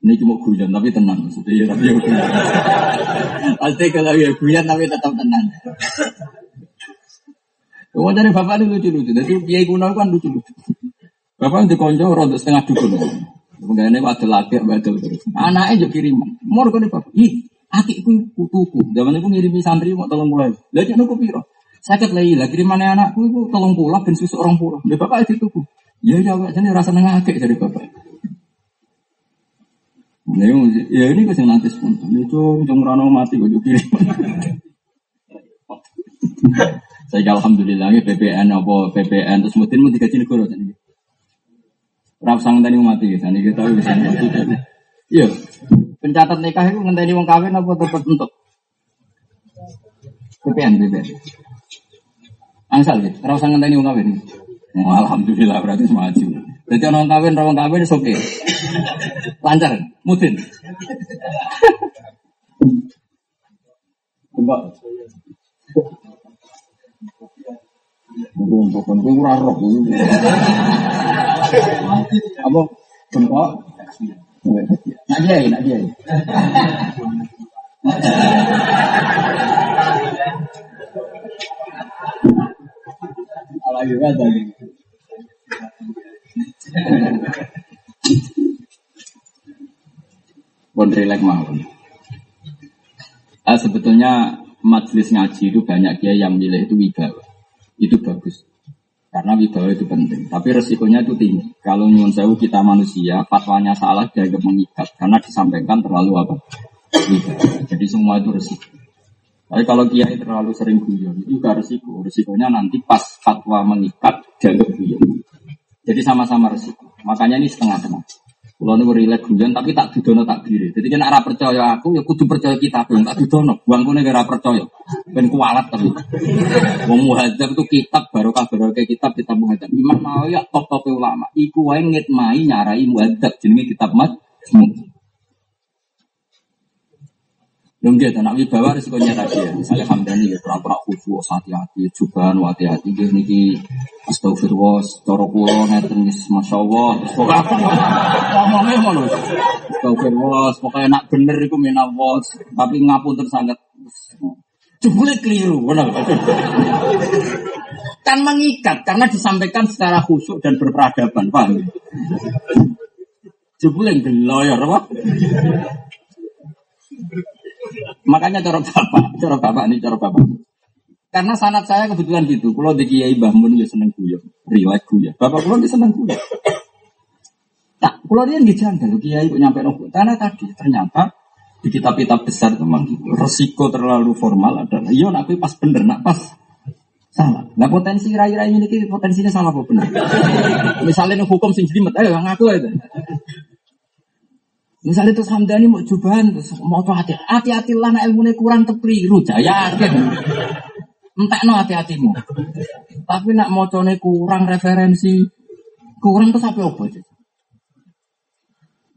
Ini cuma guyon tapi tenang maksudnya ya tapi ya. Pasti kalau ya guyon tapi tetap tenang. Oh dari bapak ini lucu-lucu. Jadi kiai kuno kan lucu-lucu. Bapak di konco rontok setengah dukun. Kemudian ini ada laki, ada terus. Anaknya juga kiriman. Mor kan bapak. Ih, akikku kutuku. Zaman itu ngirimi santri mau tolong mulai. Lihat yang aku piro. Sakit lagi lah kirimannya anakku itu tolong pulang dan susu orang pulang. Dia bapak itu tuku. Ya ya pak, jadi rasa nengakek dari bapak. Nah, ya ini ke sini nanti spontan. Itu cuma rano mati gue kirim. Saya alhamdulillah PPN apa PPN terus mungkin mau dikaji negara tadi. Rap sang tadi mati gitu, ini kita bisa mati. Iya, pencatat nikah itu ngenteni wong kawin apa tetap untuk PPN PPN. Angsal gitu, rap sang ngenteni wong kawin. Oh, alhamdulillah berarti maju. Jadi orang kawin, orang kawin oke. Okay. Lancar, mudin. Coba. Bukan, gue kurang roh. Apa? Bengkok? Nak dia, nak dia. Alagi kata Pun relax mau. Ah, sebetulnya majelis ngaji itu banyak dia yang milih itu wibawa itu bagus. Karena wibawa itu penting. Tapi resikonya itu tinggi. Kalau nyuwun sewu kita manusia fatwanya salah dianggap mengikat. Karena disampaikan terlalu apa? Jadi semua itu resiko. Tapi kalau kiai terlalu sering guyon itu juga resiko. Resikonya nanti pas fatwa mengikat dianggap guyon. Jadi sama-sama resiko. Makanya ini setengah-tengah kalau nih rilek guyon tapi tak didono tak diri. Jadi kan arah percaya aku ya kudu percaya kita dong tak didono. Buangku nih gara percaya. Ben kualat tapi. Wong muhadzab itu kitab baru kayak kitab kita muhadzab. Imam mau ya top top ulama. Iku wae ngitmai nyarai muhadzab jenenge kitab mat. Yang gitu, nak wibawa risikonya tadi ya. Misalnya Hamdani ya, pura-pura khusyuk, hati-hati, cobaan, hati-hati. Dia niki astagfirullah, coro kulo, ngeten, masya Allah. Terus pokoknya aku ngomongnya ngono. Astagfirullah, pokoknya nak bener itu minawat. Tapi ngapun tersangat. Jebule keliru, benar. kan mengikat, karena disampaikan secara khusyuk dan berperadaban, paham? Jebule geloyor, apa? Makanya cara bapak, cara bapak ini cara bapak. Karena sanat saya kebetulan gitu. Kalau di Kiai Bahmun ya seneng guyon, relax guyon. Bapak kalau dia seneng guyon. Tak, kalau dia nggak janggal, Kiai kok nyampe nopo. Karena tadi ternyata di kitab-kitab besar memang gitu. Resiko terlalu formal adalah, iya nak pas bener, nak pas salah. Nah potensi rai-rai ini potensinya salah apa benar? Misalnya hukum sing jelimet, ayo ngaku aja. Misalnya terus Hamdani mau cobaan, terus mau hati, hati-hati lah, ilmu kurang terpeliru, jaya yakin. Entah no hati-hatimu. Tapi nak mau kurang referensi, kurang tuh sampai apa aja.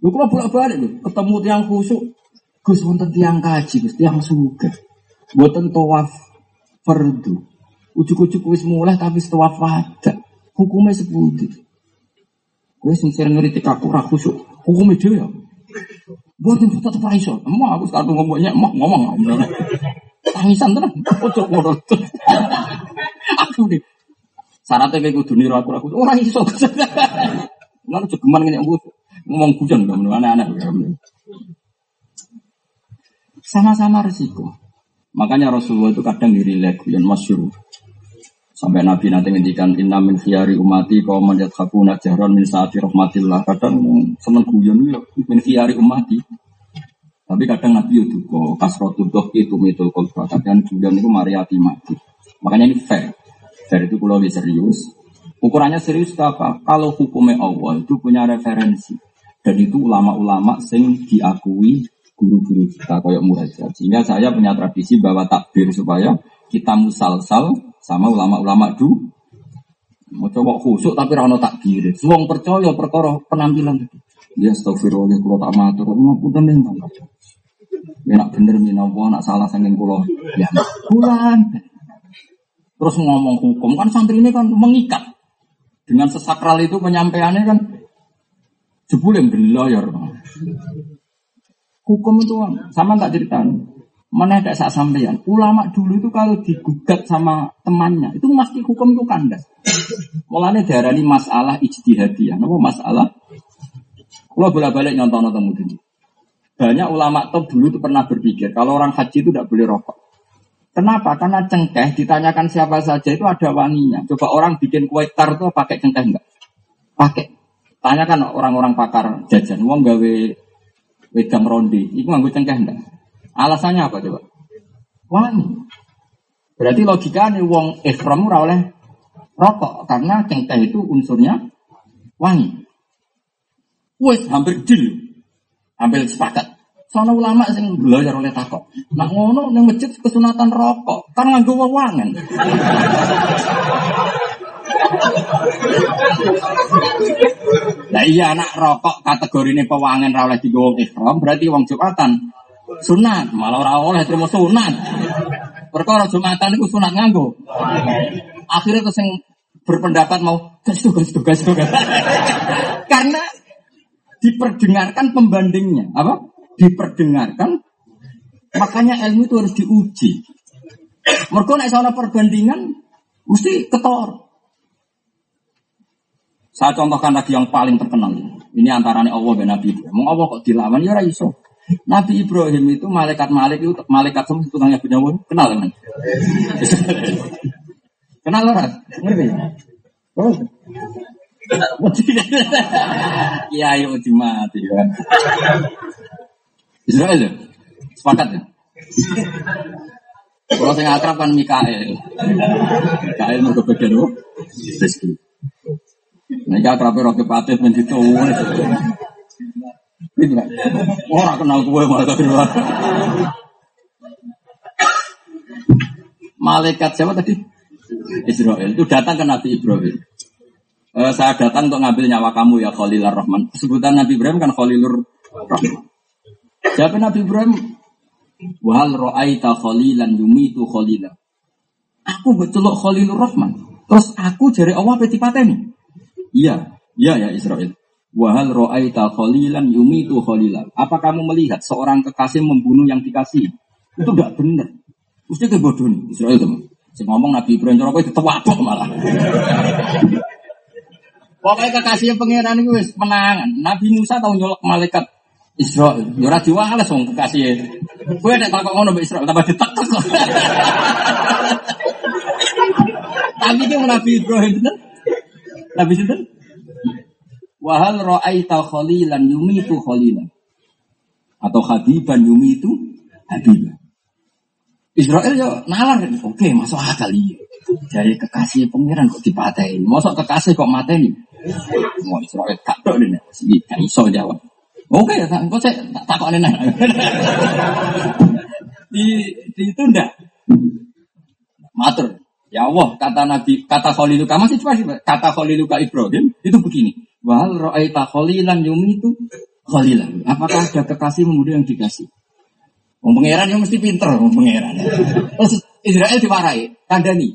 Lu kalau bolak balik lu, ketemu tiang kusuk, gus wonten tiang kaji, gus tiang suka, buatan tawaf fardu. Ujuk-ujuk wis mulai tapi setawaf wajah, hukumnya sepuluh. Gue sing sering ngeritik aku hukumnya dia ya. Buat yang tetap iso. Emang aku sekarang ngomongnya, emang ngomong. Tangisan tenan. Pojok ngono. Aku nih. Syaratnya kayak kudu niru aku aku orang iso. Mana jogeman ngene aku ngomong hujan enggak aneh-aneh. Sama-sama resiko. Makanya Rasulullah itu kadang diri yang masyur. Sampai Nabi nanti ngendikan inna min khiyari umati kau manjat hakuna jahron min saati rahmatillah. Kadang seneng guyon ya min khiyari umati. Tapi kadang Nabi itu kok kasrotul doh itu mitul kolfa. Kadang guyon itu mariati mati. Makanya ini fair. Fair itu pulau serius. Ukurannya serius itu apa? Kalau hukumnya Allah itu punya referensi. Dan itu ulama-ulama sing diakui guru-guru kita kayak murajat. Sehingga saya punya tradisi bahwa takbir supaya kita musalsal sama ulama-ulama dulu. Mau coba khusuk tapi rano takbir. Suang percaya perkara penampilan. Ya astagfirullah kalau tak matur. Mau pun nih Ya nak bener minawa, nak salah saking kulo. Ya bulan. Terus ngomong hukum kan santri ini kan mengikat. Dengan sesakral itu penyampaiannya kan jebule belayar. Hukum itu sama tak ceritain. Mana ada saat sampeyan. Ulama dulu itu kalau digugat sama temannya, itu pasti hukum itu kandas. Mulanya darah ini masalah ijtihadiyah. Nama masalah? Kalau bolak-balik nyontoh nonton mungkin. Banyak ulama top dulu itu pernah berpikir kalau orang haji itu tidak boleh rokok. Kenapa? Karena cengkeh ditanyakan siapa saja itu ada wanginya. Coba orang bikin kue tar tuh pakai cengkeh enggak? Pakai. Tanyakan orang-orang pakar jajan, uang gawe wedang ronde, itu nggak cengkeh enggak? Alasannya apa coba? Wangi. Berarti logikanya wong ihram ora oleh rokok karena cengkeh itu unsurnya wangi. Wes hampir deal. Hampir sepakat. Soalnya ulama sing belajar oleh takok. Nak ngono ning masjid kesunatan rokok, kan nganggo wewangen. Nah iya anak rokok kategori ini pewangen ra oleh digawa ihram berarti wong Jumatan sunat, malah ora oleh terima sunat. Perkara Jumatan itu sunat nganggo. Akhirnya terus yang berpendapat mau gas tugas tugas tugas. Karena diperdengarkan pembandingnya, apa? Diperdengarkan. Makanya ilmu itu harus diuji. Mereka naik soal perbandingan mesti ketor. Saya contohkan lagi yang paling terkenal. Ini antaranya Allah dan Nabi. Mau Allah kok dilawan ya iso. Nabi Ibrahim itu malaikat malik itu malaikat semua tukangnya punya kenal kan? kenal orang? Ngerti? Oh. Iya, ayo mati mati kan. Israel ya? Sepakat ya? Kalau saya akrab kan Mikael. Mikael mau kebagian apa? Rizki. Nek akrab roh kepatit men Orang kenal gue malah kedua. Malaikat siapa tadi? Israel itu datang ke Nabi Ibrahim. Uh, saya datang untuk ngambil nyawa kamu ya Khalilur Rahman. Sebutan Nabi Ibrahim kan Khalilur Rahman. Siapa Nabi Ibrahim? Wahal ro'aita khalilan yumitu khalila. Aku betul Khalilur Rahman. Terus aku jari Allah peti pateni. Iya, iya ya Israel. Wahal ro'aita khalilan yumitu khalilan. Apa kamu melihat seorang kekasih membunuh yang dikasih? Itu tidak benar. Mesti kebodohan Israel teman. Saya ngomong Nabi Ibrahim cara itu tewabok malah. Pokoknya kekasih pangeran itu menangan. Nabi Musa tahu nyolok malaikat Israel. Ya ora diwales wong kekasih. Kowe nek takok ngono mbek Israel tambah ditek-tek. Tapi itu Nabi Ibrahim bener. Nabi sinten? Wahal ra'aita khalilan yumitu khalilan. Atau habiban yumitu habiban. Israel ya nalar. Oke, masuk akal iya. Jadi kekasih pangeran kok dipatahin. Masuk kekasih kok mateni. Mau Israel tak tahu deh. Gak iso jawab. Oke, ya, kok saya tak takut nenek. di, itu ndak. Matur. Ya Allah, kata Nabi, kata Khaliluka, masih cuma kata Khaliluka Ibrahim, itu begini. Wal ro'aita khalilan yumi itu khalilan. Apakah ada kekasih muda yang dikasih? Wong pangeran yang mesti pinter, wong pangeran. Terus Israel diwarai, nih.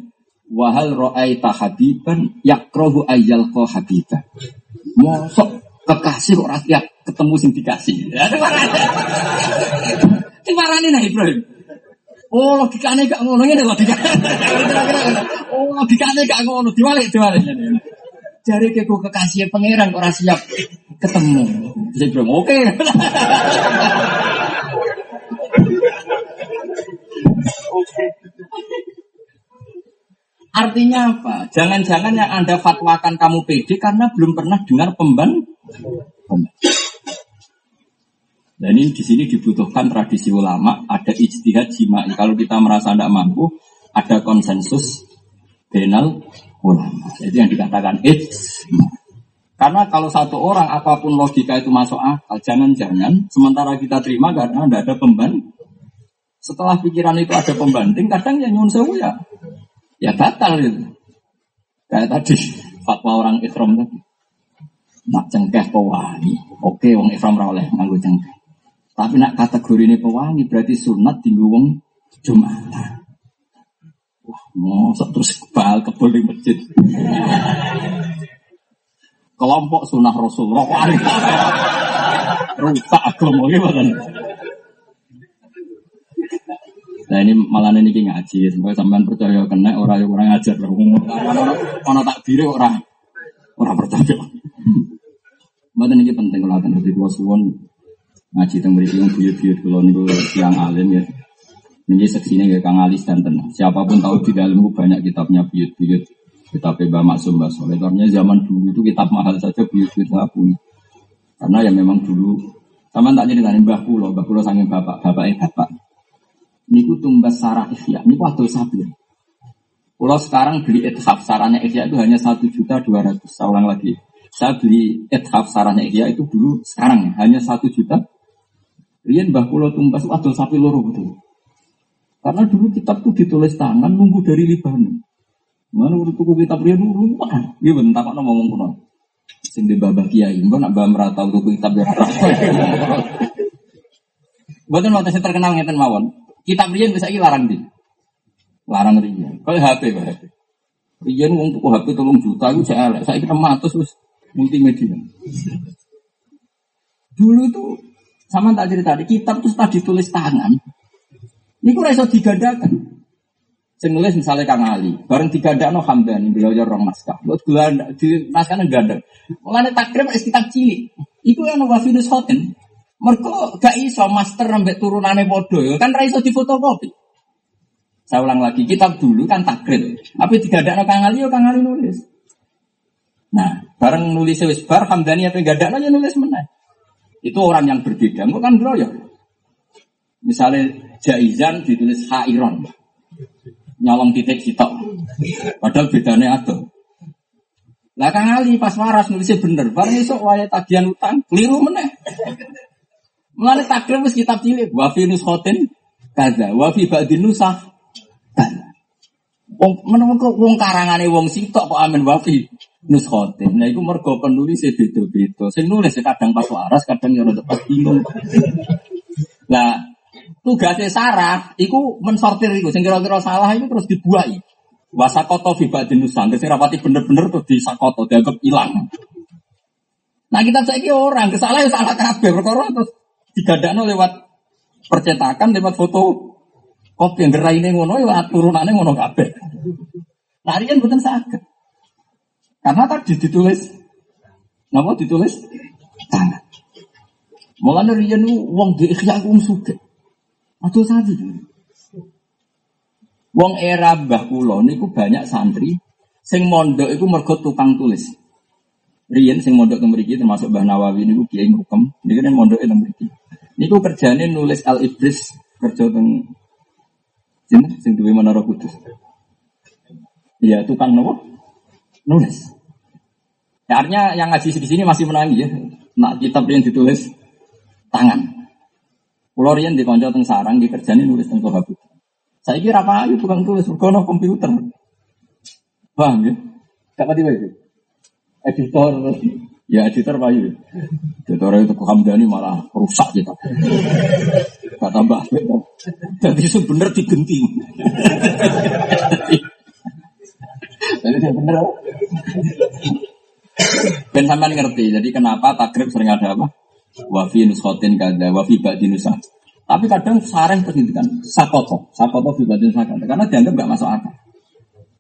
Wahal ro'aita habiban yakrohu ayyal ko habiban. Mosok kekasih kok rakyat ketemu sing dikasih. Ya, Dimarani nah Ibrahim. Oh logikanya gak ngono ini logikanya. oh logikanya gak ngono diwalik diwalik. Jari ke kekasih pangeran orang siap ketemu. Saya bilang oke. Artinya apa? Jangan-jangan yang Anda fatwakan kamu pede karena belum pernah dengar pemban. pemban. Dan ini di sini dibutuhkan tradisi ulama, ada ijtihad jima'i. Kalau kita merasa tidak mampu, ada konsensus benal ulama. Itu yang dikatakan ijma. Karena kalau satu orang apa pun logika itu masuk akal, jangan-jangan sementara kita terima karena tidak ada pemban. Setelah pikiran itu ada pembanding, kadang ya nyun sewu ya, ya batal itu. Kayak tadi fatwa orang ikhram tadi. Nak cengkeh pewangi, oke wong ikhram rawleh nganggo cengkeh. Tapi nak kategori ini pewangi berarti sunat di wong Jumatan. Mosok terus bal kebul di masjid. Kelompok sunah Rasulullah wali. Rusak agama gimana? Nah ini malah ini ngaji, semoga sampean percaya kena orang yang orang ngajar Orang tak diri orang orang percaya. Mbak ini penting kalau di dua suwon ngaji tentang mriki yang buyut-buyut kula niku siang alim ya. Ini seksinya ya Kang Ali Stanton. Siapa pun tahu di dalam banyak kitabnya buyut-buyut. Kitab Mbak Maksum Mbak Soleh. Karena zaman dulu itu kitab mahal saja buyut-buyut saya punya. Karena ya memang dulu sama tak jadi Mbah Kulo, Mbah Kulo sanging bapak, bapak eh bapak. Niku tumbas sarah ikhya, niku atau sabir. Kulo sekarang beli ethaf sarahnya ikhya itu hanya satu juta dua ratus. Saya ulang lagi. Saya beli ethaf sarahnya ikhya itu dulu sekarang ya, hanya satu juta Rian Mbah Kulo Tumbas adol sapi loro betul. Karena dulu kitab itu ditulis tangan nunggu dari Libanon. Mana urut tuku kitab Rian dulu mana? Iya bentar kok ngomong kuno. Sing di babah kiai, enggak nak mbah merata tuku kitab ya. Buatan waktu saya terkenal ngeten mawon. Kitab Rian bisa larang di. Larang Rian. Kalau HP bah HP. Rian ngomong tuku HP tolong juta itu saya elek. Saya kira matus multimedia. Dulu tuh sama tak cerita di kitab itu setelah ditulis tangan. Ini kok iso digandakan. Sing nulis misalnya Kang Ali, bareng digandakno Hamdani beliau ya rong naskah. Buat gula di naskah ganda. Mulane takrib wis kitab cilik. Iku yang Wafinus Hoten. Mereka gak iso master rambet turunannya podo, kan ra iso difotokopi. Saya ulang lagi, kitab dulu kan takrib. Tapi digandakno Kang Ali, yo Kang Ali nulis. Nah, bareng nulis wis bar Hamdani apa gandakno ya nulis meneh. Itu orang yang berbeda. Bukan ya. Misalnya Jaizan ditulis Hairon. Nyolong titik sitok. Padahal bedanya ada. Lah Kang Ali pas waras nulisnya bener. Barang esok waya tagihan utang, keliru meneh. Mulane takrib wis kitab cilik, wa fi nushatin kaza, wa fi ba'din nusah kaza. Wong menawa wong karangane wong sitok kok amin wa fi nuskhotin. Nah itu mergo penulis beda-beda. Sing nulis kadang pas waras, kadang ya rada pas bingung. Nah, tugasnya Sarah iku mensortir iku sing kira-kira salah itu terus dibuai. Wasakoto fi badin nusan, sing rapati bener-bener terus disakoto dianggap hilang. Nah kita saiki orang kesalahan salah kabeh perkara terus digandakno lewat percetakan lewat foto kopi yang gerai ini ngono ya turunannya ngono kabeh. Nah, kan bukan sakit. Karena tadi ditulis, nama ditulis tangan. Mulane riyen wong di ikhya wong sugih. Aduh saja. Wong era Mbah kula niku banyak santri sing mondok iku mergo tukang tulis. Riyen sing mondok teng mriki termasuk Mbah Nawawi niku kiai hukum, niki kan mondok teng mriki. Niku kerjane nulis Al Ibris kerja teng sing sing duwe Menara Kudus. Iya, tukang nopo? nulis. Ya, artinya yang ngaji di sini masih menangi ya. Nak kitab yang ditulis tangan. Pulau Rian di konco teng sarang dikerjani nulis teng habib. Saya kira apa itu bukan tulis berkono komputer. Paham ya? Siapa tiba itu? Editor Ya editor Pak Yu. Editor itu Hamdani malah rusak kita. Kata Mbak Jadi itu bener digenting. Jadi dia bener Ben sampean ngerti. Jadi kenapa takrib sering ada apa? Wafi nuskotin kada, wafi ba'di nusa. Tapi kadang sarang kan sakoto, sakoto fi ba'di nusa Karena dianggap gak masuk akal.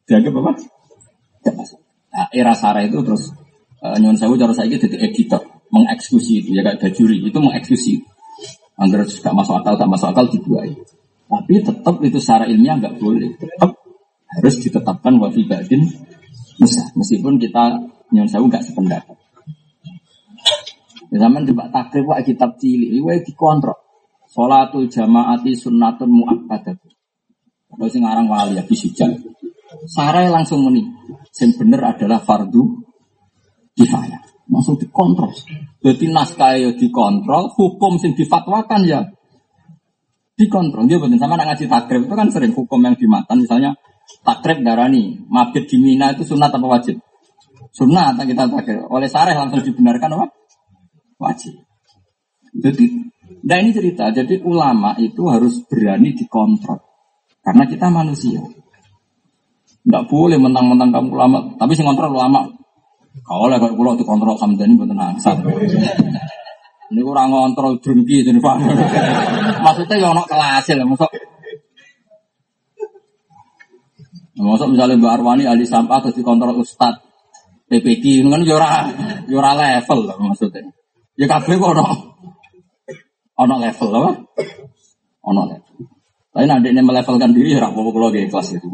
Dianggap apa? Gak masuk. Nah, era sarah itu terus uh, nyon sewu cara saya jadi editor, mengeksekusi itu ya kayak juri itu mengeksekusi. Angger gak masuk akal, tak masuk akal dibuai. Tapi tetap itu secara ilmiah nggak boleh. Tetap harus ditetapkan wafibadin Musa. Meskipun kita nyon sewu nggak sependapat. Zaman di takrib wa kitab cilik, wa dikontrol. Salatul jamaati sunnatun muakkadat. Kalau sing aran wali ya bisijal. Sarai langsung meni. Sing bener adalah fardu kifayah. Langsung dikontrol. Jadi naskah ya dikontrol, hukum sing difatwakan ya dikontrol. Dia betul sama ngaji takrib itu kan sering hukum yang dimatan. Misalnya takrib darani, mabit di Mina itu sunat apa wajib? Sunat kita takrib. Oleh sareh langsung dibenarkan apa? Wajib. Jadi, nah ini cerita. Jadi ulama itu harus berani dikontrol. Karena kita manusia. Tidak boleh mentang-mentang kamu ulama. Tapi sih kontrol ulama. Kalau oleh kalau pulau dikontrol ini betul nangsat. Ini kurang ngontrol drengki jadi pak. Maksudnya ya ono kelas ya, masuk. Masuk misalnya Mbak Arwani ahli sampah atau dikontrol Ustad PPD itu kan jora ya jora ya level lah maksudnya. Ya kabeh kok ono ono level apa? Ono level. Tapi nanti ini melevelkan diri ya apa-apa kalau di kelas itu.